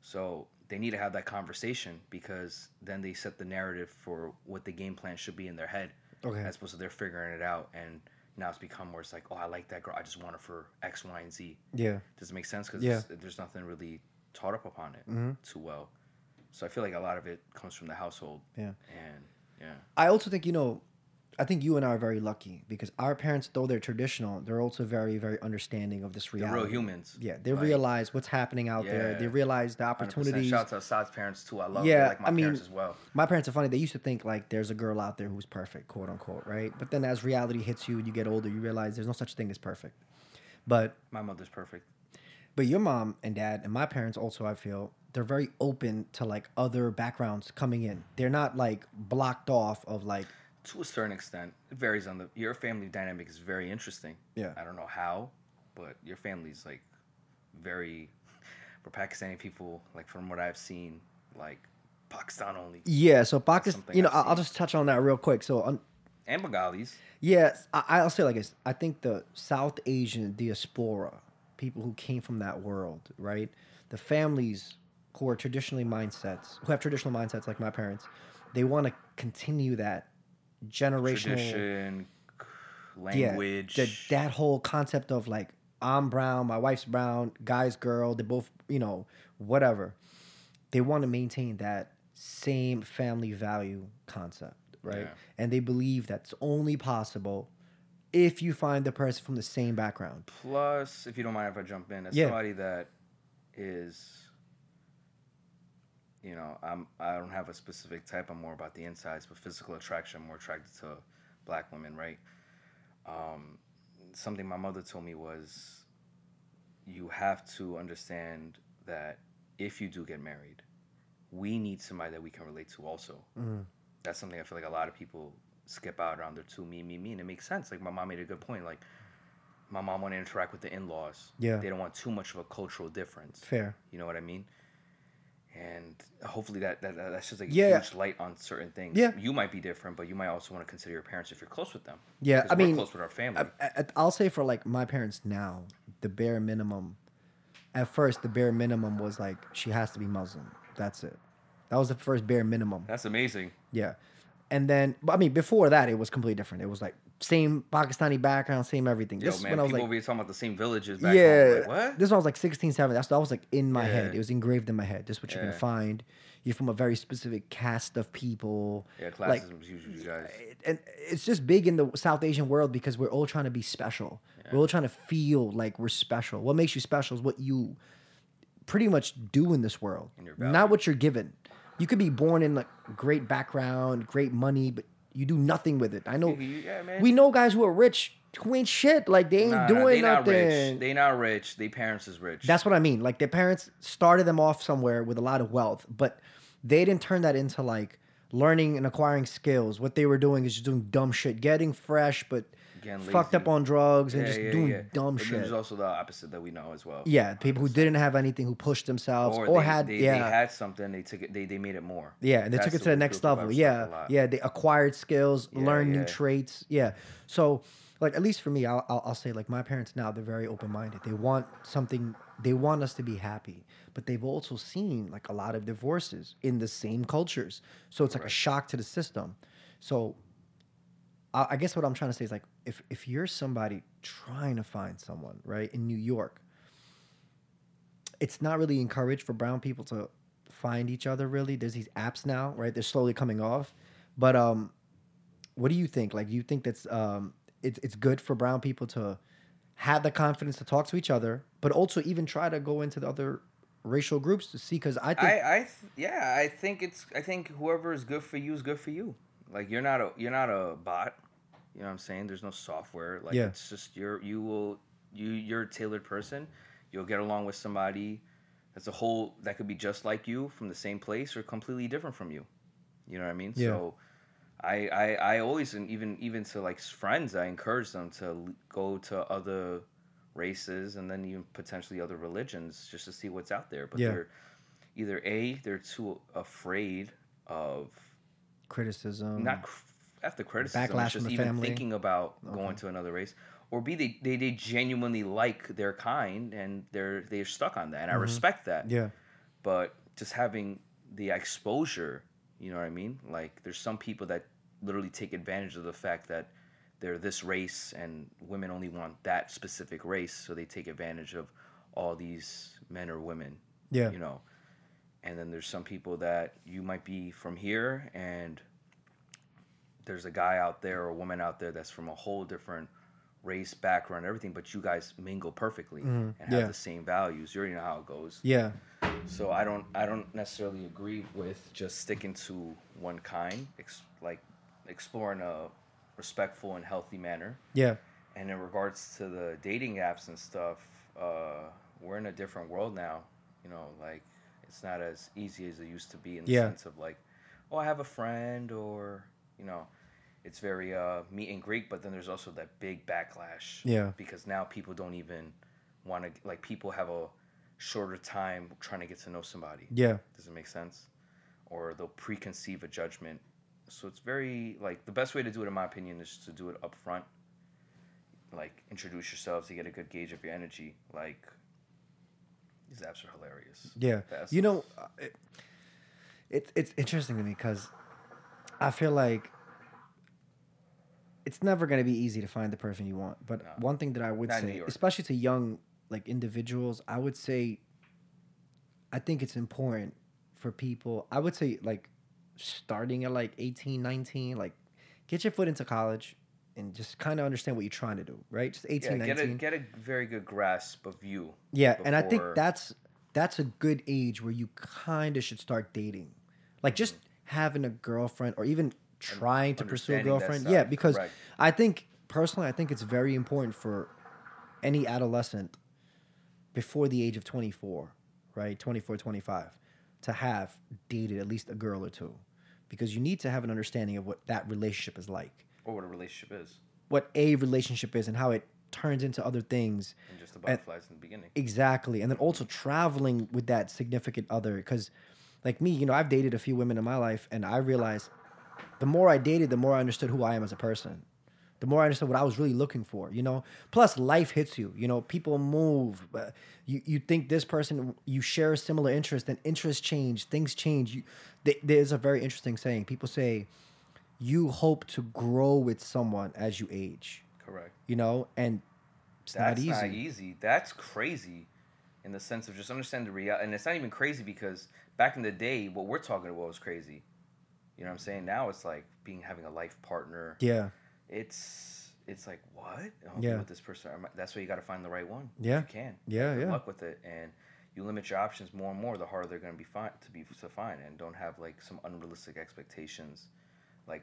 So they need to have that conversation because then they set the narrative for what the game plan should be in their head. Okay. As opposed to they're figuring it out and now it's become where it's like, oh, I like that girl. I just want her for X, Y, and Z. Yeah. Does it make sense? Because Yeah. there's nothing really taught up upon it Mhm. too well. So I feel like a lot of it comes from the household. Yeah. And yeah. I also think you know, I think you and I are very lucky because our parents, though they're traditional, they're also very, very understanding of this They're reality. real humans. Yeah, they Like, realize what's happening out there. They realize the 100%. opportunities. Shout out to Assad's parents too. I love Yeah, yeah, like my I mean- parents as well. My parents are funny. They used to think like there's a girl out there who's perfect, quote unquote, right? But then as reality hits you and you get older, you realize there's no such thing as perfect. But My mother's perfect. but your mom and dad and my parents also, I feel, they're very open to like other backgrounds coming in. They're not like blocked off of like To a certain extent, it varies on the your family dynamic is very interesting. Yeah. I don't know how, but your family's like very for Pakistani people, like from what I've seen, like Pakistan only yeah. So Pakistan, you know, I've I'll, seen. just touch on that real quick. So on, and Bengalis. Yeah, I, I'll say like this. I think the South Asian diaspora, people who came from that world, right? The families who are traditionally mindsets, who have traditional mindsets like my parents, they want to continue that generational Tradition, yeah, language. that that whole concept of like I'm brown, my wife's brown, guy's girl, they both, you know, whatever. They want to maintain that same family value concept, right? Yeah. And they believe that's only possible if you find the person from the same background. Plus, if you don't mind if I jump in, as Yeah. somebody that is, you know, I'm I don't have a specific type. I'm more about the insides, but physical attraction. I'm more attracted to black women, right? Um, something my mother told me was, you have to understand that if you do get married, we need somebody that we can relate to also. Mm. That's something I feel like a lot of people skip out on. They're too me, me, me, and it makes sense. Like my mom made a good point. Like my mom want to interact with the in-laws. Yeah. They don't want too much of a cultural difference. Fair. You know what I mean? And hopefully that, that that- that's just like a Yeah. huge light on certain things. Yeah. You might be different, but you might also want to consider your parents if you're close with them. Yeah, I mean, close with our family. I, I, I'll say for like my parents now, the bare minimum. At first, the bare minimum was like she has to be Muslim. That's it. That was the first bare minimum. that's amazing. Yeah. And then, I mean, before that, it was completely different. It was like same Pakistani background, same everything. Yo, This man, when I was people like, talking about the same villages back yeah. Like, what? this I was like 16, 17. That's that was like in my head. It was engraved in my head. This is what you're Yeah. gonna find. You're from a very specific caste of people. yeah, classism is usually you guys. and it's just big in the South Asian world because we're all trying to be special. We're all trying to feel like we're special. What makes you special is what you pretty much do in this world, not what you're given. You could be born in like great background, great money, but you do nothing with it. I know. Yeah. We know guys who are rich who ain't shit. Like they ain't Nah, nah, doing they not nothing. rich. They not rich. They parents is rich. That's what I mean. Like their parents started them off somewhere with a lot of wealth, but they didn't turn that into like learning and acquiring skills. What they were doing is just doing dumb shit, getting fresh, but fucked up on drugs and Yeah, just yeah, doing yeah. dumb But shit. There's also the opposite that we know as well. yeah, people who didn't have anything, who pushed themselves or, Or, they, had they, yeah. they had something. They took it. They, they made it more. Yeah, and they took it to the next level. Yeah, stuck a lot. yeah, they acquired skills, learned new traits. Yeah, so like at least for me, I'll, I'll, I'll say like my parents now they're very open minded. They want something. They want us to be happy, but they've also seen like a lot of divorces in the same cultures. So it's like a shock to the system. So I, I guess what I'm trying to say is like if if you're somebody trying to find someone right in New York, it's not really encouraged for brown people to find each other really there's these apps now right they're slowly coming off but um what do you think like you think that's um it's, it's good for brown people to have the confidence to talk to each other but also even try to go into the other racial groups to see because i think I, I, th- yeah, I think it's. I think whoever is good for you is good for you. Like you're not a, you're not a bot. You know what I'm saying? There's no software. Like Yeah. it's just you're, you will, you, you're a tailored person. You'll get along with somebody that's a whole that could be just like you from the same place or completely different from you. You know what I mean? Yeah. So. I, I, I always and even even to like friends I encourage them to go to other races and then even potentially other religions just to see what's out there but Yeah. they're either a they're too afraid of criticism not cr- after criticism Backlash just the even family. thinking about Okay. going to another race or b they, they they genuinely like their kind and they're they're stuck on that and i respect that Mm-hmm. Yeah. but just having the exposure you know what i mean like there's some people that literally take advantage of the fact that they're this race and women only want that specific race so they take advantage of all these men or women Yeah. you know and then there's some people that you might be from here and there's a guy out there or a woman out there that's from a whole different race background everything but you guys mingle perfectly and have Mm-hmm. yeah. the same values you already know how it goes Yeah. so I don't I don't necessarily agree with just sticking to one kind, ex- like exploring a respectful and healthy manner. Yeah. And in regards to the dating apps and stuff, uh, we're in a different world now. You know, like it's not as easy as it used to be in the Yeah. sense of like, oh, I have a friend, or you know, it's very uh, meet and greet. But then there's also that big backlash. Yeah. Because now people don't even want to like people have a shorter time trying to get to know somebody. Yeah. Does it make sense? Or they'll preconceive a judgment. So it's very like the best way to do it, in my opinion, is to do it up front. Like introduce yourselves to get a good gauge of your energy. Like these apps are hilarious. Yeah. You know, uh, it, it's it's interesting to me because I feel like it's never going to be easy to find the person you want. But No. one thing that I would Not say, especially to young like individuals, I would say I think it's important for people. I would say like starting at like 18, 19, like get your foot into college and just kind of understand what you're trying to do, right? Just 18, Yeah, get a get a very good grasp of you. Yeah, and I think that's that's a good age where you kind of should start dating, like just mm-hmm. having a girlfriend or even trying to pursue a girlfriend. Yeah, because correct. I think personally, I think it's very important for any adolescent before the age of 24, right? 24, 25, to have dated at least a girl or two, because you need to have an understanding of what that relationship is like, or what a relationship is, what a relationship is, and how it turns into other things and just the butterflies in the beginning. Exactly. And then also traveling with that significant other. Because, like me, you know, I've dated a few women in my life, and I realized the more I dated, the more I understood who I am as a person. The more I understood what I was really looking for, you know. Plus, life hits you. You know, people move. but You you think this person you share a similar interest, then interests change, things change. You, th- there's a very interesting saying. People say, "You hope to grow with someone as you age." Correct. You know, and it's That's not easy. not easy. That's crazy, in the sense of just understand the reality. And it's not even crazy because back in the day, what we're talking about was crazy. You know what I'm saying? Now it's like being having a life partner. Yeah. It's it's like what? I'll Yeah. with this person. I'm- That's why you got to find the right one. Yeah. You can. Yeah, Good yeah. luck with it, and you limit your options more and more. The harder they're going to be fi- to be to find, and don't have like some unrealistic expectations. Like,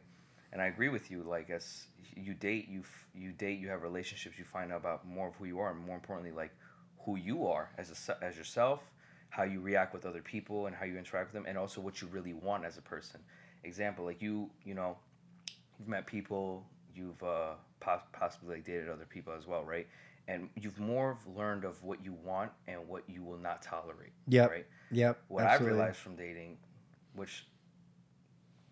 and I agree with you. Like, as you date, you f- you date, you have relationships, you find out about more of who you are, and more importantly, like who you are as a as yourself, how you react with other people, and how you interact with them, and also what you really want as a person. Example, like you, you know, you've met people, you've uh, pos- possibly like dated other people as well, right? And you've more of learned of what you want and what you will not tolerate. yeah Right. Yep. What absolutely. I've realized from dating, which,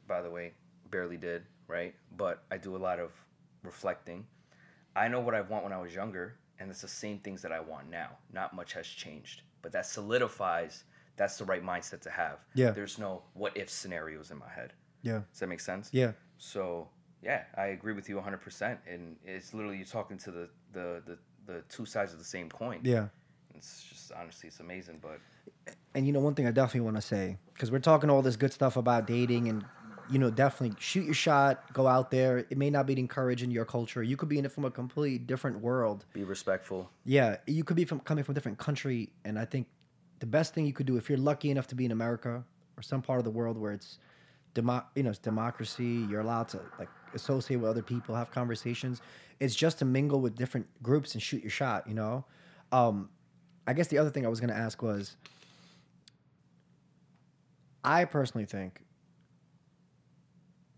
by the way, barely did, right? But I do a lot of reflecting. I know what I want when I was younger, and it's the same things that I want now. Not much has changed, but that solidifies that's the right mindset to have. Yeah. There's no what if scenarios in my head. Yeah. Does that make sense? Yeah. So yeah, I agree with you 100. percent And it's literally you're talking to the the the, the two sides of the same coin. Yeah. It's just honestly, it's amazing. But And you know, one thing I definitely want to say, because we're talking all this good stuff about dating and, you know, definitely shoot your shot, go out there. It may not be encouraged in your culture. You could be in it from a completely different world. be respectful. Yeah. You could be from coming from a different country. And I think the best thing you could do, if you're lucky enough to be in America or some part of the world where it's, demo, you know, it's democracy, you're allowed to like associate with other people, have conversations. It's just to mingle with different groups and shoot your shot, you know? Um, I guess the other thing I was going to ask was I personally think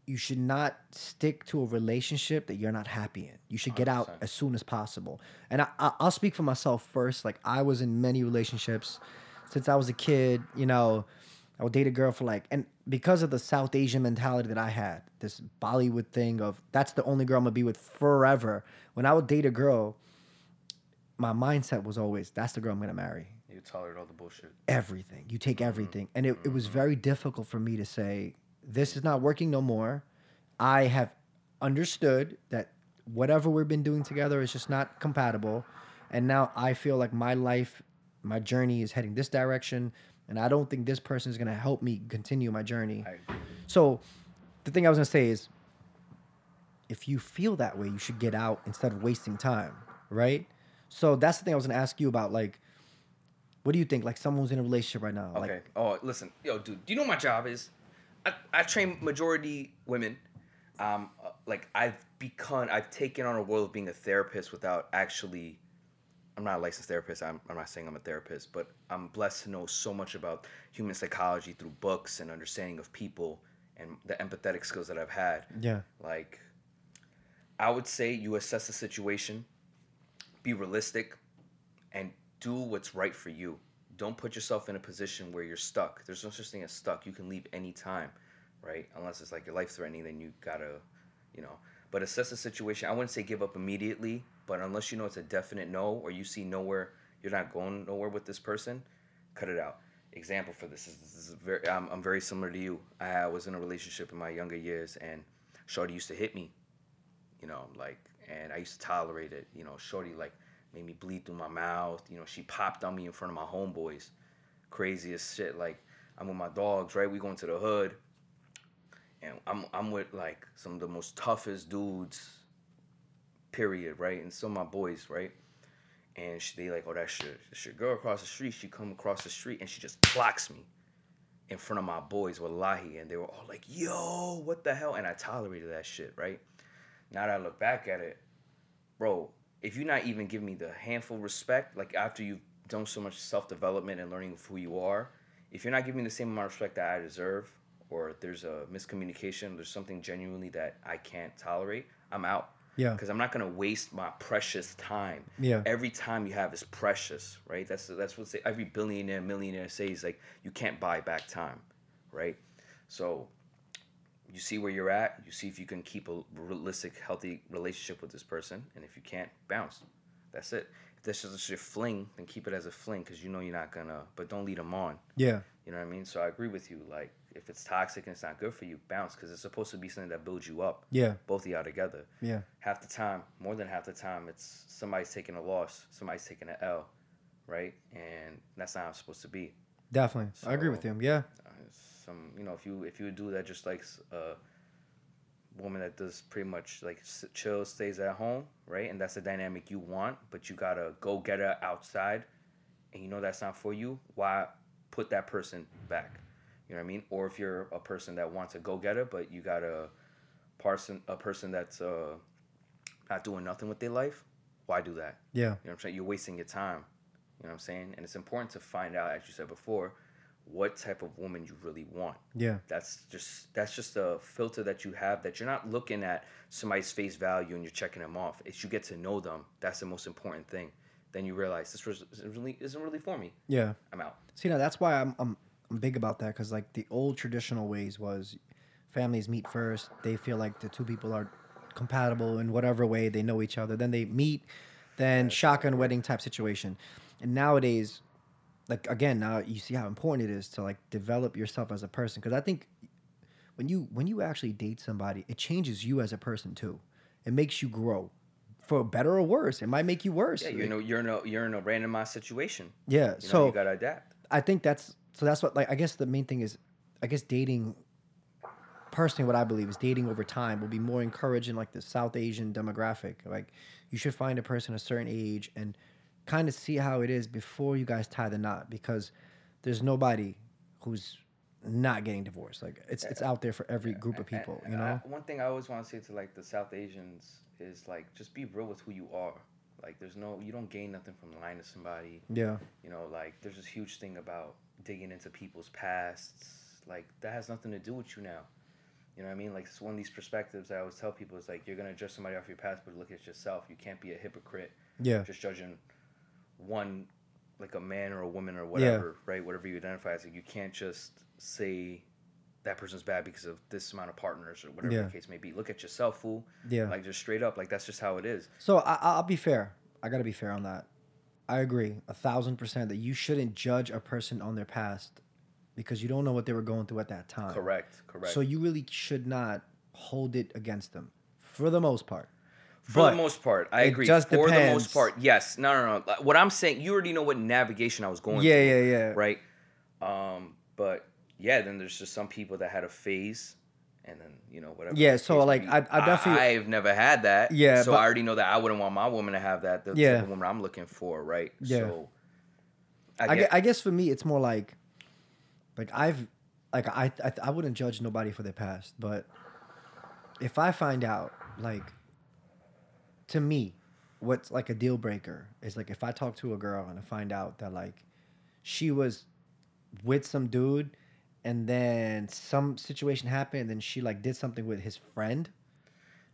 you should not stick to a relationship that you're not happy in. You should get out 100%. as soon as possible. And I, I, I'll speak for myself first. Like I was in many relationships since I was a kid. You know, I would date a girl for like, and because of the South Asian mentality that I had, this Bollywood thing of that's the only girl I'm gonna be with forever. When I would date a girl, my mindset was always that's the girl I'm gonna marry. You tolerate all the bullshit. Everything. You take mm-hmm. everything. And it, it was mm-hmm. very difficult for me to say, this is not working no more. I have understood that whatever we've been doing together is just not compatible. And now I feel like my life, my journey is heading this direction. And I don't think this person is going to help me continue my journey. So the thing I was going to say is if you feel that way, you should get out instead of wasting time, right? So that's the thing I was going to ask you about. Like, what do you think? Like, someone's in a relationship right now. Okay. Like, oh, listen, yo, dude. Do you know what my job is? I, I train majority women. Um, uh, like I've become, I've taken on a role of being a therapist without actually. I'm not a licensed therapist. I'm, I'm not saying I'm a therapist, but I'm blessed to know so much about human psychology through books and understanding of people and the empathetic skills that I've had. yeah, Like, I would say you assess the situation, be realistic, and do what's right for you. Don't put yourself in a position where you're stuck. There's no such thing as stuck. You can leave anytime, right? Unless it's like your life threatening, then you gotta, you know. But assess the situation. I wouldn't say give up immediately, but unless you know it's a definite no or you see nowhere, you're not going nowhere with this person, cut it out. Example for this is, this is very. I'm, I'm very similar to you. I was in a relationship in my younger years, and Shorty used to hit me you know, like, and I used to tolerate it. You know, Shorty like made me bleed through my mouth. You know, she popped on me in front of my homeboys. Craziest shit. Like, I'm with my dogs, right? We going to the hood, and I'm I'm with like some of the most toughest dudes. Period, right? And of my boys, right? And she, they like, oh, that shit, this your girl across the street. She come across the street and she just blocks me in front of my boys, wallahi. And they were all like, yo, what the hell? And I tolerated that shit, right? now that I look back at it, bro, if you're not even giving me the handful respect, like after you've done so much self development and learning of who you are, if you're not giving me the same amount of respect that I deserve, or there's a miscommunication, there's something genuinely that I can't tolerate, I'm out. Yeah. Because I'm not gonna waste my precious time. Yeah. Every time you have is precious, right? That's that's what say, every billionaire, millionaire says. Like you can't buy back time, right? So you see where you're at. You see if you can keep a realistic, healthy relationship with this person, and if you can't, bounce. That's it. If this is just your fling, then keep it as a fling because you know you're not gonna. But don't lead them on. yeah, You know what I mean? So I agree with you. Like if it's toxic and it's not good for you, bounce because it's supposed to be something that builds you up. yeah, Both of y'all together. yeah, Half the time, more than half the time, it's somebody's taking a loss, somebody's taking an L, right? And that's not how it's supposed to be. definitely. I agree with So- him. Yeah, Uh, some you know if you if you do that just like a woman that does pretty much like chill stays at home right and that's the dynamic you want but you gotta go get her outside and you know that's not for you why put that person back you know what i mean or if you're a person that wants to go get her but you got a person a person that's uh not doing nothing with their life why do that yeah, you know what I'm saying? You're wasting your time. You know what I'm saying? And it's important to find out, as you said before, what type of woman you really want. yeah, That's just that's just a filter that you have that you're not looking at somebody's face value and you're checking them off. It's you get to know them. That's the most important thing. Then you realize this was isn't really isn't really for me. yeah. I'm out. See, now that's why I'm I'm, I'm big about that because like the old traditional ways was families meet first. They feel like the two people are compatible in whatever way they know each other. Then they meet, then shotgun wedding type situation. And nowadays, like again, now you see how important it is to like develop yourself as a person. Because I think when you when you actually date somebody, it changes you as a person too. It makes you grow, for better or worse. It might make you worse. Yeah, you know you're in a you're in a randomized situation. Yeah. You know, so you gotta adapt. I think that's so that's what like I guess the main thing is I guess dating personally what I believe is dating over time will be more encouraging like the South Asian demographic. Like you should find a person a certain age and kind of see how it is before you guys tie the knot because there's nobody who's not getting divorced. Like it's it's out there for every group of people, you know? One thing I always want to say to like the South Asians is like just be real with who you are. Like there's no you don't gain nothing from lying to somebody. Yeah. You know, like there's this huge thing about digging into people's pasts. Like that has nothing to do with you now. You know what I mean? Like it's one of these perspectives I always tell people is like you're gonna judge somebody off your past, but look at yourself. You can't be a hypocrite Yeah. just judging one like a man or a woman or whatever, right? Whatever you identify as, like, you can't just say that person's bad because of this amount of partners or whatever Yeah. the case may be. Look at yourself, fool. Yeah. Like just straight up, like that's just how it is. So I, I'll be fair. I gotta be fair on that. I agree a thousand percent that you shouldn't judge a person on their past because you don't know what they were going through at that time. Correct. Correct. So you really should not hold it against them, for the most part. For But the most part, I it agree. just For the most part, yes. No, no, no. What I'm saying, you already know what navigation I was going. Yeah, through, yeah, yeah. Right. Um, but yeah, then there's just some people that had a phase, and then you know whatever. Yeah, so, like. I- I definitely- I've never had that. Yeah, So but- I already know that I wouldn't want my woman to have that. The Yeah. of woman I'm looking for, right? Yeah. So. I, gue- I guess for me, it's more like, like I've, like I, I, I wouldn't judge nobody for their past, but if I find out, like, to me, what's like a deal breaker is like if I talk to a girl and I find out that like she was with some dude and then some situation happened and then she like did something with his friend.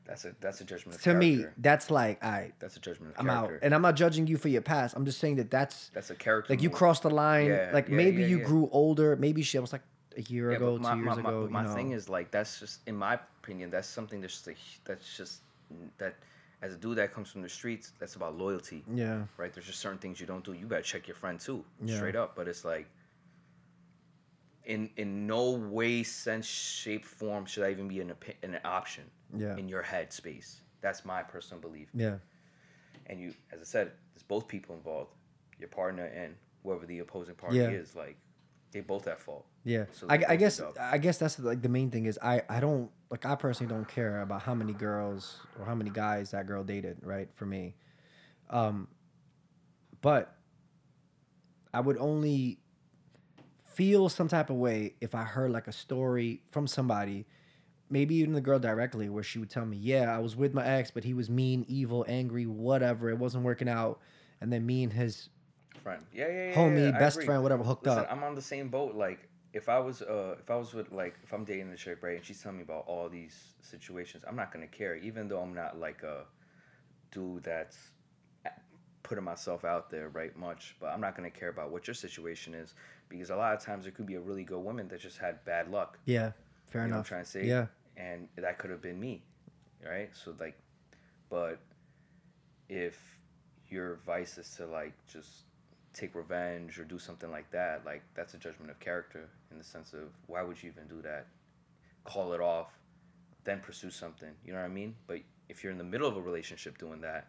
that's a that's a judgment. Of To me, that's like, I, right, that's a judgment of I'm out, character. and I'm not judging you for your past. I'm just saying that that's that's a character. like you move. crossed the line. Yeah, like yeah, maybe yeah, you yeah. grew older. Maybe she was like a year Yeah, ago, but my, two years my, my, ago. but my you know. thing is like that's just in my opinion that's something that's just a, hu- that's just that as a dude that comes from the streets that's about loyalty yeah, right there's just certain things you don't do you better check your friend too Yeah. straight up but it's like in in no way sense shape form should I even be an, an option Yeah. in your head space that's my personal belief yeah, and you as i said there's both people involved your partner and whoever the opposing party Yeah. is like they both at fault yeah. So I, I guess up- I guess that's like the main thing is I I don't like I personally don't care about how many girls or how many guys that girl dated. Right for me, um, but I would only feel some type of way if I heard like a story from somebody, maybe even the girl directly, where she would tell me, "Yeah, I was with my ex, but he was mean, evil, angry, whatever. It wasn't working out." And then me and his friend. Yeah, yeah, yeah. homie, yeah, best friend, whatever, hooked Listen, up. I'm on the same boat. Like, if I was, uh, if I was with, like, if I'm dating a chick, right, and she's telling me about all these situations, I'm not gonna care, even though I'm not like a dude that's putting myself out there, right, much. But I'm not gonna care about what your situation is because a lot of times there could be a really good woman that just had bad luck. yeah, fair you know what I'm enough. trying to say? Yeah, And that could have been me, right? So like, but if your vice is to like just take revenge or do something like that, like that's a judgment of character in the sense of why would you even do that? Call it off, then pursue something. You know what I mean? But if you're in the middle of a relationship doing that,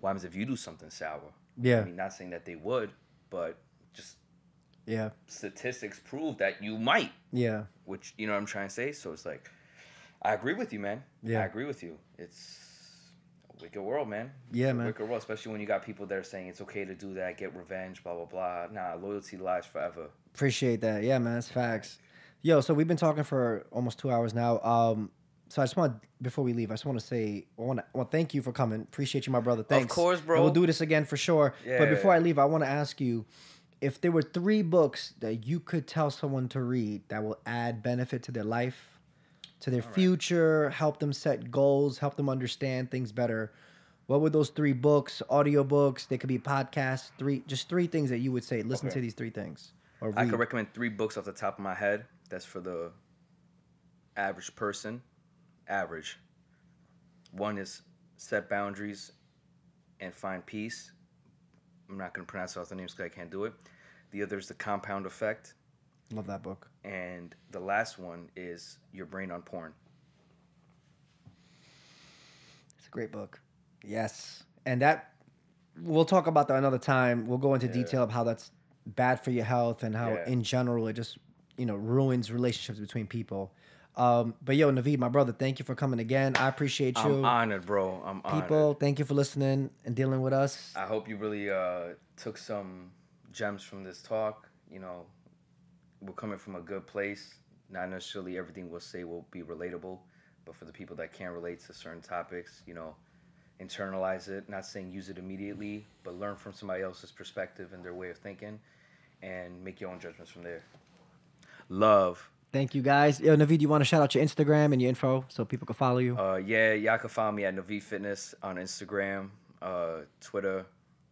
what happens if you do something sour? yeah, I mean, not saying that they would, but just yeah, statistics prove that you might yeah, which you know what I'm trying to say. So it's like, I agree with you, man. Yeah. I agree with you. It's a wicked world, man. Yeah, man. Wicked world, especially when you got people that are saying it's okay to do that, get revenge, blah blah blah. Nah, loyalty lasts forever. appreciate that. Yeah, man, that's facts. Yo, so we've been talking for almost two hours now. Um, so I just want before we leave, I just want to say, I want to well, thank you for coming. Appreciate you, my brother. Thanks. Of course, And bro. we'll do this again for sure. But Yeah. before I leave, I want to ask you if there were three books that you could tell someone to read that will add benefit to their life, to their future, help them set goals, help them understand things better. What would those three books, audiobooks, they could be podcasts, three just three things that you would say, listen Okay. to these three things. I could recommend three books off the top of my head. That's for the average person. Average. One is Set Boundaries and Find Peace. I'm not going to pronounce all the names because I can't do it. The other is The Compound Effect. Love that book. And the last one is Your Brain on Porn. It's a great book. Yes. And that we'll talk about that another time. We'll go into Yeah. detail of how that's bad for your health and how Yeah. in general it just, you know, ruins relationships between people. Um, but yo, Naveed, my brother, thank you for coming again. I appreciate you. I'm honored, bro. I'm honored. People, thank you for listening and dealing with us. I hope you really uh, took some gems from this talk. You know, we're coming from a good place. Not necessarily everything we'll say will be relatable, but for the people that can't relate to certain topics, you know, internalize it. Not saying use it immediately, but learn from somebody else's perspective and their way of thinking, and make your own judgments from there. Love. Thank you guys. Yo, Naveed, you want to shout out your Instagram and your info so people can follow you? Uh, yeah, y'all can find me at Navid Fitness on Instagram, uh, Twitter.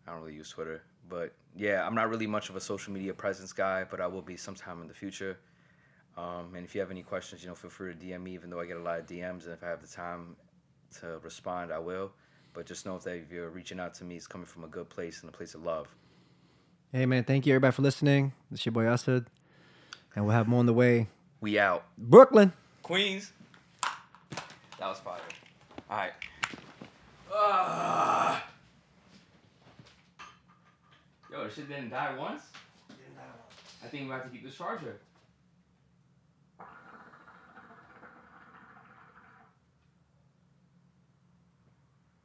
I don't really use Twitter, But yeah, I'm not really much of a social media presence guy, but I will be sometime in the future. Um, and if you have any questions, you know, feel free to DM me. Even though I get a lot of DMs, and if I have the time to respond, I will. But just know that if you're reaching out to me, it's coming from a good place and a place of love. Hey man, thank you everybody for listening. This is your boy Asad, and we'll have more on the way. We out. Brooklyn. Queens. That was fire. All right. Ah. Yo, this shit didn't die once. I think we have to keep this charger.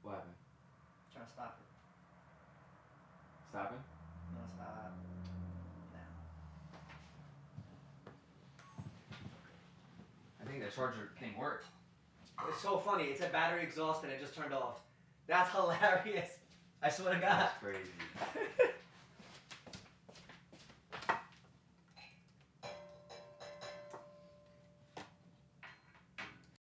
What happened? Trying to stop it. Stopping? No, stop. I think that charger thing work. It's so funny. It said battery exhaust and it just turned off. That's hilarious. I swear to God. That's crazy.